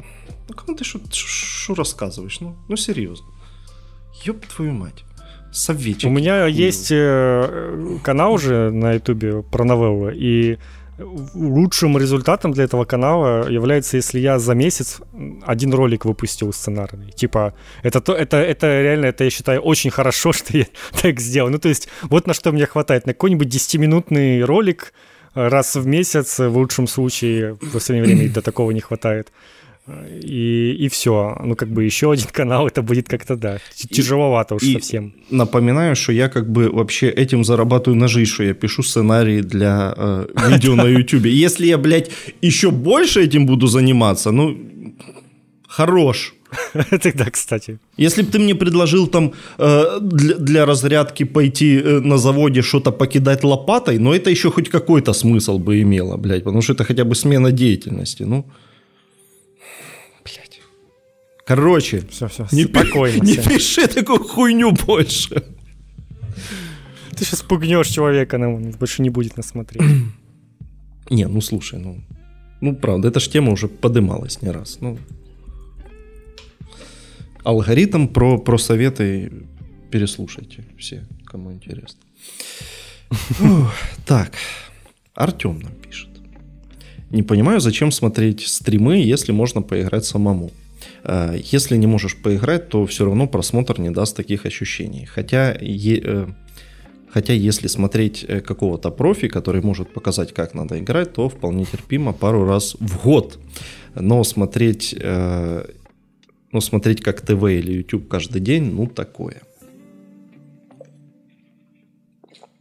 ну кому ты что рассказываешь? Ну, ну серьезно. Ёб твою мать. Советчик. У меня есть э, канал уже на ютубе про новеллы, и лучшим результатом для этого канала является, если я за месяц один ролик выпустил сценарный. Типа, это, то, это, это реально, это я считаю очень хорошо, что я так сделал. Ну, то есть, вот на что мне хватает. На какой-нибудь 10-минутный ролик раз в месяц, в лучшем случае, в последнее время до такого не хватает и, и все. Ну, как бы еще один канал, это будет как-то, да, тяжеловато уж и совсем. Напоминаю, что я как бы вообще этим зарабатываю на жизнь, что я пишу сценарии для э, видео на YouTube. Если я, блядь, еще больше этим буду заниматься, ну, хорош. Это да, кстати. Если бы ты мне предложил там э, для, для разрядки пойти э, на заводе что-то покидать лопатой, но это еще хоть какой-то смысл бы имело, блядь, потому что это хотя бы смена деятельности, ну... Короче, все, все, не, спокойно. Не пиши такую хуйню больше. Ты сейчас пугнешь человека, он больше не будет нас смотреть. Не, ну слушай, ну, ну правда, эта ж тема уже подымалась не раз. Ну, алгоритм про, про советы переслушайте все, кому интересно. Так, Артем нам пишет. Не понимаю, зачем смотреть стримы, если можно поиграть самому. Э, если не можешь поиграть, то все равно просмотр не даст таких ощущений. Хотя, е, э, хотя если смотреть э, какого-то профи, который может показать, как надо играть, то вполне терпимо пару раз в год. Но смотреть, но смотреть как ТВ или YouTube каждый день, ну такое.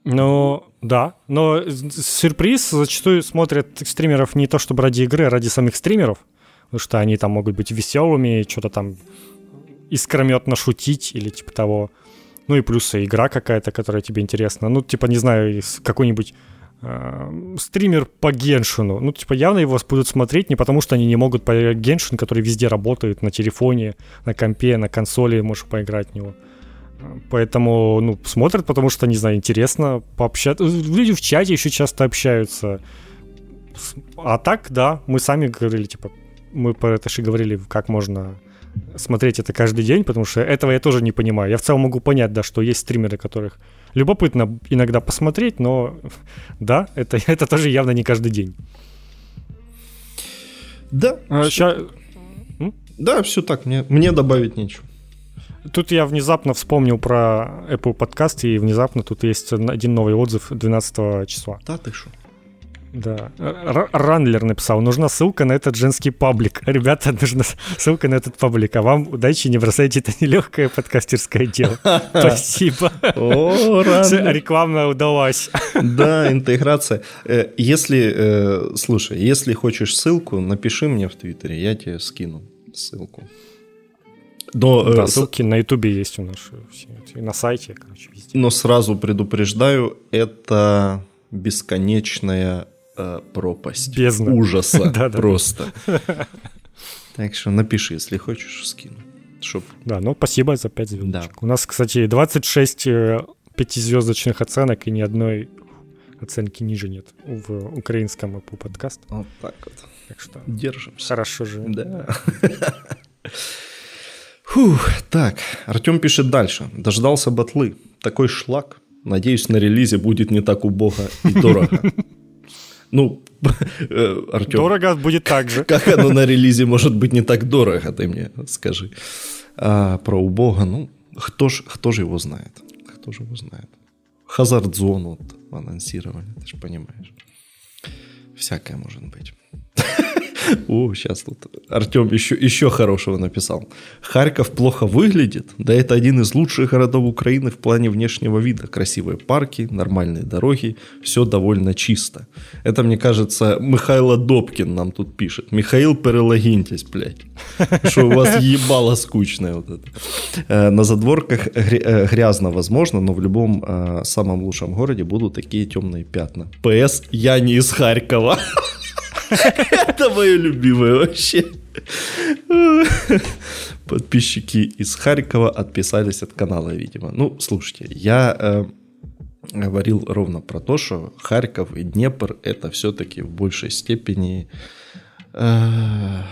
Ну, да. Но сюрприз зачастую смотрят стримеров не то чтобы ради игры, а ради самих стримеров потому что они там могут быть веселыми, что-то там искрометно шутить или типа того. Ну и плюс игра какая-то, которая тебе интересна. Ну, типа, не знаю, какой-нибудь э, стример по Геншину. Ну, типа, явно его будут смотреть не потому, что они не могут поиграть Геншин, который везде работает, на телефоне, на компе, на консоли можешь поиграть в него. Поэтому, ну, смотрят, потому что, не знаю, интересно пообщаться. Люди в чате еще часто общаются. А так, да, мы сами говорили, типа, мы про это же говорили, как можно смотреть это каждый день, потому что этого я тоже не понимаю. Я в целом могу понять, да, что есть стримеры, которых любопытно иногда посмотреть, но да, это, это тоже явно не каждый день. Да. А, ща... Да, все так, мне, мне добавить нечего. Тут я внезапно вспомнил про Apple подкаст, и внезапно тут есть один новый отзыв 12 числа. Да, ты что? Да. Ранлер написал, нужна ссылка на этот женский паблик. Ребята, нужна ссылка на этот паблик. А вам удачи, не бросайте, это нелегкое подкастерское дело. Спасибо. О, Реклама удалась. Да, интеграция. Э, если, э, слушай, если хочешь ссылку, напиши мне в Твиттере, я тебе скину ссылку. Но, да, э, ссылки на Ютубе есть у нас, и на сайте, короче, везде. Но сразу предупреждаю, это бесконечная э, пропасть Бездна. ужаса просто. Так что напиши, если хочешь, скину. Чтоб... Да, ну спасибо за 5 звездочек. Да. У нас, кстати, 26 э, пятизвездочных оценок и ни одной оценки ниже нет в украинском Apple подкаст. Вот так вот. Так что держимся. Хорошо же. Да. Фух, так, Артем пишет дальше. Дождался батлы. Такой шлак. Надеюсь, на релизе будет не так убого и дорого. Ну, э, Артем. Дорого будет так же. Как оно на релизе может быть не так дорого, ты мне скажи. А про убого, ну, кто ж, кто же его знает? Кто же его знает? Хазард-зон вот анонсировали, ты же понимаешь. Всякое может быть. О, сейчас тут Артем еще, еще хорошего написал. Харьков плохо выглядит, да это один из лучших городов Украины в плане внешнего вида. Красивые парки, нормальные дороги, все довольно чисто. Это, мне кажется, Михайло Добкин нам тут пишет. Михаил, перелогиньтесь, блядь. Что у вас ебало скучное вот это. Э, на задворках э, грязно, возможно, но в любом э, самом лучшем городе будут такие темные пятна. ПС, я не из Харькова. Это мое любимое вообще. Подписчики из Харькова отписались от канала, видимо. Ну, слушайте, я э, говорил ровно про то, что Харьков и Днепр это все-таки в большей степени... Э,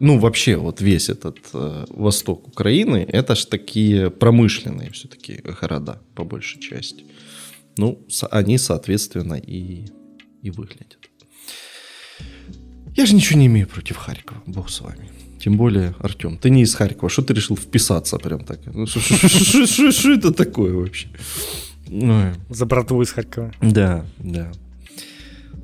ну, вообще, вот весь этот э, восток Украины, это ж такие промышленные все-таки города, по большей части. Ну, они, соответственно, и, и выглядят. Я же ничего не имею против Харькова, бог с вами. Тем более, Артем, ты не из Харькова, что ты решил вписаться прям так? Ну, что это такое вообще? За братву из Харькова. Да, да.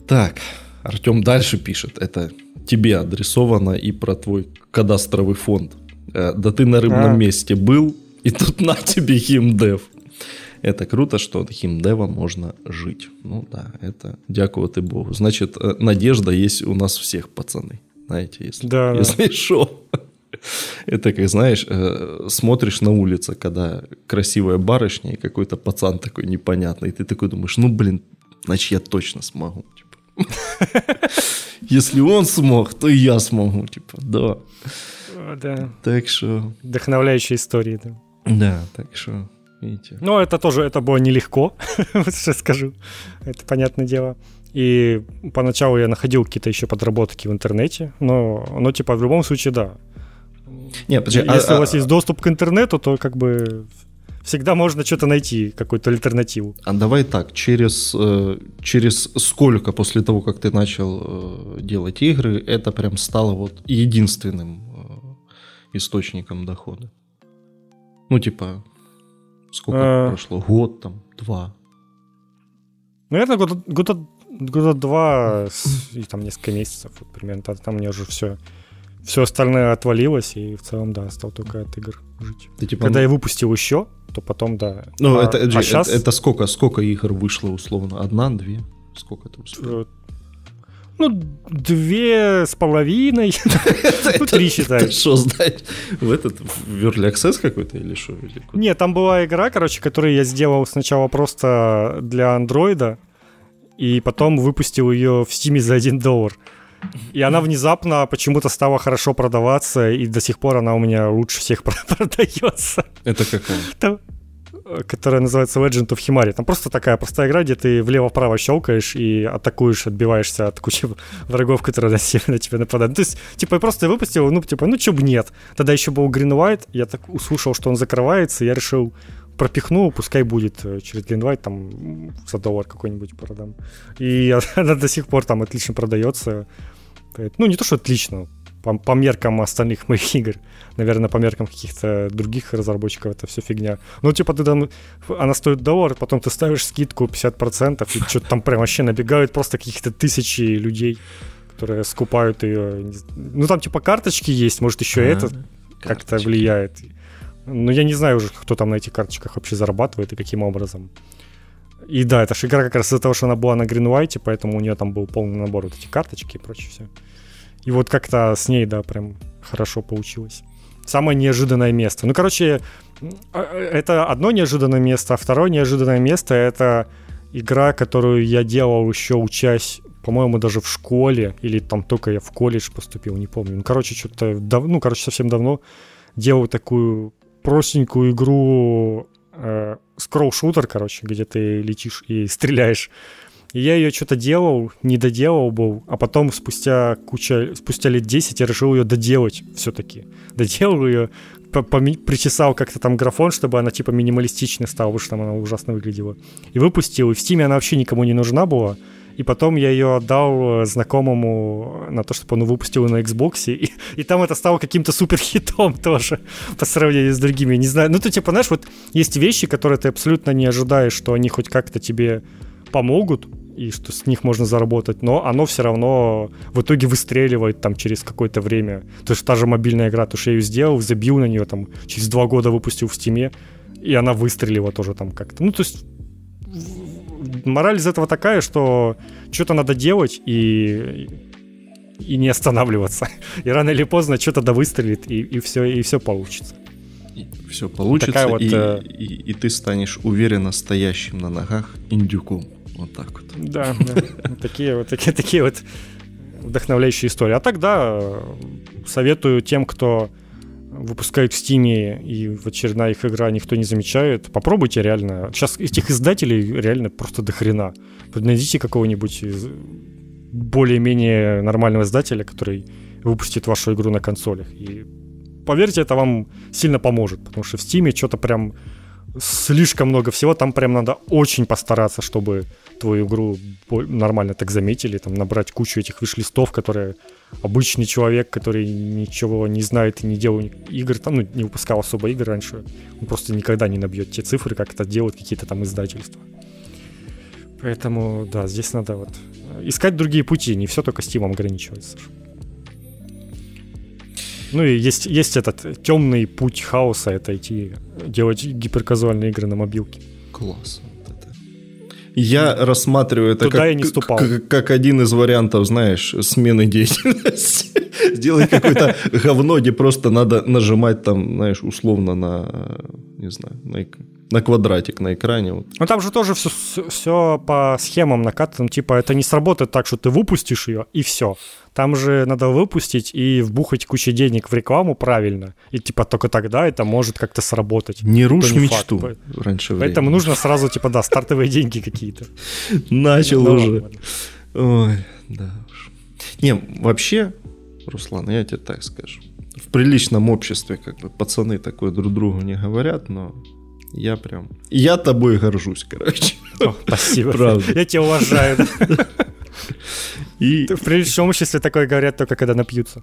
Так, Артем дальше пишет. Это тебе адресовано и про твой кадастровый фонд. Э, да ты на рыбном а. месте был, и тут на тебе химдев. Это круто, что от химдева можно жить. Ну да, это дякувати Богу. Значит, э, надежда есть у нас всех, пацаны. Знаете, если, да, если да. шо. Это как, знаешь, э, смотришь на улице, когда красивая барышня и какой-то пацан такой непонятный, и ты такой думаешь, ну, блин, значит, я точно смогу. Типа. Если он смог, то и я смогу, типа, да. Да. Так что... Вдохновляющая история, да. Да, так что видите. Но это тоже, это было нелегко, вот что скажу, это понятное дело. И поначалу я находил какие-то еще подработки в интернете, но, но типа в любом случае, да. Не, подожди, Если а, у вас а, есть доступ к интернету, то как бы всегда можно что-то найти, какую-то альтернативу. А давай так, через, э, через сколько после того, как ты начал э, делать игры, это прям стало вот единственным э, источником дохода? Ну, типа, Сколько а... прошло? Год там, два. Наверное, года, года, года два и там несколько месяцев вот, примерно. Там мне уже все, все остальное отвалилось, и в целом, да, стал только от игр жить. Ты, типа, Когда ну... я выпустил еще, то потом, да. Ну, а, это, а это, сейчас... это, это сколько, сколько игр вышло условно? Одна, две? Сколько это успело? Ну, две с половиной. Ну, три считай. Что знать? В этот в Early Access какой-то или что? Нет, там была игра, короче, которую я сделал сначала просто для андроида. и потом выпустил ее в Steam за 1 доллар. И она внезапно почему-то стала хорошо продаваться, и до сих пор она у меня лучше всех продается. Это какая? Там, которая называется Legend of Himari. Там просто такая простая игра, где ты влево-вправо щелкаешь и атакуешь, отбиваешься от кучи врагов, которые на, на тебя нападают. Ну, то есть, типа, я просто выпустил, ну, типа, ну, чё бы нет. Тогда еще был Green White, я так услышал, что он закрывается, я решил пропихну, пускай будет э, через Greenlight там за доллар какой-нибудь продам. И она до сих пор там отлично продается. Ну, не то, что отлично, по, по меркам остальных моих игр. Наверное, по меркам каких-то других разработчиков это все фигня. Ну, типа, ты там, она стоит доллар, потом ты ставишь скидку 50%, и что-то там прям вообще набегают просто каких-то тысячи людей, которые скупают ее. Ну, там, типа, карточки есть, может, еще а, это как-то влияет. Но я не знаю уже, кто там на этих карточках вообще зарабатывает и каким образом. И да, это же игра как раз из-за того, что она была на Green White, поэтому у нее там был полный набор вот эти карточки и прочее все. И вот как-то с ней, да, прям хорошо получилось. Самое неожиданное место. Ну, короче, а, это одно неожиданное место, а второе неожиданное место — это игра, которую я делал еще учась, по-моему, даже в школе, или там только я в колледж поступил, не помню. Ну, короче, что-то давно, ну, короче, совсем давно делал такую простенькую игру э, скролл-шутер, короче, где ты летишь и стреляешь. И я ее что-то делал, не доделал был, а потом спустя куча, спустя лет 10 я решил ее доделать все-таки. Доделал ее, причесал как-то там графон, чтобы она типа минималистичной стала, потому что там она ужасно выглядела. И выпустил, и в Steam она вообще никому не нужна была. И потом я ее отдал э, знакомому на то, чтобы он выпустил на Xbox. И, и там это стало каким-то супер хитом тоже по сравнению с другими. Не знаю. Ну, ты типа, знаешь, вот есть вещи, которые ты абсолютно не ожидаешь, что они хоть как-то тебе помогут, и что с них можно заработать, но оно все равно в итоге выстреливает там через какое-то время. То есть та же мобильная игра, то, что я ее сделал, забил на нее там, через два года выпустил в стиме, и она выстрелила тоже там как-то. Ну, то есть мораль из этого такая, что что-то надо делать и, и не останавливаться. И рано или поздно что-то да выстрелит, и, и, все, и все получится. И все получится, Такая вот, и, э... и, и ты станешь уверенно стоящим на ногах индюком. Вот так вот. Да. Такие вот такие, такие вот вдохновляющие истории. А тогда советую тем, кто выпускают в Стиме, и в очередная их игра никто не замечает, попробуйте реально. Сейчас этих издателей реально просто до хрена. Найдите какого-нибудь более-менее нормального издателя, который выпустит вашу игру на консолях. И поверьте, это вам сильно поможет, потому что в Стиме что-то прям слишком много всего, там прям надо очень постараться, чтобы твою игру нормально так заметили, там набрать кучу этих виш-листов, которые обычный человек, который ничего не знает и не делал игр, там, ну, не выпускал особо игр раньше, он просто никогда не набьет те цифры, как это делают какие-то там издательства. Поэтому, да, здесь надо вот искать другие пути, не все только Steam ограничивается. Ну и есть, есть этот темный путь хаоса, это идти делать гиперказуальные игры на мобилке. Класс. Я рассматриваю это Туда как, я не ступал. Как, как один из вариантов, знаешь, смены деятельности. Сделать какое-то говно, где просто надо нажимать там, знаешь, условно на, не знаю, на на квадратик на экране. Вот. Ну там же тоже все, все по схемам накатано, типа это не сработает так, что ты выпустишь ее и все. Там же надо выпустить и вбухать кучу денег в рекламу правильно. И типа только тогда это может как-то сработать. Не рушь не мечту факт. раньше времени. Поэтому нужно сразу, типа, да, стартовые деньги какие-то. Начал ну, уже. Ой, да уж. Не, вообще, Руслан, я тебе так скажу. В приличном обществе как бы пацаны такое друг другу не говорят, но я прям... Я тобой горжусь, короче. О, спасибо. Правда. Я тебя уважаю. И... В приличном обществе такое говорят только когда напьются.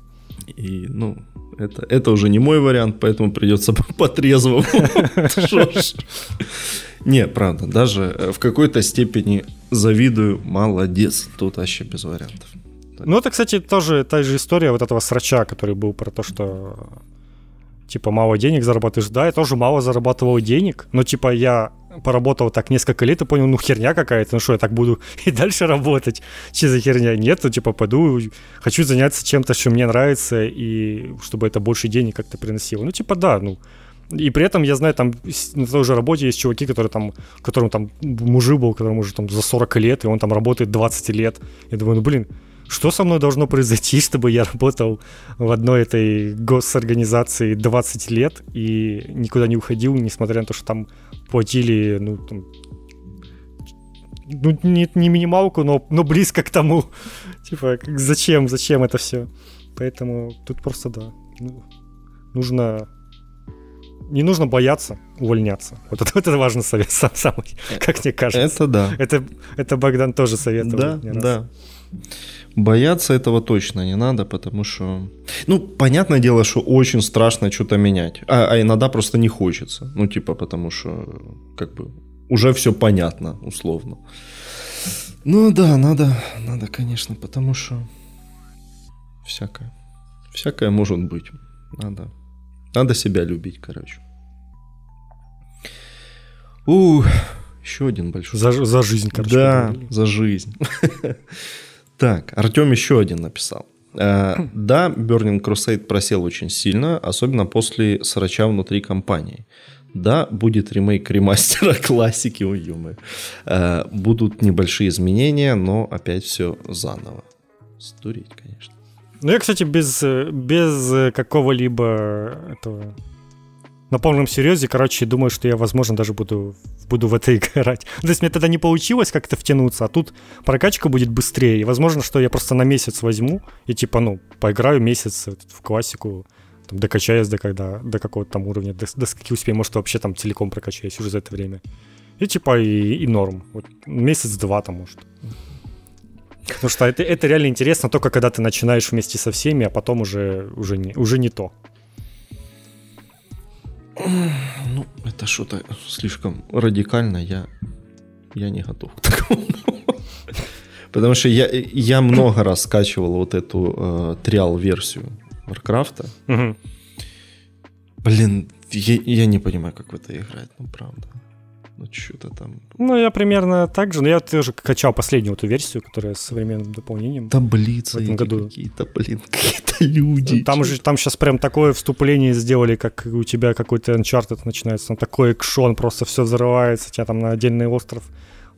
И, ну, это, это уже не мой вариант, поэтому придется по-трезвому. Не, правда, даже э, в какой-то степени завидую, молодец, тут вообще без вариантов. Ну, это, кстати, тоже та же история вот этого срача, который был про то, что типа мало денег зарабатываешь. Да, я тоже мало зарабатывал денег, но типа я поработал так несколько лет и понял, ну херня какая-то, ну что, я так буду и дальше работать? Че за херня? Нет, ну типа пойду, хочу заняться чем-то, что мне нравится, и чтобы это больше денег как-то приносило. Ну типа да, ну И при этом я знаю, там на той же работе есть чуваки, которые там, которым там мужик был, которому уже там за 40 лет, и он там работает 20 лет. Я думаю, ну блин, что со мной должно произойти, чтобы я работал в одной этой госорганизации 20 лет и никуда не уходил, несмотря на то, что там платили, ну, там, ну, не, не минималку, но, но близко к тому. Типа, зачем, зачем это все? Поэтому тут просто, да, ну, нужно... Не нужно бояться увольняться. Вот это, это важный совет сам самый, как мне кажется. Это да. Это, это Богдан тоже советовал. Да, да. Бояться этого точно не надо, потому что... Ну, понятное дело, что очень страшно что-то менять. А, а иногда просто не хочется. Ну, типа, потому что, как бы, уже все понятно, условно. Ну да, надо, надо, конечно, потому что всякое. Всякое может быть. Надо. Надо себя любить, короче. У, еще один большой. За, за жизнь, короче. Да, говорили. за жизнь. Так, Артем еще один написал. Э, да, Burning Crusade просел очень сильно, особенно после срача внутри компании. Да, будет ремейк ремастера классики, ой, ё э, Будут небольшие изменения, но опять все заново. Стурить, конечно. Ну, я, кстати, без, без какого-либо этого на полном серьезе, короче, думаю, что я, возможно, даже буду, буду в это играть. То есть мне тогда не получилось как-то втянуться, а тут прокачка будет быстрее. И возможно, что я просто на месяц возьму и типа, ну, поиграю месяц в классику, там, докачаюсь до когда, до какого-то там уровня, до, до скольки успею, может, вообще там целиком прокачаюсь уже за это время. И типа и, и норм. Вот месяц-два там, может. Потому что это, это реально интересно только когда ты начинаешь вместе со всеми, а потом уже, уже, не, уже не то. Ну, это что-то слишком радикально, я, я не готов к такому. Потому что я, я много раз скачивал вот эту э, триал-версию Варкрафта. Угу. Блин, я, я не понимаю, как в это играть, ну правда. Ну что-то там. Ну, я примерно так же. Но я тоже качал последнюю эту версию, которая с современным дополнением. Таблицы в этом году. какие-то, блин, какие-то люди. Там же там сейчас прям такое вступление сделали, как у тебя какой-то Uncharted начинается. Там такой экшон, просто все взрывается, тебя там на отдельный остров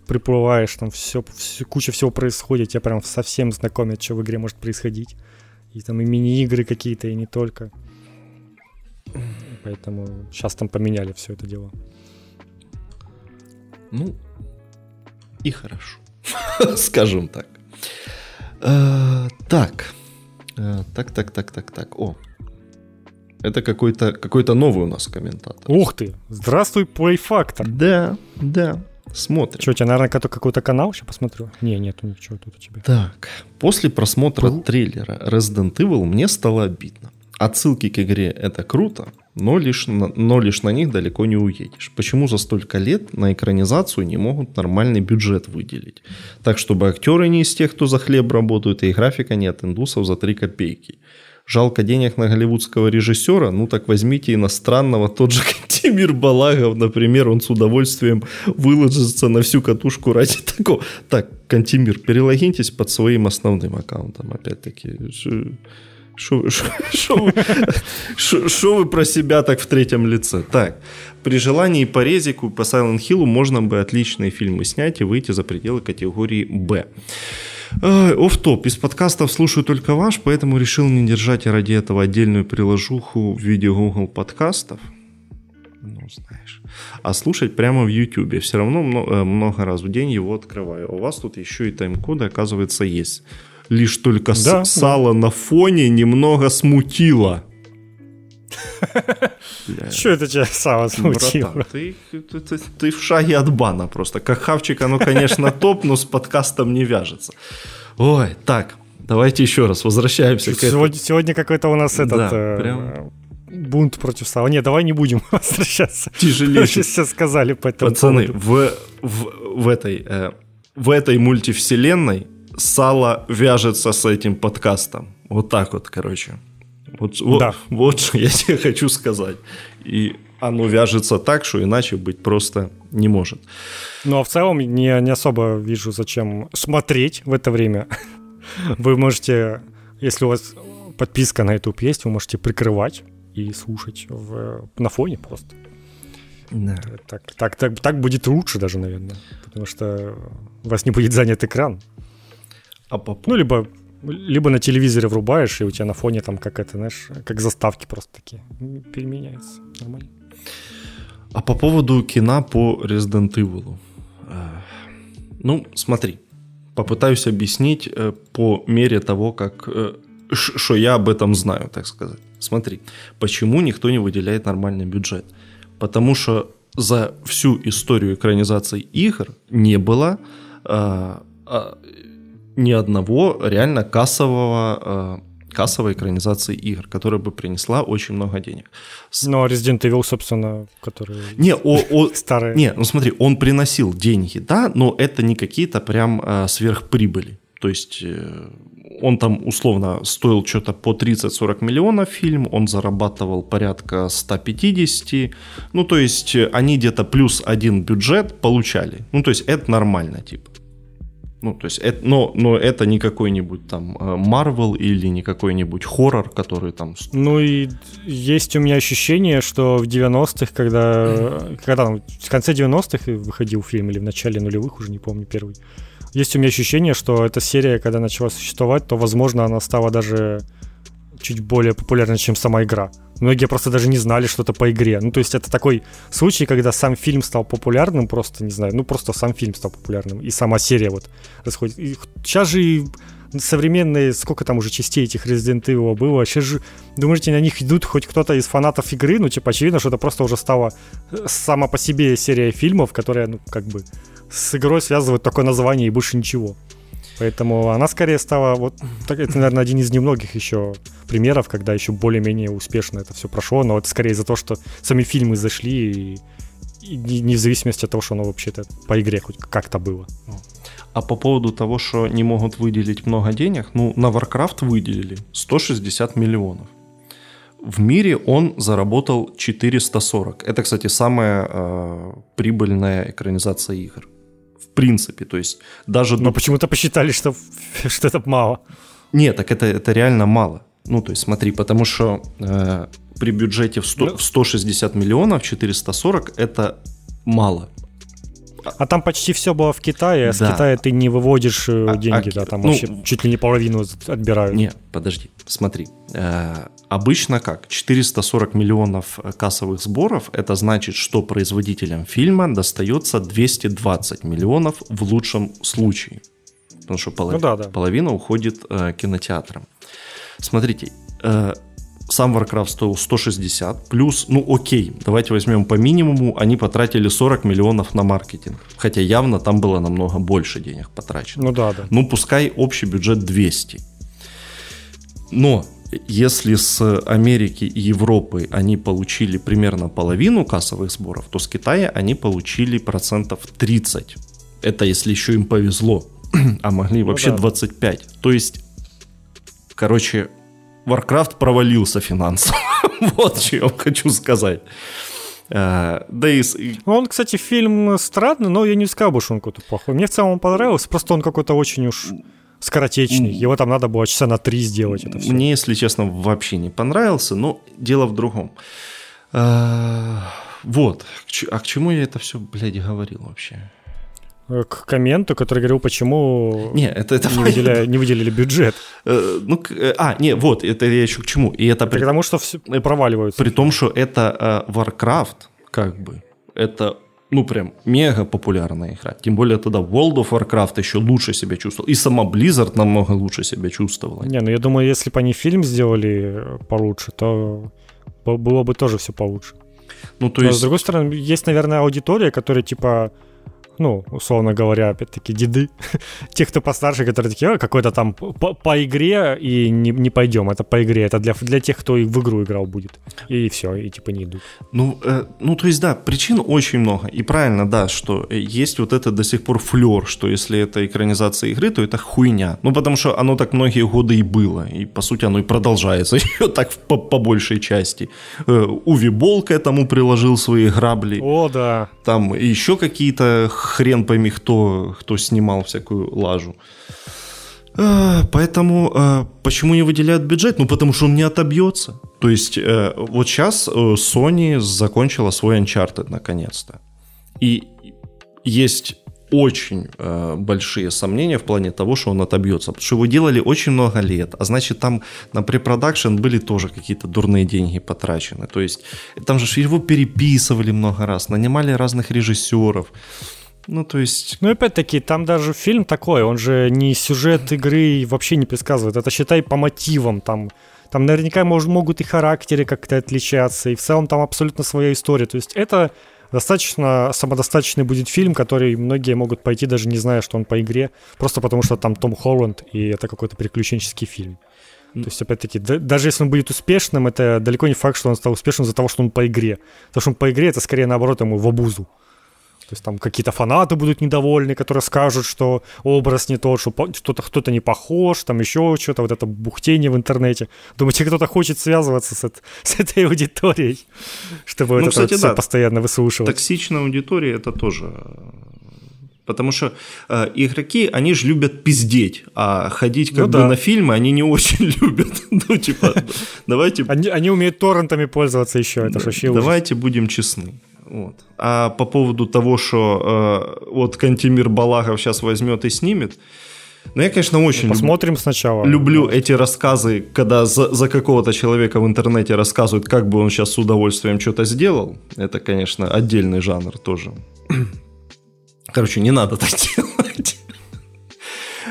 приплываешь, там все, все куча всего происходит, тебя прям совсем знакомят, что в игре может происходить. И там и мини-игры какие-то, и не только. Поэтому сейчас там поменяли все это дело. Ну, и хорошо. Скажем так. Э, так. Э, так, так, так, так, так. О. Это какой-то какой новый у нас комментатор. Ух ты! Здравствуй, Play Factor. Да, да. Смотрим. Что, у тебя, наверное, какой-то канал? Сейчас посмотрю. Не, нету ничего тут у тебя. Так, после просмотра Пу? трейлера Resident Evil мне стало обидно. Отсылки к игре это круто, но лишь, на, но лишь на них далеко не уедешь. Почему за столько лет на экранизацию не могут нормальный бюджет выделить? Так, чтобы актеры не из тех, кто за хлеб работают, и графика не от индусов за 3 копейки. Жалко денег на голливудского режиссера, ну так возьмите иностранного, тот же Кантемир Балагов, например, он с удовольствием выложится на всю катушку ради такого. Так, Кантемир, перелогиньтесь под своим основным аккаунтом, опять-таки. Что вы про себя так в третьем лице? Так, при желании по резику, по Silent Hill можно бы отличные фильмы снять и выйти за пределы категории «Б». Оф-топ. Из подкастов слушаю только ваш, поэтому решил не держать ради этого отдельную приложуху в виде Google подкастов. Ну, знаешь. А слушать прямо в YouTube. Все равно много, э, много раз в день его открываю. А у вас тут еще и тайм-коды, оказывается, есть лишь только да, сало на фоне немного смутило. Что это тебя сало смутило? ты, в шаге от бана просто. Как хавчик, оно, конечно, топ, но с подкастом не вяжется. Ой, так, давайте еще раз возвращаемся к Сегодня, сегодня какой-то у нас этот... Э. Бунт против сала. Нет, давай не будем возвращаться. Тяжелее. Сейчас все сказали по этому Пацаны, в, в, в, этой, э, в этой мультивселенной сало вяжется с этим подкастом. Вот так вот, короче. Вот, вот, да. вот что я тебе хочу сказать. И оно вяжется так, что иначе быть просто не может. Ну, а в целом не, не особо вижу, зачем смотреть в это время. Вы можете, если у вас подписка на YouTube есть, вы можете прикрывать и слушать в, на фоне просто. Да. Так, так, так, так будет лучше даже, наверное. Потому что у вас не будет занят экран. А по... Ну, либо, либо на телевизоре врубаешь, и у тебя на фоне там как это, знаешь, как заставки просто такие переменяются. Нормально. А по поводу кино по Resident Evil. Ну, смотри, попытаюсь объяснить э, по мере того, как что я об этом знаю, так сказать. Смотри, почему никто не выделяет нормальный бюджет? Потому что за всю историю экранизации игр не было э, э, ни одного реально кассового э, кассовой экранизации игр, которая бы принесла очень много денег. Ну, а Resident Evil, собственно, который... Не, о, о... старый. Не, ну смотри, он приносил деньги, да, но это не какие-то прям э, сверхприбыли. То есть э, он там условно стоил что-то по 30-40 миллионов фильм, он зарабатывал порядка 150, ну то есть э, они где-то плюс один бюджет получали. Ну то есть это нормально типа. Ну, то есть, это, но, но это не какой-нибудь там Marvel или не какой-нибудь хоррор, который там... Ну и есть у меня ощущение, что в 90-х, когда, когда там, в конце 90-х выходил фильм, или в начале нулевых, уже не помню, первый, есть у меня ощущение, что эта серия, когда начала существовать, то, возможно, она стала даже чуть более популярной, чем сама игра. Многие просто даже не знали что-то по игре. Ну, то есть это такой случай, когда сам фильм стал популярным, просто, не знаю, ну, просто сам фильм стал популярным, и сама серия вот расходит. И сейчас же и современные, сколько там уже частей этих Resident Evil было, сейчас же, думаете, на них идут хоть кто-то из фанатов игры? Ну, типа, очевидно, что это просто уже стала э, сама по себе серия фильмов, которая, ну, как бы с игрой связывают такое название и больше ничего. Поэтому она скорее стала, вот, так, это, наверное, один из немногих еще примеров, когда еще более-менее успешно это все прошло, но это скорее из-за того, что сами фильмы зашли, и, и не в зависимости от того, что оно вообще-то по игре хоть как-то было. А по поводу того, что не могут выделить много денег, ну, на Warcraft выделили 160 миллионов. В мире он заработал 440. Это, кстати, самая э, прибыльная экранизация игр принципе. То есть даже... Но почему-то посчитали, что, что это мало. Нет, так это, это реально мало. Ну, то есть смотри, потому что э, при бюджете в, 100, ну... в 160 миллионов 440 это мало. А там почти все было в Китае, а с Китая ты не выводишь э, а, деньги, а, да, там ну, вообще чуть ли не половину отбирают. Не, подожди, смотри. Э, обычно как? 440 миллионов э, кассовых сборов, это значит, что производителям фильма достается 220 миллионов в лучшем случае. Потому что полов... ну, да, да. половина уходит э, кинотеатрам. Смотрите, э, сам Warcraft стоил 160, плюс, ну окей, давайте возьмем по минимуму, они потратили 40 миллионов на маркетинг. Хотя явно там было намного больше денег потрачено. Ну да, да. Ну пускай общий бюджет 200. Но если с Америки и Европы они получили примерно половину кассовых сборов, то с Китая они получили процентов 30. Это если еще им повезло. а могли ну, вообще да. 25. То есть, короче, Warcraft провалился финансово. вот что я хочу сказать. Uh, да и... Он, кстати, фильм странный, но я не сказал бы, что он какой-то плохой. Мне в целом он понравился, просто он какой-то очень уж скоротечный. Его там надо было часа на три сделать. Это все. Мне, если честно, вообще не понравился, но дело в другом. Uh, вот. А к чему я это все, блядь, говорил вообще? Э, к комменту, который говорил, почему не, это, это не, выделяли, не выделили бюджет. Э, ну, э, а, не, вот, это я еще к чему. И это при... Потому что все проваливаются. При том, что это Warcraft, как бы, это ну, прям мега популярная игра. Тем более тогда World of Warcraft еще лучше себя чувствовал. И сама Blizzard намного лучше себя чувствовала. Не, ну я думаю, если бы они фильм сделали получше, то было бы тоже все получше. Ну, то Но, есть... с другой стороны, есть, наверное, аудитория, которая, типа, ну, условно говоря, опять-таки, деды, те, кто постарше, которые такие, а, какой-то там по, по игре и не, не пойдем, это по игре, это для, для тех, кто и в игру играл будет. И все, и типа не идут. Ну, э, ну, то есть, да, причин очень много. И правильно, да, что есть вот это до сих пор флер, что если это экранизация игры, то это хуйня. Ну, потому что оно так многие годы и было. И, по сути, оно и продолжается еще так по, по большей части. Э, Уви Бол к этому приложил свои грабли. О, да. Там еще какие-то хрен пойми кто, кто снимал всякую лажу. А, поэтому а, почему не выделяют бюджет? Ну, потому что он не отобьется. То есть э, вот сейчас э, Sony закончила свой Uncharted наконец-то. И есть очень э, большие сомнения в плане того, что он отобьется. Потому что его делали очень много лет. А значит, там на препродакшн были тоже какие-то дурные деньги потрачены. То есть там же его переписывали много раз, нанимали разных режиссеров. Ну, то есть... Ну, опять-таки, там даже фильм такой, он же не сюжет игры вообще не предсказывает. Это, считай, по мотивам. Там, там наверняка мож, могут и характеры как-то отличаться, и в целом там абсолютно своя история. То есть это достаточно самодостаточный будет фильм, который многие могут пойти, даже не зная, что он по игре, просто потому что там Том Холланд, и это какой-то приключенческий фильм. То есть, опять-таки, да, даже если он будет успешным, это далеко не факт, что он стал успешным из-за того, что он по игре. Потому что он по игре, это скорее наоборот ему в обузу. То есть там какие-то фанаты будут недовольны, которые скажут, что образ не тот, что кто-то кто не похож, там еще что-то, вот это бухтение в интернете. Думаете, кто-то хочет связываться с, с этой аудиторией, чтобы ну, это кстати, вот да. постоянно выслушивать? Токсичная аудитория это тоже Потому что э, игроки, они же любят пиздеть, а ходить как ну, бы да. на фильмы они не очень любят. ну, типа, давайте... Они, они умеют торрентами пользоваться еще, это да. вообще Давайте будем честны. Вот. А по поводу того, что э, вот Кантимир Балагов сейчас возьмет и снимет, ну, я, конечно, очень Посмотрим люб... сначала. люблю эти рассказы, когда за, за какого-то человека в интернете рассказывают, как бы он сейчас с удовольствием что-то сделал. Это, конечно, отдельный жанр тоже. Короче, не надо так делать.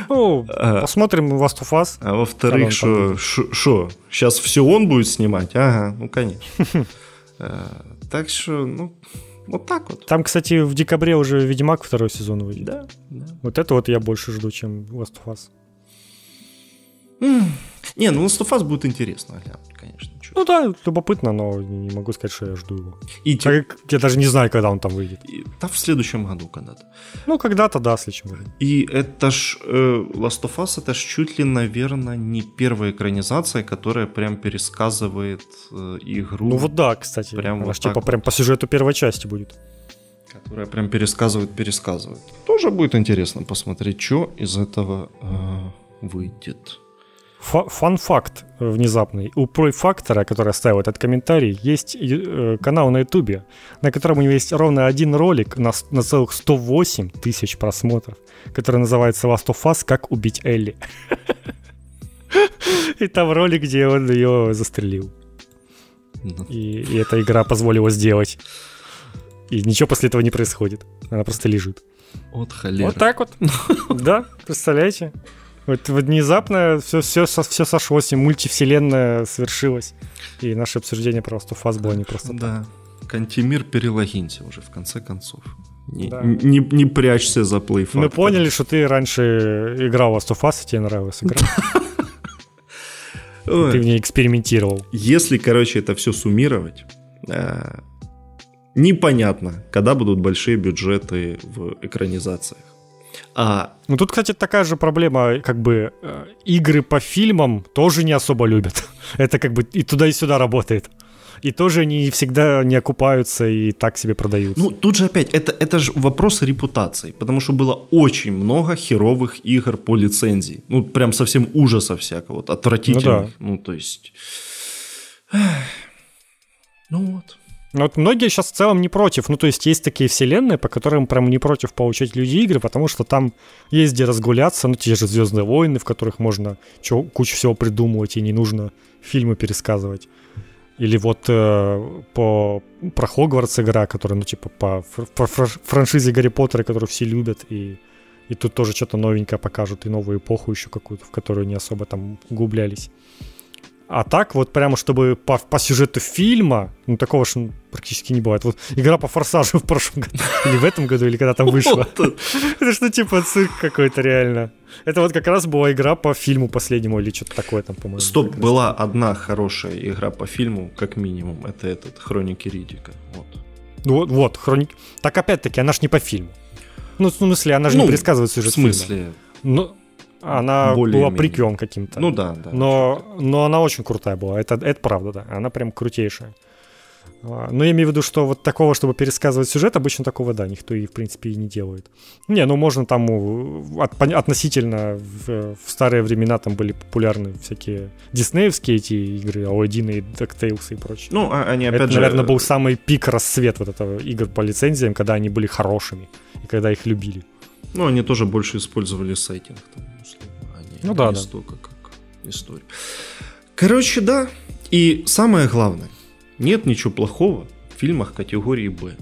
Ну, а, посмотрим Last of Us. А во-вторых, что, сейчас все он будет снимать? Ага, ну, конечно. Так что, ну, вот так вот. Там, кстати, в декабре уже Ведьмак второй сезон выйдет. Да, да. Вот это вот я больше жду, чем Last of Us. Не, ну Last of Us будет интересно конечно. Чё. Ну да, любопытно, но не могу сказать, что я жду его. И так, я даже не знаю, когда он там выйдет. И, да, в следующем году когда-то. Ну, когда-то, да, в следующем году. И это ж э, Last of Us, это ж чуть ли, наверное, не первая экранизация, которая прям пересказывает э, игру. Ну вот да, кстати. Прям Она вот типа прям по сюжету первой части будет. Которая прям пересказывает, пересказывает. Тоже будет интересно посмотреть, что из этого э, выйдет. Фан-факт внезапный. У Пройфактора, который оставил этот комментарий, есть э, канал на Ютубе, на котором у него есть ровно один ролик на, на целых 108 тысяч просмотров, который называется Last of Us «Как убить Элли». И там ролик, где он ее застрелил. Ну. И, и эта игра позволила сделать. И ничего после этого не происходит. Она просто лежит. Вот холера. Вот так вот. Да, представляете? Вот, внезапно все, все, все сошлось, и мультивселенная свершилась. И наше обсуждение просто фаз было не просто Да. Так. Кантимир, перелогинься уже, в конце концов. Не, да. не, не прячься за плей Мы поняли, что ты раньше играл в Last of Us, и тебе нравилась игра. Ты в ней экспериментировал. Если, короче, это все суммировать, э, непонятно, когда будут большие бюджеты в экранизациях. А... Ну тут, кстати, такая же проблема, как бы э, игры по фильмам тоже не особо любят. Это как бы и туда, и сюда работает. И тоже не всегда не окупаются и так себе продаются. Ну, тут же опять, это, это же вопрос репутации, потому что было очень много херовых игр по лицензии. Ну, прям совсем ужаса всякого, отвратительных. Ну, да. ну то есть... Ну вот. Ну, вот многие сейчас в целом не против. Ну, то есть есть такие вселенные, по которым прям не против получать люди игры, потому что там есть где разгуляться, ну, те же Звездные войны, в которых можно чё, кучу всего придумывать, и не нужно фильмы пересказывать. Или вот э, по про Хогвартс игра, которая, ну, типа, по, по франшизе Гарри Поттера, которую все любят, и, и тут тоже что-то новенькое покажут, и новую эпоху еще какую-то, в которую не особо там углублялись. А так вот прямо, чтобы по, по сюжету фильма, ну такого же практически не бывает. Вот игра по форсажу в прошлом году, или в этом году, или когда там вышла. Это что типа цирк какой-то реально. Это вот как раз была игра по фильму последнему или что-то такое там, по-моему. Стоп, была одна хорошая игра по фильму, как минимум. Это этот, Хроники Ридика. Вот. Ну вот, вот, Хроники... Так опять-таки, она ж не по фильму. Ну, в смысле, она же ну, не пересказывает сюжет В смысле? Фильма. Ну, она Более была приквелом каким-то. Ну да, да. Но, но она очень крутая была. Это, это правда, да. Она прям крутейшая. А, но я имею в виду, что вот такого, чтобы пересказывать сюжет, обычно такого, да, никто и, в принципе, и не делает. Не, ну можно там от, относительно в, в старые времена там были популярны всякие диснеевские эти игры, Алладин и DuckTales и прочее. Ну, а они опять Это, же... наверное, был самый пик расцвет вот этого игр по лицензиям, когда они были хорошими и когда их любили. Ну, они тоже больше использовали сайтинг, там, условно, а не, ну да, не да. столько как история. Короче, да. И самое главное, нет ничего плохого в фильмах категории Б.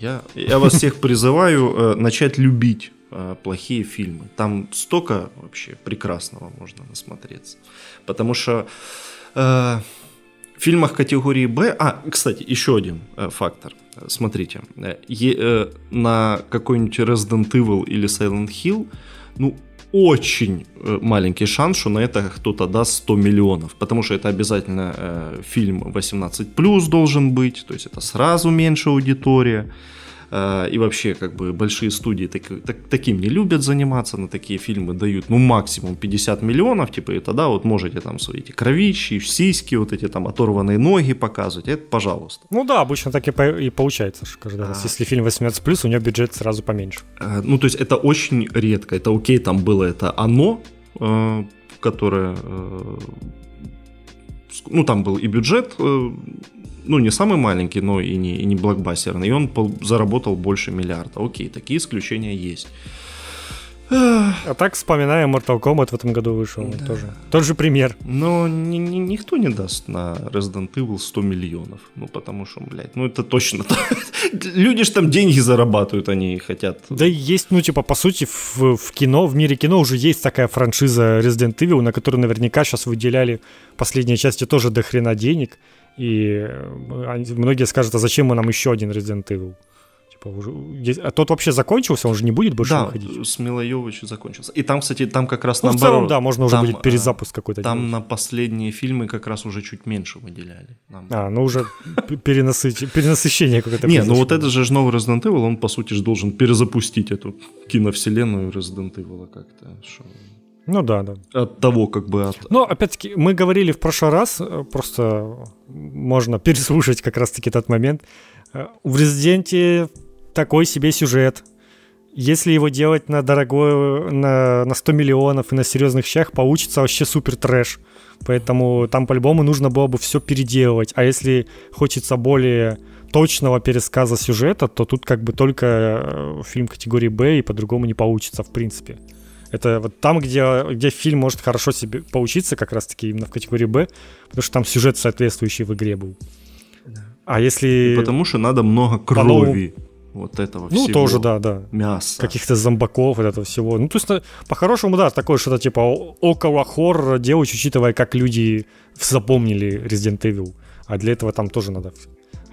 Я, я вас всех призываю э, начать любить э, плохие фильмы. Там столько вообще прекрасного можно насмотреться. Потому что э, в фильмах категории Б... А, кстати, еще один э, фактор. Смотрите, э, э, на какой-нибудь Resident Evil или Silent Hill, ну, очень э, маленький шанс, что на это кто-то даст 100 миллионов, потому что это обязательно э, фильм 18+, должен быть, то есть это сразу меньше аудитория. Э, и вообще, как бы, большие студии так, так, таким не любят заниматься, на такие фильмы дают, ну, максимум 50 миллионов, типа, и тогда вот можете там свои эти кровищи, сиськи, вот эти там оторванные ноги показывать, это пожалуйста. Ну да, обычно так и, по, и получается, что каждый а... раз. Если фильм 18+, у него бюджет сразу поменьше. Э, ну, то есть это очень редко, это окей, там было это «Оно», э, которое ну, там был и бюджет ну, не самый маленький, но и не, и не блокбастерный, и он заработал больше миллиарда. Окей, такие исключения есть. А так вспоминаем Mortal Kombat в этом году вышел. Да. Тоже. Тот же пример. Но ни, ни, никто не даст на Resident Evil 100 миллионов. Ну, потому что, блядь, ну это точно. Люди же там деньги зарабатывают, они хотят. Да есть, ну, типа, по сути, в, в кино, в мире кино уже есть такая франшиза Resident Evil, на которую наверняка сейчас выделяли последние части тоже до хрена денег. И э, многие скажут, а зачем мы нам еще один Resident Evil? Типа, уже, а тот вообще закончился, он же не будет больше да, выходить? с Милой закончился. И там, кстати, там как раз ну, наоборот. в целом, да, можно уже там, будет перезапуск какой-то Там делать. на последние фильмы как раз уже чуть меньше выделяли. Нам. А, ну уже перенасыщение какое-то Не, ну вот это же новый Resident Evil, он, по сути, же должен перезапустить эту киновселенную Resident Evil как-то. Ну да, да. От того, как бы от... Но опять-таки, мы говорили в прошлый раз, э, просто можно переслушать как раз-таки тот момент. Э, в Резиденте такой себе сюжет. Если его делать на дорогой, на, на 100 миллионов и на серьезных щах, получится вообще супер трэш. Поэтому там по-любому нужно было бы все переделывать. А если хочется более точного пересказа сюжета, то тут как бы только э, фильм категории Б и по-другому не получится в принципе. Это вот там, где, где фильм может хорошо себе поучиться, как раз-таки именно в категории Б, потому что там сюжет соответствующий в игре был. А если... И потому что надо много крови. По вот этого ну, всего. Ну, тоже, да, да. Мясо. Каких-то зомбаков, вот этого всего. Ну, то есть, по-хорошему, да, такое что-то типа около хоррора делать, учитывая, как люди запомнили Resident Evil. А для этого там тоже надо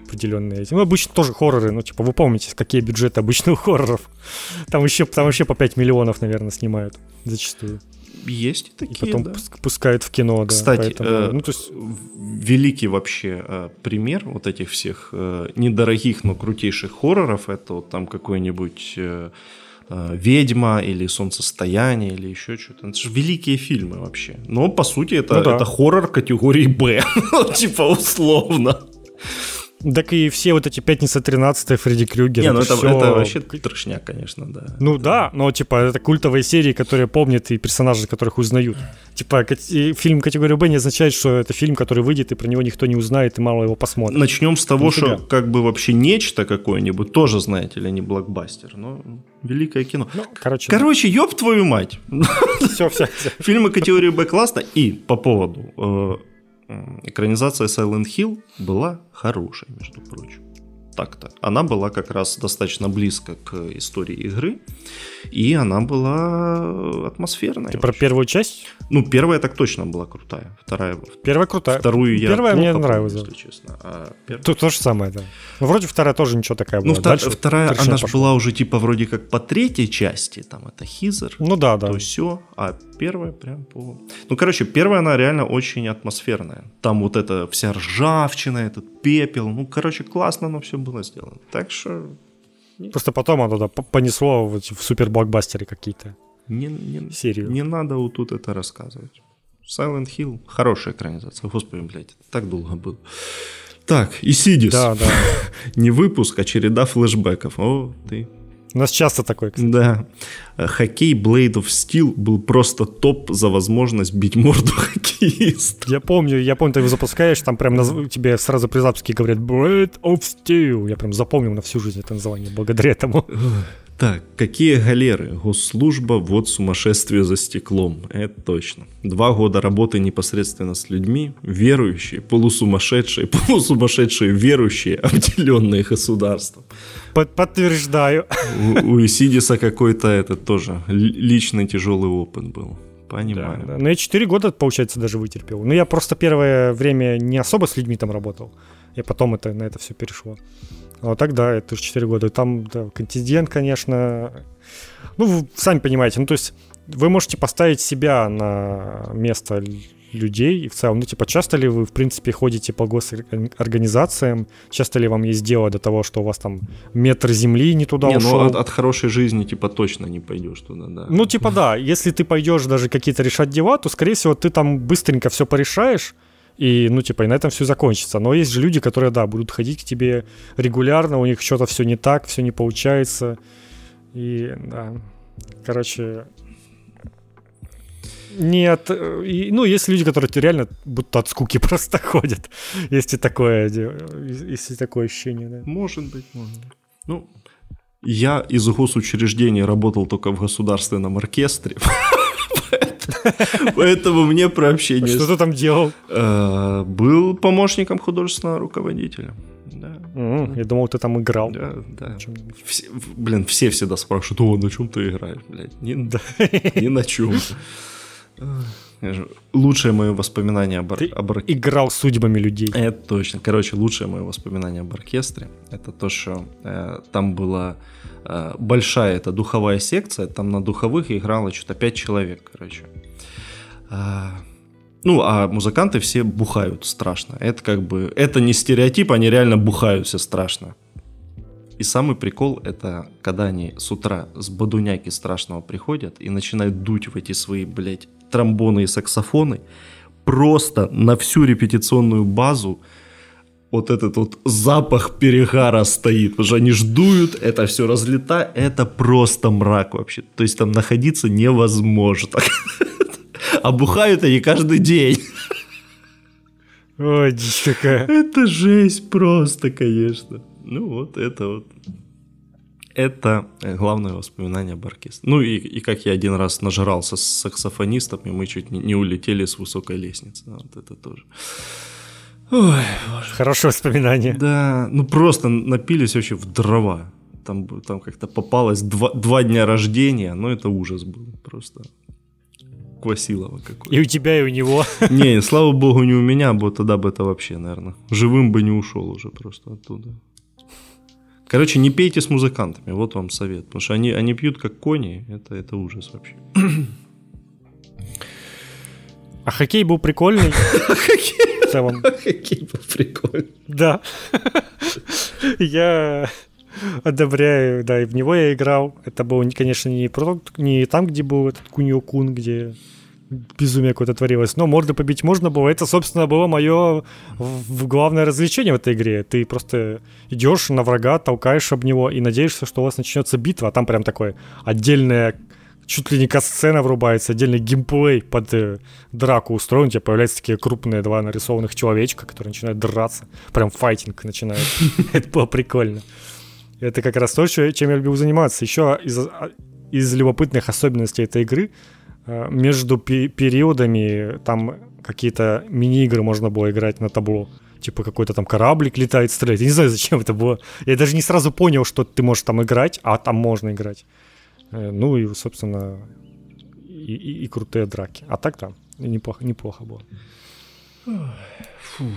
определенные. Ну, обычно тоже хорроры, ну, типа, вы помните, какие бюджеты обычных хорроров. Там еще, там вообще по 5 миллионов, наверное, снимают зачастую. Есть такие, И потом да. пускают в кино, да. Кстати, поэтому, э, ну, то есть... великий вообще э, пример вот этих всех э, недорогих, но крутейших хорроров, это вот там какой-нибудь... Э, э ведьма или солнцестояние или еще что-то. Это же великие фильмы вообще. Но по сути это, ну, да. это хоррор категории Б. типа условно. Так и все вот эти «Пятница 13 Фредди Крюгер. Не, ну это, это, это вообще трешняк, конечно, да. Ну да, но типа это культовые серии, которые помнят и персонажи, которых узнают. Типа фильм категории Б не означает, что это фильм, который выйдет, и про него никто не узнает, и мало его посмотрит. Начнем с того, Нифига. что как бы вообще нечто какое-нибудь, тоже, знаете ли, не блокбастер, но великое кино. Ну, короче, короче да. ёб твою мать. Все, все, все. Фильмы категории Б классно. И по поводу э, экранизация Silent Hill была хорошей, между прочим. Так-то. Она была как раз достаточно близко к истории игры, и она была атмосферная. Ты про первую часть? Ну, первая так точно была крутая. Вторая... Первая крутая. Вторую я Первая мне нравилась. Если честно. А пер... Тут то же самое, да. Ну, вроде вторая тоже ничего такая ну, была. Ну, втор... Дальше вторая, она же была уже типа вроде как по третьей части, там это Хизер. Ну да, да. То все, а первая прям по... Ну, короче, первая она реально очень атмосферная. Там вот эта вся ржавчина, этот пепел. Ну, короче, классно оно все было сделано. Так что Просто потом оно да, понесло в, в суперблокбастеры какие-то. Не, не, серию. Не надо вот тут это рассказывать. Silent Hill хорошая экранизация. Господи, блядь, так долго было. Так, и Сидис. Да, да. Не выпуск, а череда флешбеков. О, ты у нас часто такой, кстати. Да. Хоккей Blade of Steel был просто топ за возможность бить морду хоккеиста. Я помню, я помню, ты его запускаешь, там прям наз... тебе сразу при запуске говорят Blade of Steel. Я прям запомнил на всю жизнь это название благодаря этому. Так, какие галеры? Госслужба, вот сумасшествие за стеклом. Это точно. Два года работы непосредственно с людьми, верующие, полусумасшедшие, полусумасшедшие верующие, обделенные государством. Под, подтверждаю. У, у Исидиса какой-то это тоже личный тяжелый опыт был. Понимаю. Да, да. Но я 4 года, получается, даже вытерпел. Ну, я просто первое время не особо с людьми там работал. Я потом это, на это все перешло. А вот так, да, это уже 4 года. Там да, контингент, конечно. Ну, вы сами понимаете, ну, то есть вы можете поставить себя на место людей и в целом, ну, типа, часто ли вы, в принципе, ходите по госорганизациям, часто ли вам есть дело до того, что у вас там метр земли не туда не, ушел? ну, от, от хорошей жизни, типа, точно не пойдешь туда, да. Ну, типа, да, если ты пойдешь даже какие-то решать дела, то, скорее всего, ты там быстренько все порешаешь, и, ну, типа, и на этом все закончится. Но есть же люди, которые, да, будут ходить к тебе регулярно, у них что-то все не так, все не получается. И, да, короче, нет, и, ну, есть люди, которые реально будто от скуки просто ходят. Есть и такое, есть и такое ощущение, да. Может быть, может быть. Ну, я из госучреждений работал только в государственном оркестре. Поэтому мне про общение... Что ты там делал? Э, был помощником художественного руководителя. Да. я думал, ты там играл. Да, да. блин, все всегда спрашивают, о, на чем ты играешь, блядь? Ни, на чем. Лучшее мое воспоминание об, Ты об оркестре. Играл судьбами людей. Это точно. Короче, лучшее мое воспоминание об оркестре это то, что э, там была э, большая эта духовая секция, там на духовых играло что-то 5 человек, короче. Э, ну, а музыканты все бухают страшно. Это как бы, это не стереотип, они реально бухают все страшно. И самый прикол это, когда они с утра с бадуняки страшного приходят и начинают дуть в эти свои, блядь, тромбоны и саксофоны, просто на всю репетиционную базу вот этот вот запах перегара стоит, потому что они ждут, это все разлета, это просто мрак вообще. То есть там находиться невозможно. А бухают они каждый день. Ой, дичь какая. Это жесть просто, конечно. Ну вот, это вот это э, главное воспоминание об оркестре. Ну и, и как я один раз нажрался с саксофонистом, и мы чуть не, не улетели с высокой лестницы. Вот это тоже. Ой, Хорошее воспоминание. Да, ну просто напились вообще в дрова. Там, там как-то попалось два, два дня рождения, но это ужас был просто. Квасилова какой И у тебя, и у него. Не, слава богу, не у меня, бы тогда бы это вообще, наверное, живым бы не ушел уже просто оттуда. Короче, не пейте с музыкантами, вот вам совет. Потому что они, они пьют как кони, это, это ужас вообще. А хоккей был прикольный. В целом. Хоккей был прикольный. Да. Я одобряю, да, и в него я играл. Это было, конечно, не, про, не там, где был этот Куньо Кун, где безумие какое-то творилось. Но морды побить можно было. Это, собственно, было мое главное развлечение в этой игре. Ты просто идешь на врага, толкаешь об него и надеешься, что у вас начнется битва. А там прям такое отдельная чуть ли не касцена врубается, отдельный геймплей под э, драку устроен, у тебя появляются такие крупные два нарисованных человечка, которые начинают драться, прям файтинг начинает. Это было прикольно. Это как раз то, чем я любил заниматься. Еще из, а, из любопытных особенностей этой игры — между периодами там какие-то мини-игры можно было играть на табло. Типа какой-то там кораблик летает, стреляет. Я не знаю, зачем это было. Я даже не сразу понял, что ты можешь там играть, а там можно играть. Э, ну и, собственно, и, и, и крутые драки. А так там неплохо, неплохо было. Фух.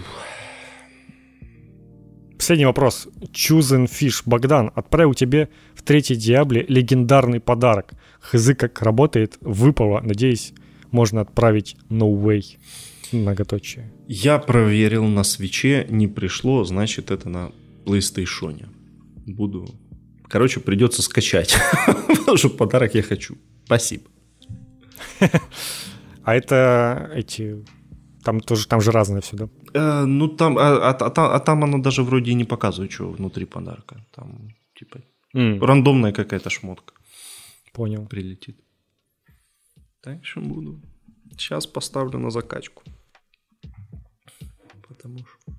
Последний вопрос. Chosen Fish. Богдан, отправил тебе третьей Диабле легендарный подарок. Хз как работает, выпало. Надеюсь, можно отправить No Way. Многоточие. Я проверил на свече, не пришло, значит это на PlayStation. Буду... Короче, придется скачать. Потому что подарок я хочу. Спасибо. А это эти Там тоже, там же разное все, да? Э, ну там, а, а, а, там- а там оно даже вроде и не показывает, что внутри подарка. Там типа М, рандомная какая-то шмотка понял. прилетит. Что буду. Сейчас поставлю на закачку. Потому что...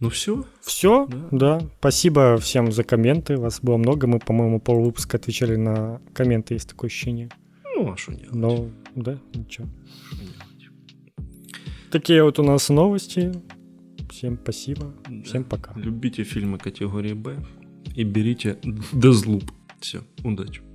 Ну все. Все, Да. да. Спасибо всем за комменты. Вас было много. Мы, по-моему, полвыпуска отвечали на комменты, есть такое ощущение. Ну, а что делать? Но, да, ничего. Делать? Такие вот у нас новости. Всем спасибо. Да. Всем пока. Любите фильмы категории Б и берите Дезлуп. Все, удачи.